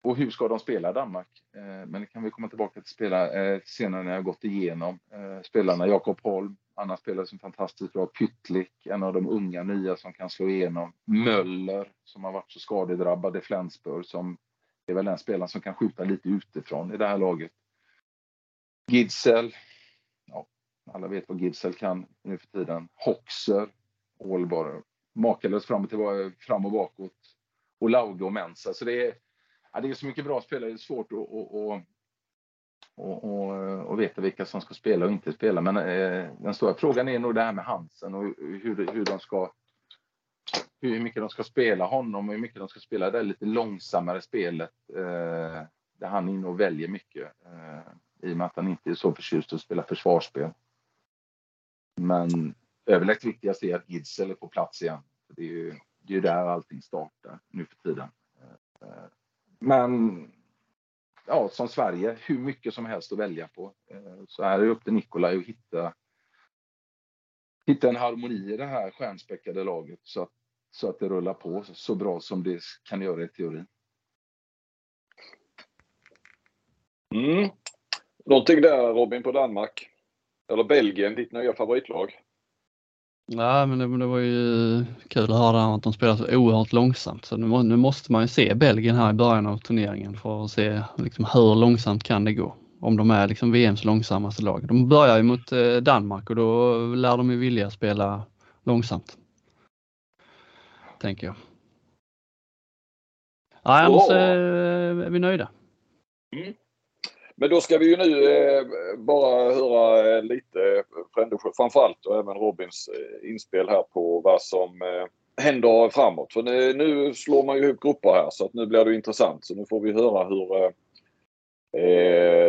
och hur ska de spela Danmark? Eh, men det kan vi komma tillbaka till spela, eh, senare när jag gått igenom eh, spelarna. Jakob Holm, annan spelare som fantastiskt bra. Pyttlik, en av de unga nya som kan slå igenom. Möller, som har varit så skadedrabbad i Flensburg, som är väl den spelaren som kan skjuta lite utifrån i det här laget. Gidsel, ja, alla vet vad Gidsel kan nu för tiden. Hoxer, Ålborg, makalöst fram och, tillbaka, fram och bakåt. Och Lauge och Mensa. Så det är ja, det är så mycket bra spelare, det är svårt att och, och, och, och, veta vilka som ska spela och inte spela. Men eh, den stora frågan är nog det här med Hansen och hur, hur de ska hur mycket de ska spela honom och hur mycket de ska spela det lite långsammare spelet. Eh, där han är inne och väljer mycket. Eh, I och med att han inte är så förtjust att spela försvarsspel. Men överlägset viktigast är att Gidsel är på plats igen. Det är ju det är där allting startar nu för tiden. Eh, men ja, som Sverige, hur mycket som helst att välja på. Eh, så här är det upp till Nikolaj att hitta, hitta en harmoni i det här stjärnspäckade laget så att, så att det rullar på så bra som det kan göra i teorin. Mm. Någonting där Robin på Danmark? Eller Belgien, ditt nya favoritlag? Nej, men det, det, var ju kul att höra att de spelar så oerhört långsamt. Så nu, nu, måste man ju se Belgien här i början av turneringen för att se liksom, hur långsamt kan det gå. Om de är liksom VMs långsammaste lag. De börjar ju mot eh, Danmark och då lär de ju vilja spela långsamt. Tänker jag. Nej, annars eh, är vi nöjda. Mm. Men då ska vi ju nu eh, bara höra eh, lite Frändesjö framförallt och även Robins eh, inspel här på vad som eh, händer framåt. För nu, nu, slår man ju ihop grupper här så att nu blir det intressant. Så nu får vi höra hur eh,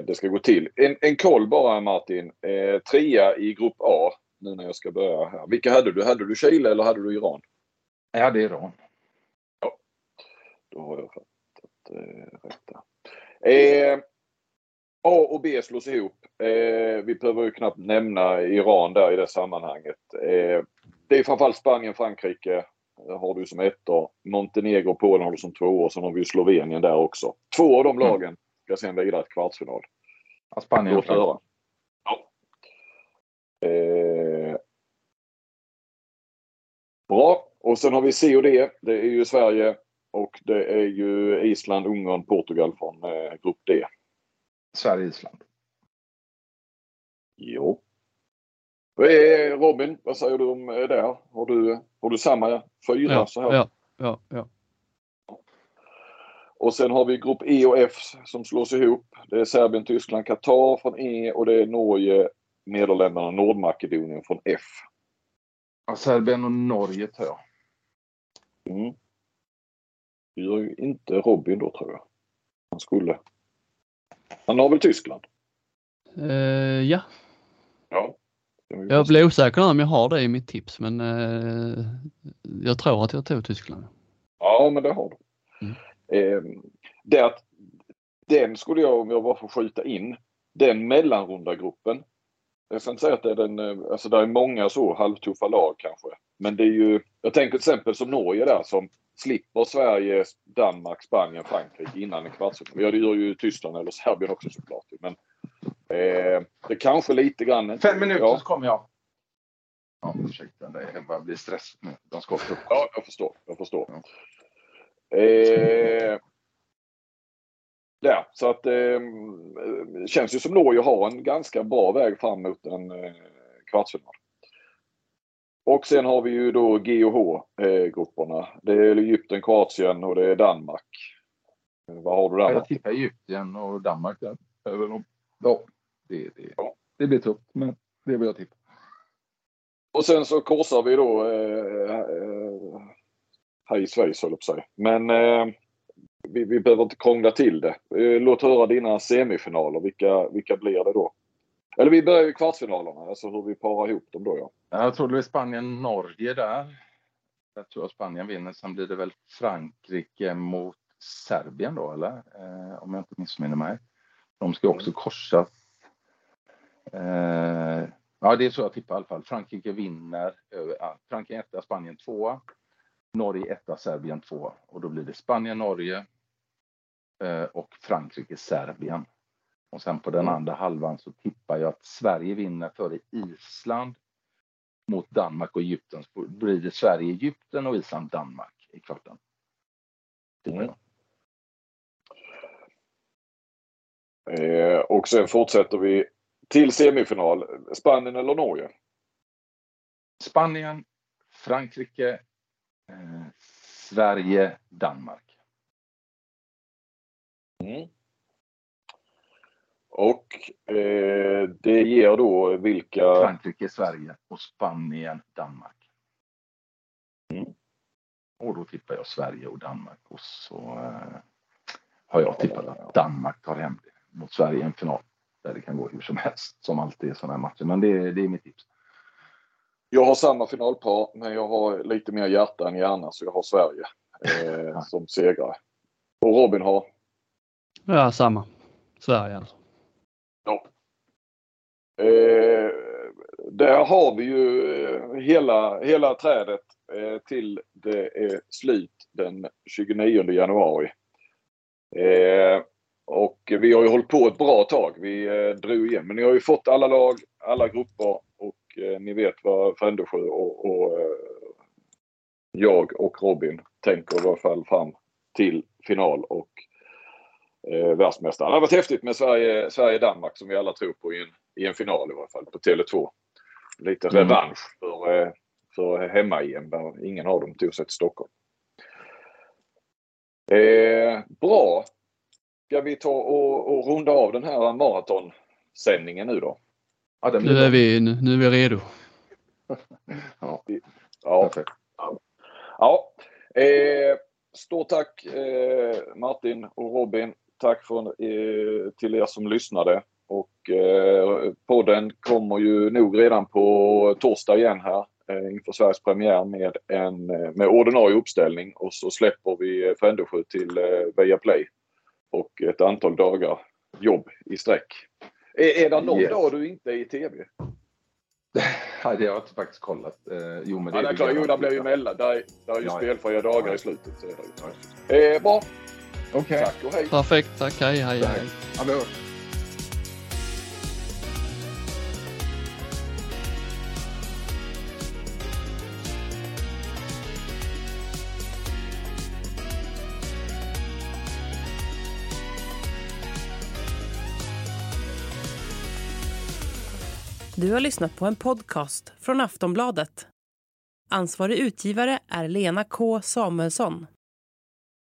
det ska gå till. En, en koll bara Martin. Eh, trea i grupp A nu när jag ska börja här. Vilka hade du? Hade du Chile eller hade du Iran? Jag hade Iran. Ja, då har jag fattat eh, rätt där. A och B slås ihop. Eh, vi behöver ju knappt nämna Iran där i det sammanhanget. Eh, det är framförallt Spanien, Frankrike har du som ettor. Montenegro och Polen har du som två och sen har vi Slovenien där också. Två av de mm. lagen ska sen vidare till kvartsfinal. Ja, Spanien Låt höra. Ja. Eh, bra. Och sen har vi C och D. Det är ju Sverige och det är ju Island, Ungern, Portugal från eh, grupp D. Sverige-Island. Jo. Robin, vad säger du om det? Har du, har du samma fyra ja, så här? Ja, ja, ja. Och sen har vi grupp E och F som slås ihop. Det är Serbien, Tyskland, Qatar från E och det är Norge, Nederländerna och Nordmakedonien från F. Ja, Serbien och Norge tar jag. Mm. Det gör ju inte Robin då tror jag. Han skulle. Han har väl Tyskland? Uh, ja. Ja. Jag blir osäker om jag har det i mitt tips men uh, jag tror att jag tog Tyskland. Ja men det har du. Mm. Uh, det att, den skulle jag, om jag bara får skjuta in, den mellanrundagruppen. Jag ska inte säga att det är den, eh, alltså det är många så halvtuffa lag kanske. Men det är ju, jag tänker till exempel som Norge där som slipper Sverige, Danmark, Spanien, Frankrike innan en kvartsfinal. Ja, det gör ju Tyskland eller Serbien också såklart. Men eh, det kanske lite grann... Fem minuter ja. så kommer jag. Ja, ursäkta, det bara blir stress nu. De ska upp. Ja, jag förstår. Jag förstår. Ja. Eh, där. Så att det eh, känns ju som Norge har en ganska bra väg fram mot en eh, kvartsfinal. Och sen har vi ju då G och H-grupperna. Det är Egypten, Kroatien och det är Danmark. Vad har du där? Jag tippar Egypten och Danmark där. Även om, ja, det, det, ja. det blir tufft, men det vill jag tippa. Och sen så korsar vi då eh, eh, här i Schweiz höll jag på säga. Men eh, vi, vi behöver inte krångla till det. Eh, låt höra dina semifinaler. Vilka, vilka blir det då? Eller vi börjar i kvartsfinalerna, alltså hur vi parar ihop dem då ja. Jag tror det blir Spanien-Norge där. Jag tror att Spanien vinner. Sen blir det väl Frankrike mot Serbien då, eller? Eh, om jag inte missminner mig. De ska också korsas. Eh, ja, det är så jag tippar i alla fall. Frankrike vinner. Ja, Frankrike etta, Spanien tvåa. Norge etta, Serbien tvåa. Och då blir det Spanien, Norge eh, och Frankrike, Serbien. Och sen på den mm. andra halvan så tippar jag att Sverige vinner före Island mot Danmark och Egypten. Så blir det Sverige, Egypten och Island, Danmark i kvarten. Mm. Eh, och sen fortsätter vi till semifinal. Spanien eller Norge? Spanien, Frankrike, eh, Sverige, Danmark. Mm. Och eh, det ger då vilka? Frankrike, Sverige och Spanien, Danmark. Mm. Och då tippar jag Sverige och Danmark och så eh, har jag tippat att Danmark tar hem det mot Sverige i en final. Där det kan gå hur som helst, som alltid i sådana här matcher. Men det, det är mitt tips. Jag har samma finalpar, men jag har lite mer hjärta än hjärna, så jag har Sverige eh, <laughs> som segrare. Och Robin har? Ja, samma. Sverige alltså. Eh, där har vi ju eh, hela, hela trädet eh, till det är slut den 29 januari. Eh, och vi har ju hållit på ett bra tag. Vi eh, drog igen. Men ni har ju fått alla lag, alla grupper och eh, ni vet vad Frändesjö och, och eh, jag och Robin tänker i alla fall fram till final och eh, världsmästaren. Det hade varit häftigt med Sverige-Danmark Sverige som vi alla tror på i en, i en final i alla fall på Tele2. Lite mm. revansch för, eh, för hemma-EM där ingen av dem tog sig till Stockholm. Eh, bra. Ska vi ta och, och runda av den här maratonsändningen nu då? Ja, nu, är vi, nu, nu är vi redo. <laughs> ja. Ja. ja. Eh, stort tack eh, Martin och Robin. Tack för, eh, till er som lyssnade. Och eh, podden kommer ju nog redan på torsdag igen här eh, inför Sveriges premiär med en med ordinarie uppställning och så släpper vi Frändesjö till eh, Viaplay och ett antal dagar jobb i sträck. Är, är det någon yes. dag du inte är i TV? Nej, det har jag inte faktiskt kollat. Eh, jo, men det, ja, det är klart. Jo, det blir ju mellan. Det är, det är ju ja, spelfria dagar ja. i slutet. Så är det ju. Eh, bra. Okej. Okay. Tack och hej. Perfekt. Tack. Hej, hej, hej. hej. Du har lyssnat på en podcast från Aftonbladet. Ansvarig utgivare är Lena K Samuelsson.